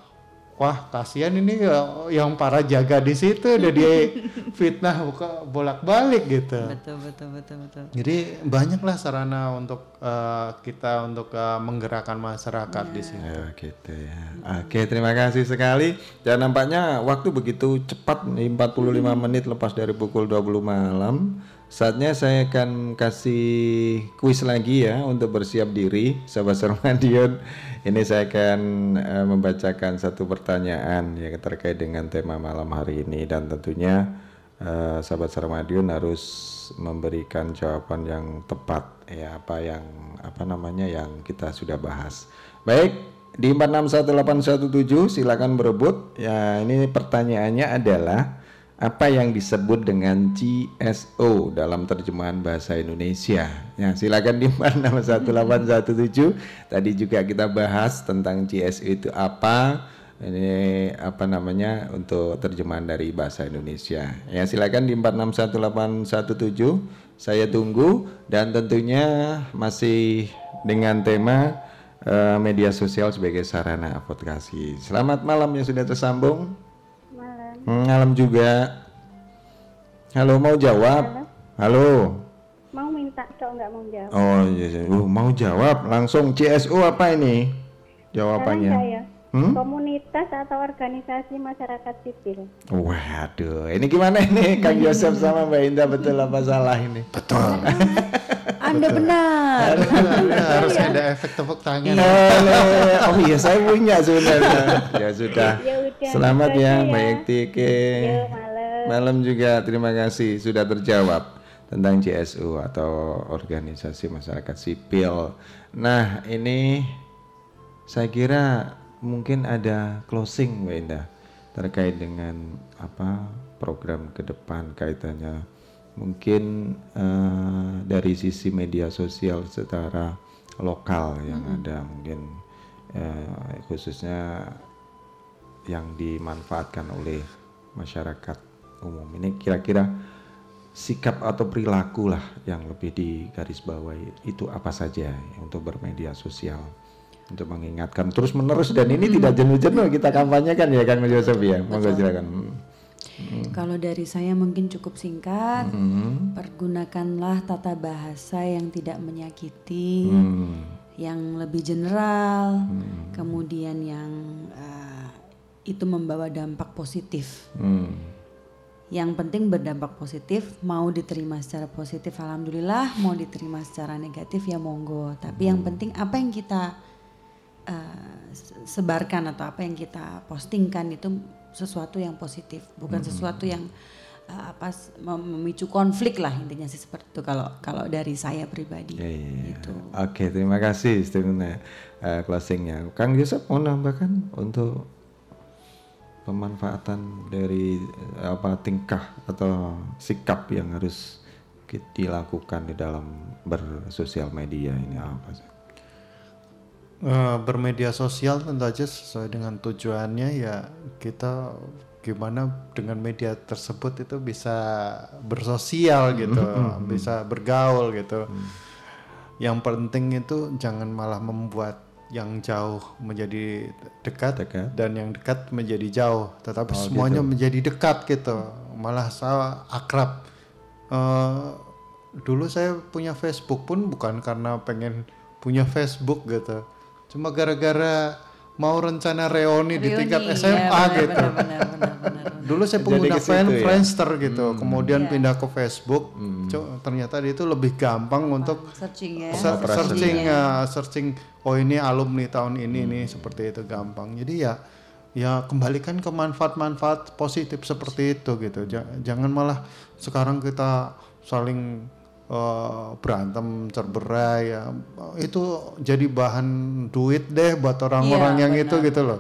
wah kasihan ini ya, yang para jaga di situ udah dia [laughs] fitnah buka bolak-balik gitu. Betul betul betul betul. Jadi banyaklah sarana untuk uh, kita untuk uh, menggerakkan masyarakat di sini. Ya, gitu ya. Oke, terima kasih sekali. Dan nampaknya waktu begitu cepat nih, 45 menit lepas dari pukul 20 malam. Saatnya saya akan kasih kuis lagi ya untuk bersiap diri, sahabat Sarmadion. [laughs] Ini saya akan eh, membacakan satu pertanyaan yang terkait dengan tema malam hari ini dan tentunya eh, sahabat Sarmadion harus memberikan jawaban yang tepat ya apa yang apa namanya yang kita sudah bahas. Baik, di 461817 silakan berebut. Ya, ini pertanyaannya adalah apa yang disebut dengan CSO dalam terjemahan bahasa Indonesia. Ya, silakan di 461817. [laughs] Tadi juga kita bahas tentang CSO itu apa. Ini apa namanya untuk terjemahan dari bahasa Indonesia. Ya, silakan di 461817. Saya tunggu dan tentunya masih dengan tema eh, media sosial sebagai sarana advokasi. Selamat malam yang sudah tersambung. Malam. Hmm, juga. Halo, mau jawab? Halo. Mau minta dong nggak mau jawab. Oh, iya, iya. Uh, mau jawab langsung CSO apa ini? Jawabannya. saya. Hmm? Komunitas atau organisasi masyarakat sipil. Waduh, ini gimana ini Kang Yosef sama Mbak Indah betul apa salah ini? Betul. Anda benar. harus ada efek tepuk tangan. Boleh. Oh iya, saya punya sebenarnya. Ya sudah. Ya udah, Selamat ya, aja Mbak ya. Malam. Malam juga terima kasih sudah terjawab tentang CSU atau organisasi masyarakat sipil. Nah, ini saya kira mungkin ada closing Mbak Indah terkait dengan apa program ke depan kaitannya. Mungkin eh, dari sisi media sosial secara lokal yang ada mungkin eh, khususnya yang dimanfaatkan oleh masyarakat umum ini kira-kira sikap atau perilaku lah yang lebih digarisbawahi itu apa saja untuk bermedia sosial untuk mengingatkan terus menerus dan ini tidak jenuh-jenuh kita kampanyekan ya Kang Yosef ya monggo silakan Kalau dari saya mungkin cukup singkat. Hmm. Pergunakanlah tata bahasa yang tidak menyakiti, Hmm. yang lebih general, kemudian yang eh, itu membawa dampak positif. Hmm. Yang penting berdampak positif, mau diterima secara positif, alhamdulillah, mau diterima secara negatif ya monggo. Tapi yang penting apa yang kita eh, se- sebarkan atau apa yang kita postingkan itu sesuatu yang positif, bukan sesuatu yang eh, apa memicu konflik lah intinya sih seperti itu kalau kalau dari saya pribadi. Ya, ya, ya. Gitu. Oke, terima kasih statementnya eh, closingnya. Kang Yusuf mau nambahkan untuk pemanfaatan dari apa tingkah atau sikap yang harus dilakukan di dalam bersosial media ini apa sih? Eh, bermedia sosial tentu aja sesuai dengan tujuannya ya kita gimana dengan media tersebut itu bisa bersosial gitu, bisa bergaul gitu. Yang penting itu jangan malah membuat yang jauh menjadi dekat, Dekat. dan yang dekat menjadi jauh, tetapi Oh, semuanya gitu. menjadi dekat gitu, malah saya akrab. Eh, dulu saya punya Facebook pun bukan karena pengen punya Facebook gitu, cuma gara-gara mau rencana reuni, di tingkat SMA ya, benar, gitu. benar, benar, benar, benar. [laughs] Dulu saya pengguna fan ya? Friendster gitu, kemudian Iya. pindah ke Facebook. Co- ternyata itu lebih gampang untuk Searching ya. ser- Operasi. searching ya, searching oh ini alumni tahun ini nih seperti itu gampang. Jadi ya ya kembalikan ke manfaat-manfaat positif seperti itu gitu. Ja- Jangan malah sekarang kita saling eh, berantem cerberai ya itu jadi bahan duit deh buat orang-orang Iya, yang benar. itu gitu loh.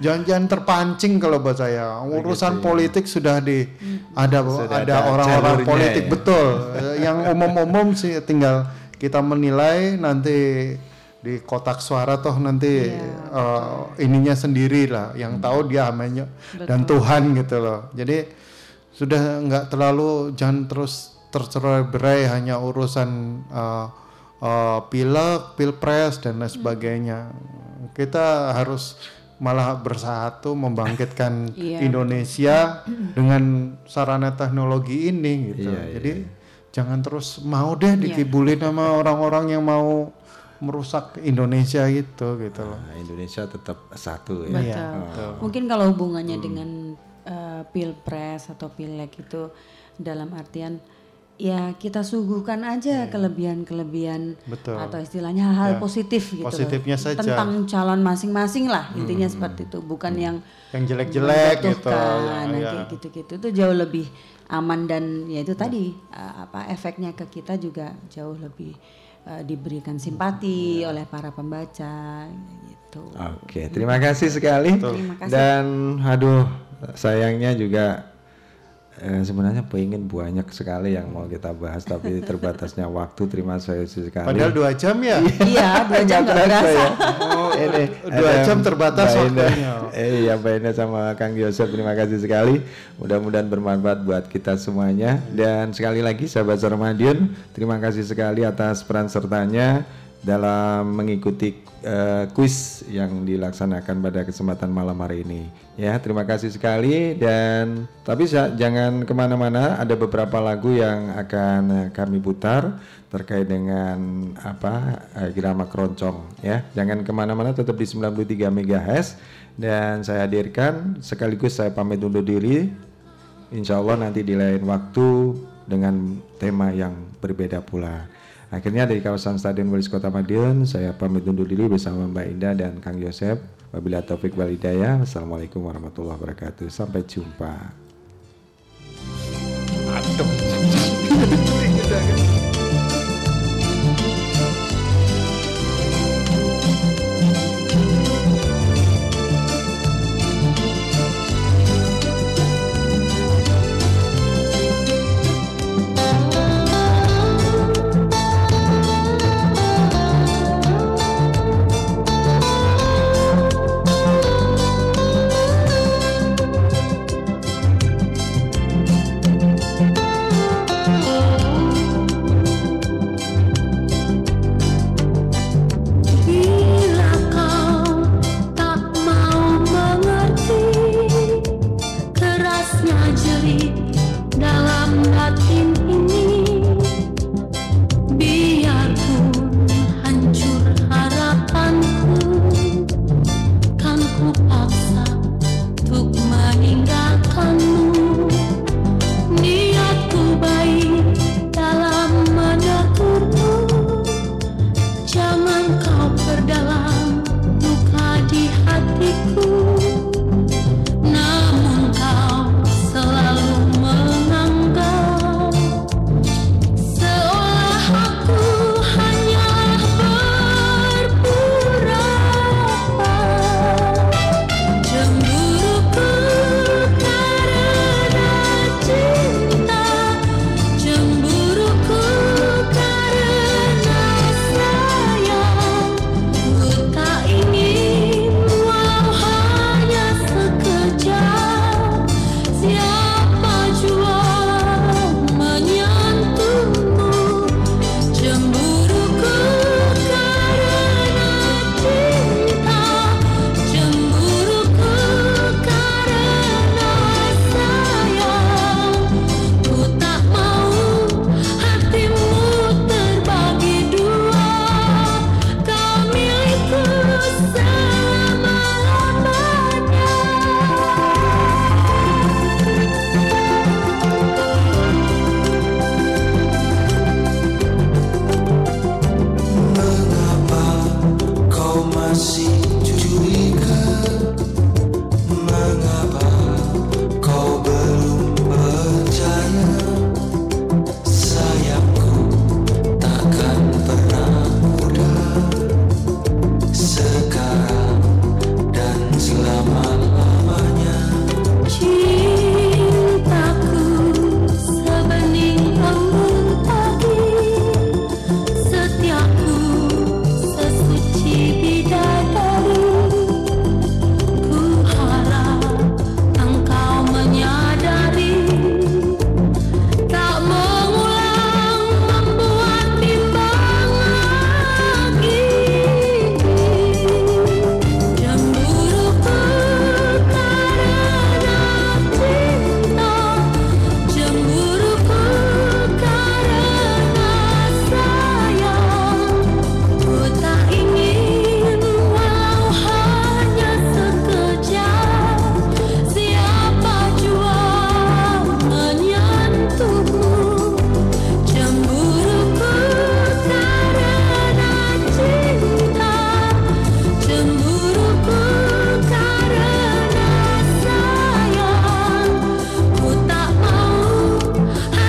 Jangan-jangan terpancing kalau buat saya. Urusan politik sudah di ada Sudah ada orang-orang politik ya. betul. Eh, yang umum-umum sih tinggal kita menilai nanti di kotak suara toh nanti eh, ininya sendiri lah. Yang tahu dia hanya dan Tuhan gitu loh. Jadi sudah nggak terlalu jangan terus tercerai-berai hanya urusan eh, eh, pilek, pilpres dan lain sebagainya. Kita harus malah bersatu membangkitkan [laughs] Iya. Indonesia dengan sarana teknologi ini gitu. Iya, iya, Jadi jangan terus mau deh dikibulin sama orang-orang yang mau merusak Indonesia itu gitu loh. Nah, Indonesia tetap satu ya. Betul. Iya, betul. Mungkin kalau hubungannya dengan eh, pilpres atau pileg itu dalam artian ya kita suguhkan aja kelebihan-kelebihan Iya. Betul. atau istilahnya hal-hal Ya. positif gitu loh. Positifnya saja. Hmm. tentang calon masing-masing lah intinya seperti itu bukan yang Yang jelek-jelek gitu. Ya, kayak gitu-gitu itu jauh lebih aman dan ya itu tadi eh, apa efeknya ke kita juga jauh lebih eh, diberikan simpati oleh para pembaca gitu. Oke, terima kasih sekali. Terima kasih. Dan aduh, sayangnya juga eh, sebenarnya pengen banyak sekali yang mau kita bahas tapi [laughs] terbatasnya waktu. Terima kasih sekali. Padahal dua jam ya. Iya, dua jam nggak berasa. ya. Ini dua jam terbatas Mbak Indah. waktunya. Eh, iya Mbak Indah sama Kang Yosef terima kasih sekali. Mudah-mudahan bermanfaat buat kita semuanya. Dan sekali lagi sahabat Sarmadion, terima kasih sekali atas peran sertanya dalam mengikuti eh, kuis yang dilaksanakan pada kesempatan malam hari ini. Ya, terima kasih sekali dan tapi jangan ke mana-mana. Ada beberapa lagu yang akan eh, kami putar terkait dengan apa Girama Keroncong. Ya, jangan ke mana-mana. Tetap di 93 MHz dan saya hadirkan sekaligus saya pamit undur diri. Insya Allah nanti di lain waktu dengan tema yang berbeda pula. Akhirnya dari kawasan Stadion Walis Kota Madiun, saya pamit undur diri bersama Mbak Indah dan Kang Yosep. Wabillahi taufik wal hidayah. Wassalamualaikum warahmatullahi wabarakatuh. Sampai jumpa.